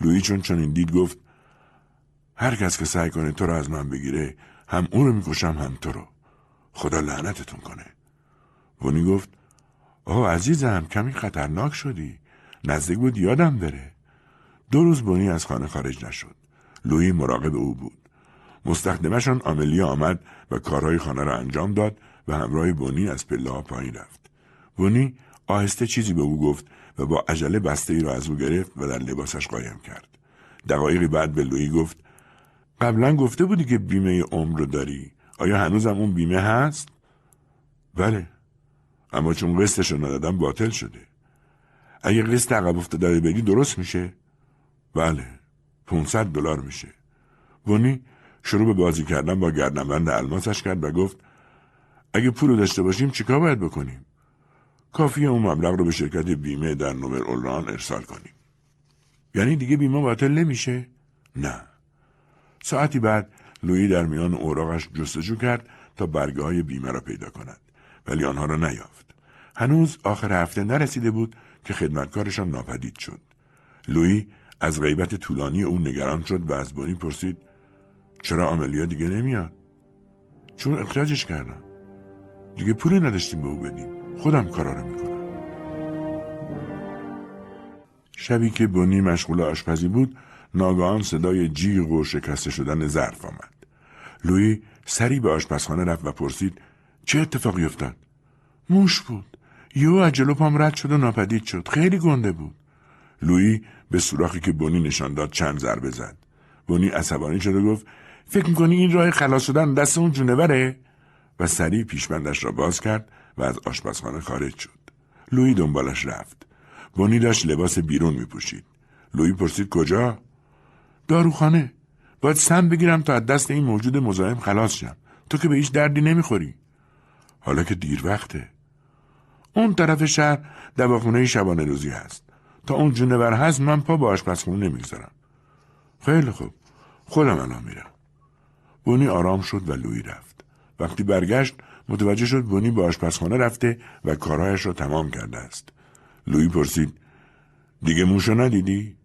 لویی چون چنین دید گفت هر کس که سعی کنه تو را از من بگیره هم او رو می‌کشم هم تو رو. خدا لعنتتون کنه. بونی گفت آه عزیزم کمی خطرناک شدی. نزدیک بود یادم بره. دو روز بونی از خانه خارج نشد. لویی مراقب او بود. مستخدمشان آملیا آمد و کارهای خانه را انجام داد و همراه بونی از پله ها پایین رفت. بونی آهسته چیزی به او گفت و با عجله بسته ای را از او گرفت و در لباسش قایم کرد. دقایقی بعد به لویی گفت قبلا گفته بودی که بیمه عمر رو داری. آیا هنوزم اون بیمه هست؟ بله. اما چون قسطش رو ندادم باطل شده. اگه قسط عقب افتاده بدی درست میشه؟ بله. 500 دلار میشه. بونی شروع به بازی کردن با گردنبند الماسش کرد و گفت اگه پول رو داشته باشیم چیکار باید بکنیم؟ کافی اون مبلغ رو به شرکت بیمه در نوبل اولران ارسال کنیم. یعنی دیگه بیمه باطل نمیشه؟ نه. ساعتی بعد لویی در میان اوراقش جستجو کرد تا برگه های بیمه را پیدا کند ولی آنها را نیافت. هنوز آخر هفته نرسیده بود که خدمتکارشان ناپدید شد. لویی از غیبت طولانی او نگران شد و از بونی پرسید چرا آملیا دیگه نمیاد؟ چون اخراجش کردم. دیگه پولی نداشتیم به او بدیم. خودم کارا رو می‌کنم. شبی که بونی مشغول آشپزی بود ناگهان صدای جیغ و شکسته شدن ظرف آمد. لویی سری به آشپزخانه رفت و پرسید چه اتفاقی افتاد؟ موش بود. یهو از جلو پام رد شد و ناپدید شد. خیلی گنده بود. لویی به سوراخی که بونی نشان داد چند ضربه زد. بونی عصبانی شد و گفت فکر می‌کنی این راه خلاص شدن دست اون جونوره؟ و سریع پیشبندش را باز کرد و از آشپزخانه خارج شد. لویی دنبالش رفت. بونی داشت لباس بیرون میپوشید. لویی پرسید کجا؟ داروخانه. باید سم بگیرم تا از دست این موجود مزاحم خلاص شم. تو که به هیچ دردی نمی‌خوری. حالا که دیر وقته. اون طرف شهر دواخونه شبانه روزی هست. تا اون جونور هست من پا به آشپزخونه نمی‌گذارم. خیلی خوب. خودم الان میرم. بونی آرام شد و لویی رفت. وقتی برگشت متوجه شد بونی به آشپزخانه رفته و کارهایش را تمام کرده است. لویی پرسید دیگه موشو ندیدی؟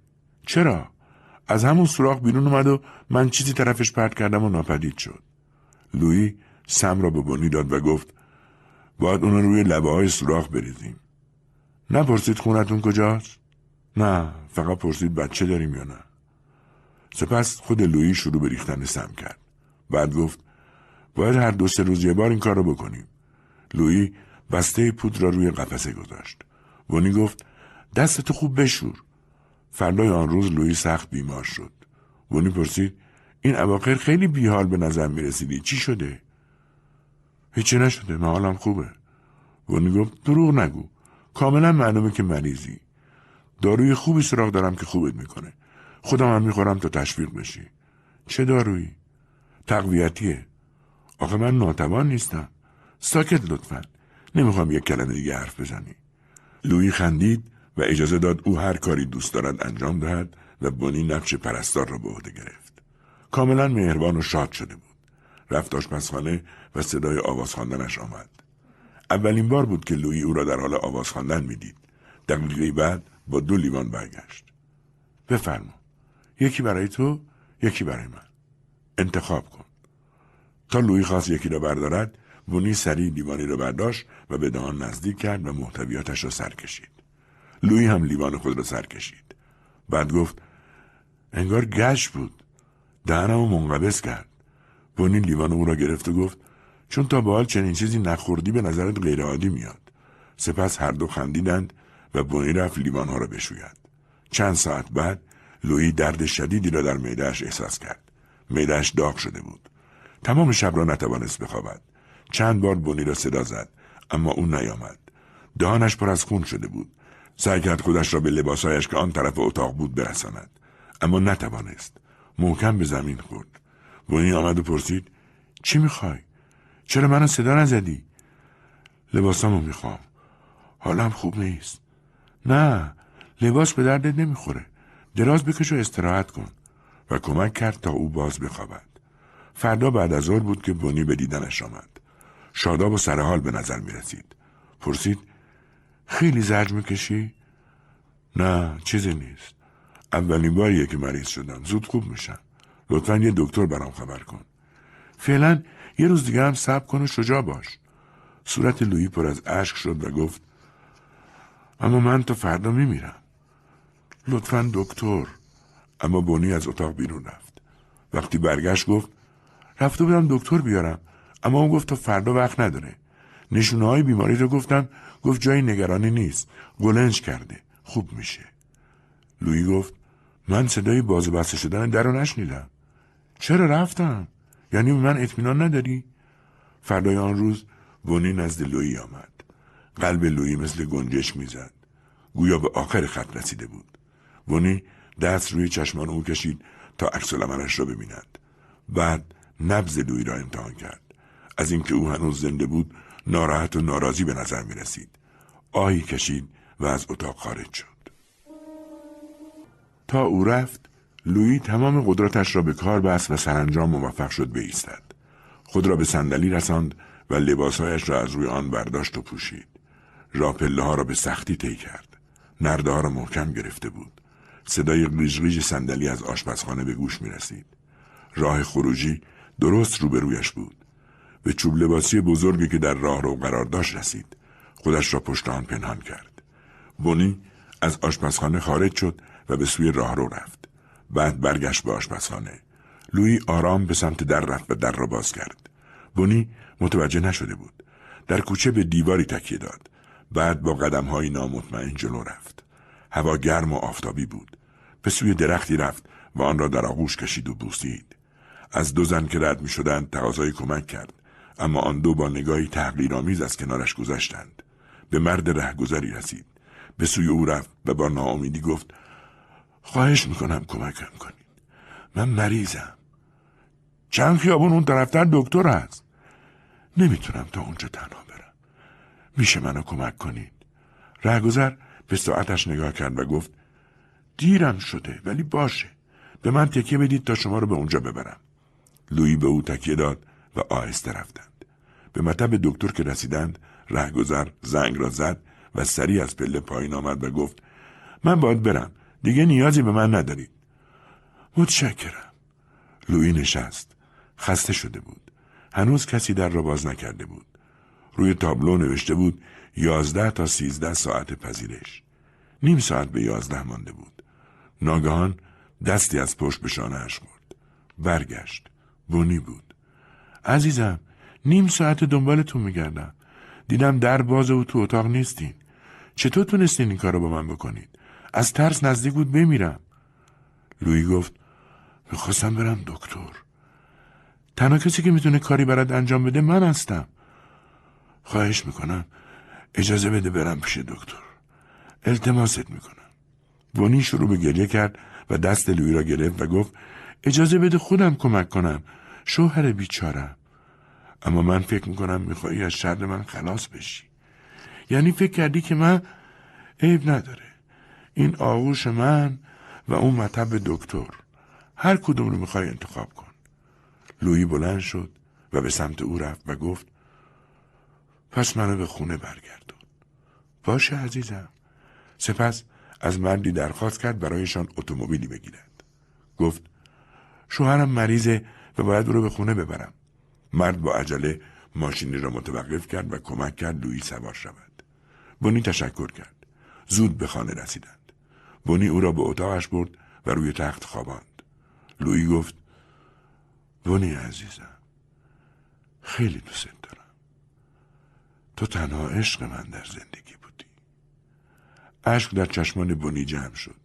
چرا؟ از همون سوراخ بیرون اومد و من چیزی طرفش پرت کردم و ناپدید شد. لویی سم را به بونی داد و گفت باید اون روی لبه های سوراخ بریزیم. نپرسید خونتون کجاست؟ نه فقط پرسید بچه داریم یا نه. سپس خود لویی شروع به ریختن سم کرد. بعد گفت باید هر دو سه روز یه بار این کار رو بکنیم. لویی بسته پود را روی قفسه گذاشت. ونی گفت دستتو خوب بشور. فردای آن روز لویی سخت بیمار شد. ونی پرسید این اواخر خیلی بیحال به نظر می رسیدی. چی شده؟ هیچی نشده. من حالم خوبه. بونی گفت دروغ نگو. کاملا معلومه که مریضی. داروی خوبی سراغ دارم که خوبت می‌کنه. خودم هم می‌خورم تا تشویق بشی. چه دارویی؟ تقویتیه. آخه من ناتوان نیستم. ساکت لطفا. نمی‌خوام یک کلمه دیگه حرف بزنی. لویی خندید و اجازه داد او هر کاری دوست دارد انجام دهد و بونی نقش پرستار را به عهده گرفت. کاملا مهربان و شاد شده بود. رفت آشپزخانه و صدای آواز خواندنش آمد. اولین بار بود که لویی او را در حال آواز خواندن می‌دید. دقیقه بعد با دو لیوان برگشت. بفرما. یکی برای تو یکی برای من. انتخاب کن. تا لویی خواست یکی را بردارد بونی سریع لیوانی را برداشت و به دهان نزدیک کرد و محتویاتش را سر کشید. لویی هم لیوان خود را سر کشید. بعد گفت انگار گشت بود. دهنمو منقبض کرد. بونی لیوان او را گرفت و گفت چون تا به حال چنین چیزی نخوردی به نظرت غیرعادی میاد. سپس هر دو خندیدند و بونی رفت لیوانها را بشوید. چند ساعت بعد لویی درد شدیدی را در میدهش احساس کرد. میدهش داغ شده بود. تمام شب را نتوانست بخوابد. چند بار بونی را صدا زد اما او نیامد. دهانش پر از خون شده بود. سعی کرد خودش را به لباسهایش که آن طرف اتاق بود برساند. اما نتوانست. محکم به زمین خورد. بونی آمد و پرسید چی می‌خوای؟ چرا منو صدا نزدی؟ لباسامو می‌خوام. حالم خوب نیست. نه لباس به دردت نمی‌خوره. دراز بکش و استراحت کن. و کمک کرد تا او باز بخوابد. فردا بعد از ظهر بود که بونی به دیدنش آمد. شاداب و سرحال به نظر می رسید پرسید خیلی زرج می‌کشی؟ نه چیزی نیست. اولین باریه که مریض شدم. زود خوب میشم. لطفا یه دکتر برام خبر کن. فعلا یه روز دیگه هم صبر کن و شجاع باش. صورت لویی پر از اشک شد و گفت اما من تا فردا میمیرم. لطفا دکتر. اما بونی از اتاق بیرون رفت. وقتی برگشت گفت رفته بودم دکتر بیارم. اما اون گفت تا فردا وقت نداره. نشونه های بیماری رو گفتم گفت جای نگرانی نیست. گلنج کرده. خوب میشه. لویی گفت من صدای باز بسته شدن در رو نشنیدم. چرا رفتم؟ یعنی من اطمینان نداری؟ فردای آن روز بونی نزد لویی آمد. قلب لویی مثل گنجش می‌زد. گویا به آخر خط رسیده بود. بونی دست روی چشمان او کشید تا عکس را ببیند. بعد نبز لویی را امتحان کرد. از اینکه او هنوز زنده بود ناراحت و ناراضی به نظر می رسید. آهی کشید و از اتاق خارج شد. تا او رفت لویی تمام قدرتش را به کار بست و سرانجام موفق شد بایستد. خود را به صندلی رساند و لباسهایش را از روی آن برداشت و پوشید. راه ها را به سختی طی کرد. نرده ها را محکم گرفته بود. صدای قیژ صندلی از آشپزخانه به گوش می رسید. راه خروجی درست روبرویش بود. به چوب لباسی بزرگی که در راه رو قرار داشت رسید. خودش را پشت آن پنهان کرد. بونی از آشپزخانه خارج شد و به سوی راه رو رفت. بعد برگشت به آشپزخانه. لوی آرام به سمت در رفت و در را باز کرد. بونی متوجه نشده بود. در کوچه به دیواری تکیه داد. بعد با قدم های نامطمئن جلو رفت. هوا گرم و آفتابی بود. به سوی درختی رفت و آن را در آغوش کشید و بوسید. از دو زن که رد می شدند تقاضای کمک کرد. اما آن دو با نگاهی تحقیرآمیز از کنارش گذشتند به مرد رهگذری رسید به سوی او رفت و با ناامیدی گفت خواهش می‌کنم کمکم کنید. من مریضم. چند خیابون اون طرفتر دکتر هست. نمی‌تونم تا اونجا تنها برم. میشه منو کمک کنید. رهگذر به ساعتش نگاه کرد و گفت دیرم شده ولی باشه. به من تکیه بدید تا شما رو به اونجا ببرم. لویی به او تکیه داد و آهسته رفتند. به مطب دکتر که رسیدند رهگذر زنگ را زد و سریع از پله پایین آمد و گفت من باید برم. دیگه نیازی به من ندارید متشکرم. لویی نشست. خسته شده بود. هنوز کسی در را باز نکرده بود. روی تابلو نوشته بود یازده تا سیزده ساعت پذیرش. نیم ساعت به یازده مانده بود. ناگهان دستی از پشت به شانهاش خورد. برگشت. بونی بود. عزیزم نیم ساعت دنبالتون میگردم. دیدم در باز و تو اتاق نیستین. چطور تونستین این کار رو با من بکنید؟ از ترس نزدیک بود بمیرم. لویی گفت می‌خواستم برم دکتر. تنها کسی که می‌تونه کاری برات انجام بده من هستم. خواهش می‌کنم اجازه بده برم پیش دکتر. التماست می‌کنم. بونی شروع به گریه کرد و دست لوی را گرفت و گفت اجازه بده خودم کمک کنم. شوهر بیچارم. اما من فکر می‌کنم میخوایی از شر من خلاص بشی. یعنی فکر کردی که من عیب نداره. این آغوش من و اون مطب دکتر. هر کدوم رو می‌خوای انتخاب کن. لویی بلند شد و به سمت او رفت و گفت پس منو به خونه برگردون. باشه عزیزم. سپس از مردی درخواست کرد برایشان اتومبیلی بگیرد. گفت شوهرم مریضه و باید او رو به خونه ببرم. مرد با عجله ماشینی را متوقف کرد و کمک کرد لویی سوار شود. بونی تشکر کرد. زود به خانه رسیدند. بونی او را به اتاقش برد و روی تخت خواباند. لویی گفت بونی عزیزم خیلی دوست دارم. تو تنها عشق من در زندگی بودی. اشک در چشمان بونی جمع شد.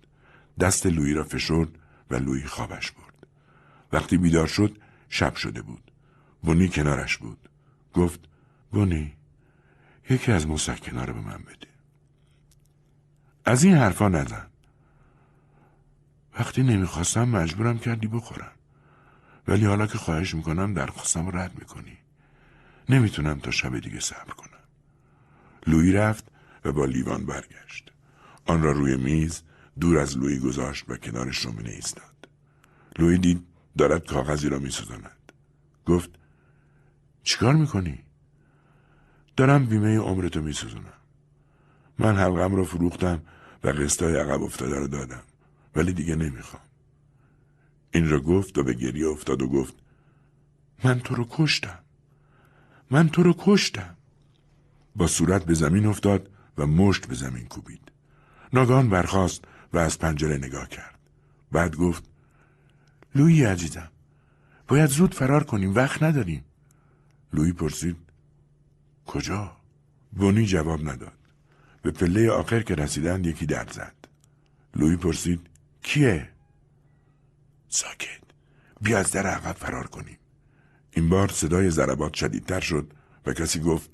دست لویی را فشرد و لویی خوابش برد. وقتی بیدار شد شب شده بود. بونی کنارش بود. گفت بونی یکی از مسکنا رو به من بده. از این حرفا نزن. وقتی نمی‌خواستم مجبورم کردی بخورم. ولی حالا که خواهش می‌کنم درخواستم رد می‌کنی. نمی‌تونم تا شب دیگه صبر کنم. لویی رفت و با لیوان برگشت. آن را روی میز دور از لویی گذاشت و کنارش رومینه ایستاد لویی دید دارد کاغذی را میسوزاند. گفت چیکار می‌کنی؟ دارم بیمه عمرتو میسوزونم. من حلقم رو فروختم و قسطای عقب افتاده رو دادم. ولی دیگه نمی‌خوام. این را گفت و به گریه افتاد و گفت من تو رو کشتم. من تو رو کشتم. با صورت به زمین افتاد و مشت به زمین کوبید. ناگان برخاست و از پنجره نگاه کرد. بعد گفت لویی عزیزم باید زود فرار کنیم وقت نداریم. لویی پرسید کجا؟ بونی جواب نداد. به پله آخر که رسیدند یکی در زد. لویی پرسید کیه؟ ساکت. بیا از در عقب فرار کنیم. این بار صدای ضربات شدیدتر شد و کسی گفت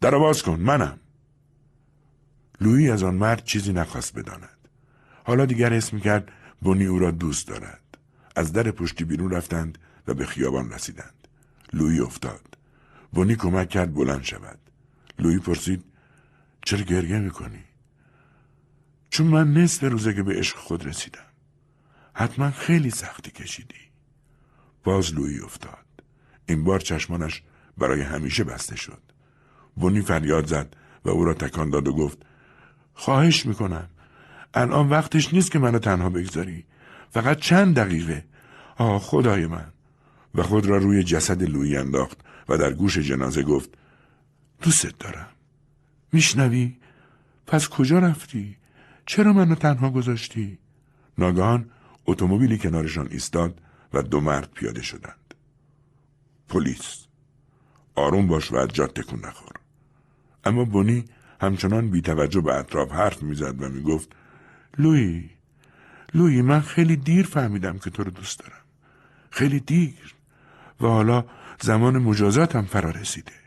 در باز کن منم. لویی از آن مرد چیزی نخواست بداند. حالا دیگر اسم کرد بونی او را دوست دارد. از در پشتی بیرون رفتند و به خیابان رسیدند. لویی افتاد. بونی کمک کرد بلند شود. لویی پرسید چرا گریه می‌کنی؟ چون من نصف روزه که به عشق خود رسیدم. حتما خیلی سختی کشیدی. باز لویی افتاد. این بار چشمانش برای همیشه بسته شد. بونی فریاد زد و او را تکان داد و گفت خواهش می‌کنم. الان وقتش نیست که منو تنها بگذاری. فقط چند دقیقه. آه خدای من. و خود را روی جسد لویی انداخت و در گوش جنازه گفت دوستت دارم. میشنوی؟ پس کجا رفتی؟ چرا منو تنها گذاشتی؟ ناگهان اتومبیلی کنارشان ایستاد و دو مرد پیاده شدند. پلیس آروم باش و از جاد تکون نخور. اما بونی همچنان بی توجه به اطراف حرف می‌زد و می‌گفت لوی لوی من خیلی دیر فهمیدم که تو رو دوست دارم. خیلی دیر و حالا زمان مجازاتم فرا رسیده.